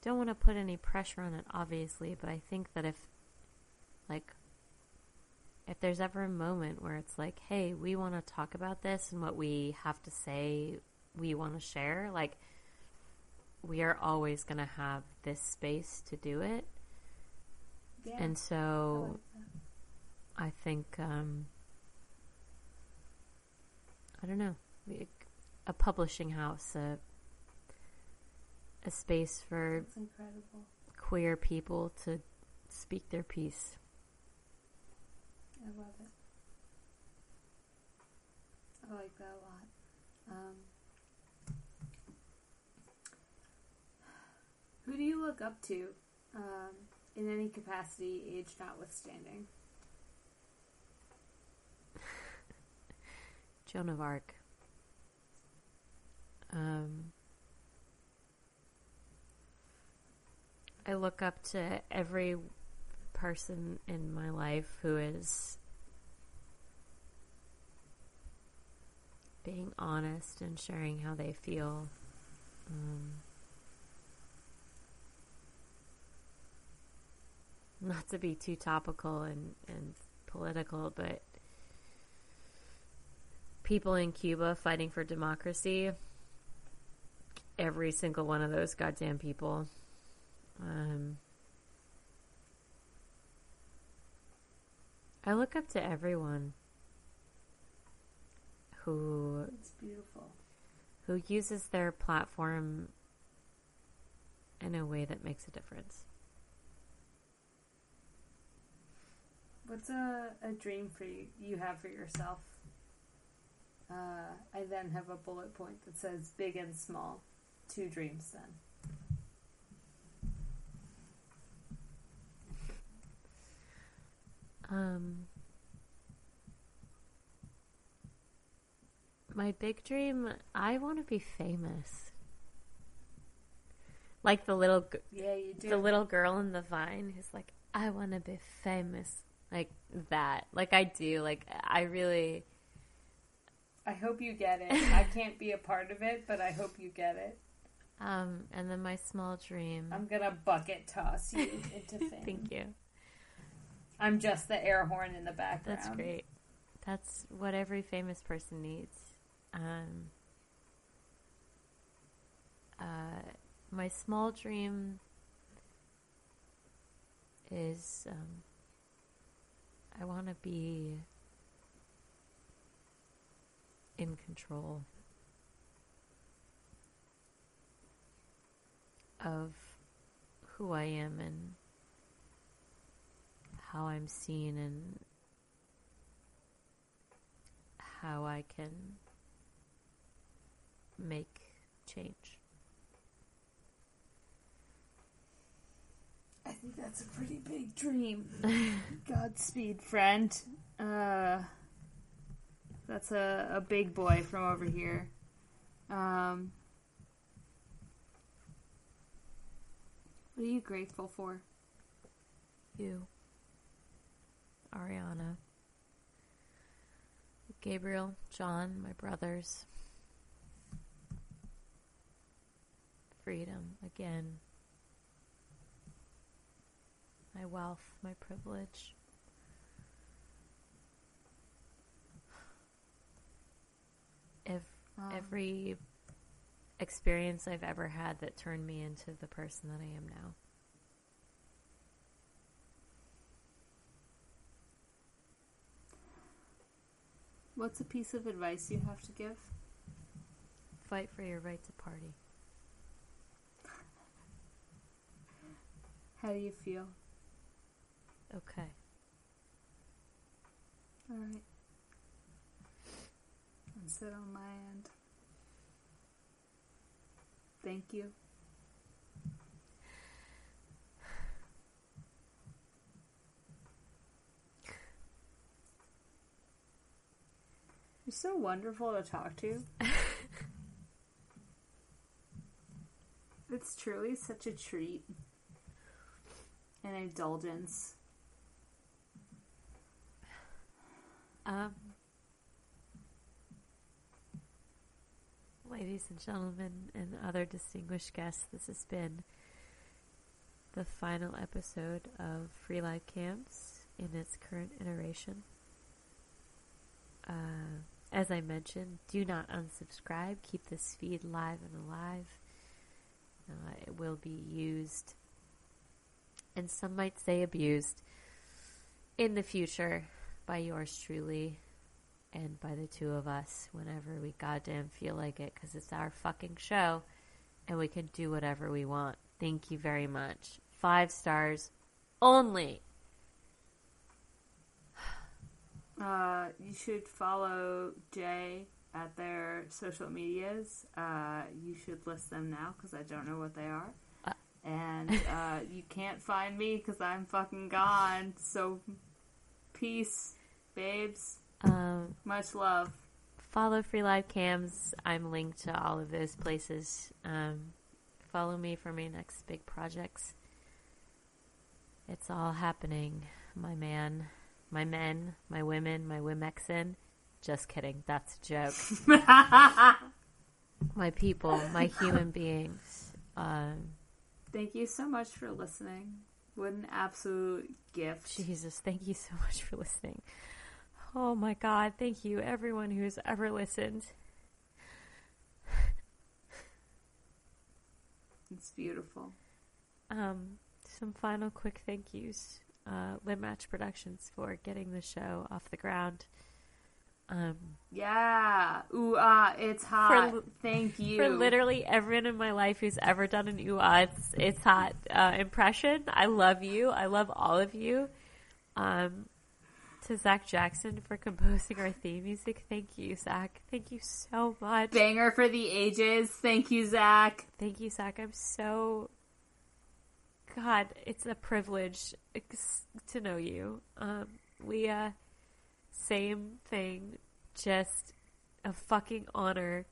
A: don't want to put any pressure on it, obviously. But I think that if like if there's ever a moment where it's like, hey, we want to talk about this and what we have to say, we want to share, like we are always going to have this space to do it.
B: Yeah.
A: And
B: I
A: so
B: like.
A: I think um, I don't know a publishing house, a a space for
B: incredible.
A: queer people to speak their piece.
B: I love it. I like that a lot. Um, who do you look up to um, in any capacity, age notwithstanding?
A: Joan of Arc. Um, I look up to every person in my life who is being honest and sharing how they feel. Um, not to be too topical and, and political, but people in Cuba fighting for democracy, every single one of those goddamn people. Um, I look up to everyone who
B: It's beautiful.
A: who uses their platform in a way that makes a difference.
B: What's a, a dream for you you have for yourself? Uh, I then have a bullet point that says big and small. Two dreams then.
A: Um, my big dream, I want to be famous. Like the little
B: Yeah, you do.
A: the little girl in the vine who's like, I want to be famous. Like that. Like I do. Like I really
B: I hope you get it. I can't be a part of it, but I hope you get it.
A: um and then my small dream.
B: I'm gonna bucket toss you into fame.
A: Thank you.
B: I'm just the air horn in the background.
A: That's great. That's what every famous person needs. Um, uh, my small dream is um, I want to be in control of who I am and how I'm seen and how I can make change.
B: I think that's a pretty big dream. Godspeed, friend. Uh, that's a, a big boy from over here. Um, what are you grateful for?
A: You, Ariana, Gabriel, John, my brothers. Freedom again. My wealth, my privilege. Ev-
B: Um,
A: every experience I've ever had that turned me into the person that I am now.
B: What's a piece of advice you have to give?
A: Fight for your right to party.
B: How do you feel?
A: Okay.
B: All right. That's it on my end. Thank you. You're so wonderful to talk to. it's truly such a treat. and indulgence.
A: Um, ladies and gentlemen, and other distinguished guests, this has been the final episode of Free Live Cams in its current iteration. Uh, as I mentioned, do not unsubscribe. Keep this feed live and alive. Uh, it will be used, and some might say abused, in the future by yours truly and by the two of us whenever we goddamn feel like it because it's our fucking show and we can do whatever we want. Thank you very much. Five stars only.
B: Uh, you should follow Jaye at their social medias. Uh, you should list them now because I don't know what they are.
A: Uh.
B: and uh, you can't find me because I'm fucking gone. So, peace, babes.
A: Um,
B: Much love.
A: follow Free Live Cams. I'm linked to all of those places. Um, follow me for my next big projects. It's all happening, my man, my men, my women, my wimexin. Just kidding. That's a joke. my people, my human beings. Um,
B: Thank you so much for listening. What an absolute gift.
A: Jesus, thank you so much for listening. Oh my God, thank you, everyone who's ever listened.
B: It's beautiful.
A: Um, some final quick thank yous. Uh, Lit Match Productions for getting the show off the ground. Um,
B: Yeah. Ooh, ah, it's hot.
A: li-
B: Thank you.
A: for literally everyone in my life who's ever done an ooh ah, it's, it's hot uh, impression. I love you. I love all of you. Um, to Zach Jackson for composing our theme music. Thank you, Zach. Thank you so much.
B: Banger for the ages. Thank you, Zach.
A: Thank you, Zach. I'm so. God, it's a privilege to know you. Um, Leah, same thing. Just a fucking honor.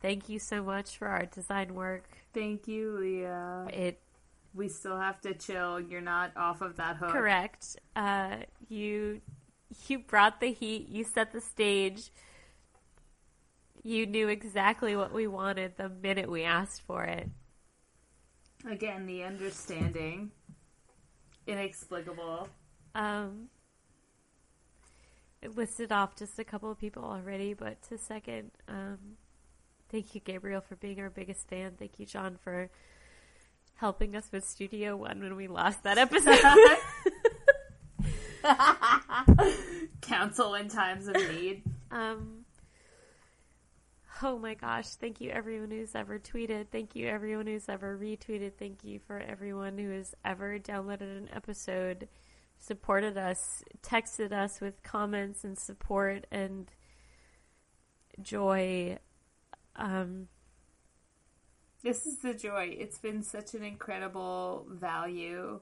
A: Thank you so much for our design work.
B: Thank you, Leah.
A: It
B: We still have to chill. You're not off of that hook.
A: correct. Uh, you you brought the heat. You set the stage. You knew exactly what we wanted the minute we asked for it.
B: Again, the understanding. Inexplicable.
A: Um, listed off just a couple of people already, but to second, um, thank you, Gabriel, for being our biggest fan. Thank you, John, for helping us with Studio One when we lost that episode.
B: Counsel in times of need.
A: um, oh my gosh, thank you, everyone who's ever tweeted. Thank you, everyone who's ever retweeted. Thank you for everyone who has ever downloaded an episode, supported us, texted us with comments and support and joy. Um,
B: This is the joy. It's been such an incredible value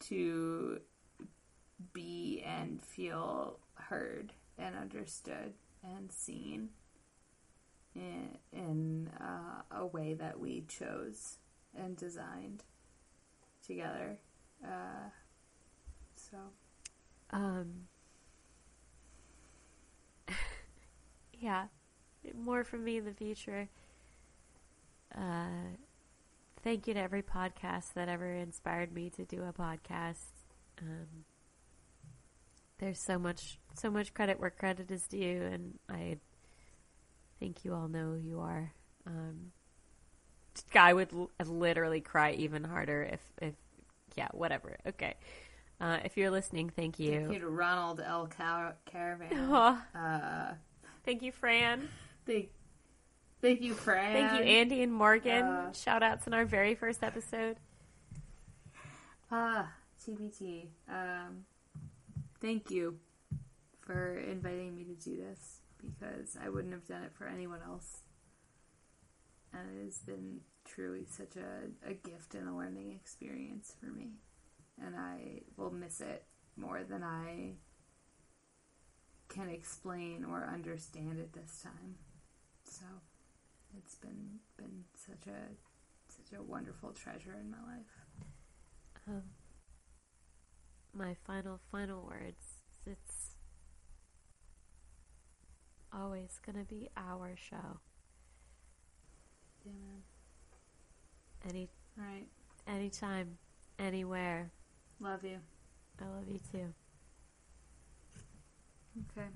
B: to be and feel heard and understood and seen in, uh, a way that we chose and designed together. Uh, so,
A: Um, yeah, more from me in the future. Uh, thank you to every podcast that ever inspired me to do a podcast. Um, there's so much, so much credit where credit is due, and I think you all know who you are. Um, I would l- literally cry even harder if, if, yeah, whatever. Okay. Uh, if you're listening, thank you.
B: thank you to Ronald L. Car- Caravan.
A: Aw.
B: Uh,
A: Thank you, Fran.
B: thank, thank you, Fran.
A: Thank you, Andy and Morgan.
B: Uh,
A: Shout outs in our very first episode.
B: Ah, TBT. Um, thank you for inviting me to do this because I wouldn't have done it for anyone else. And it has been truly such a, a gift and a learning experience for me. And I will miss it more than I can explain or understand at this time. So it's been been such a such a wonderful treasure in my life.
A: Um, my final, final words. It's always going to be our show.
B: Yeah, man.
A: Any,
B: All right.
A: anytime, anywhere.
B: Love you.
A: I love you too.
B: Okay.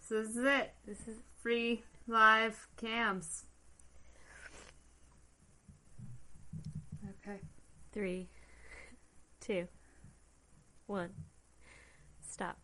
B: So this is it.
A: This is
B: Free live cams. Okay.
A: three, two, one. Stop.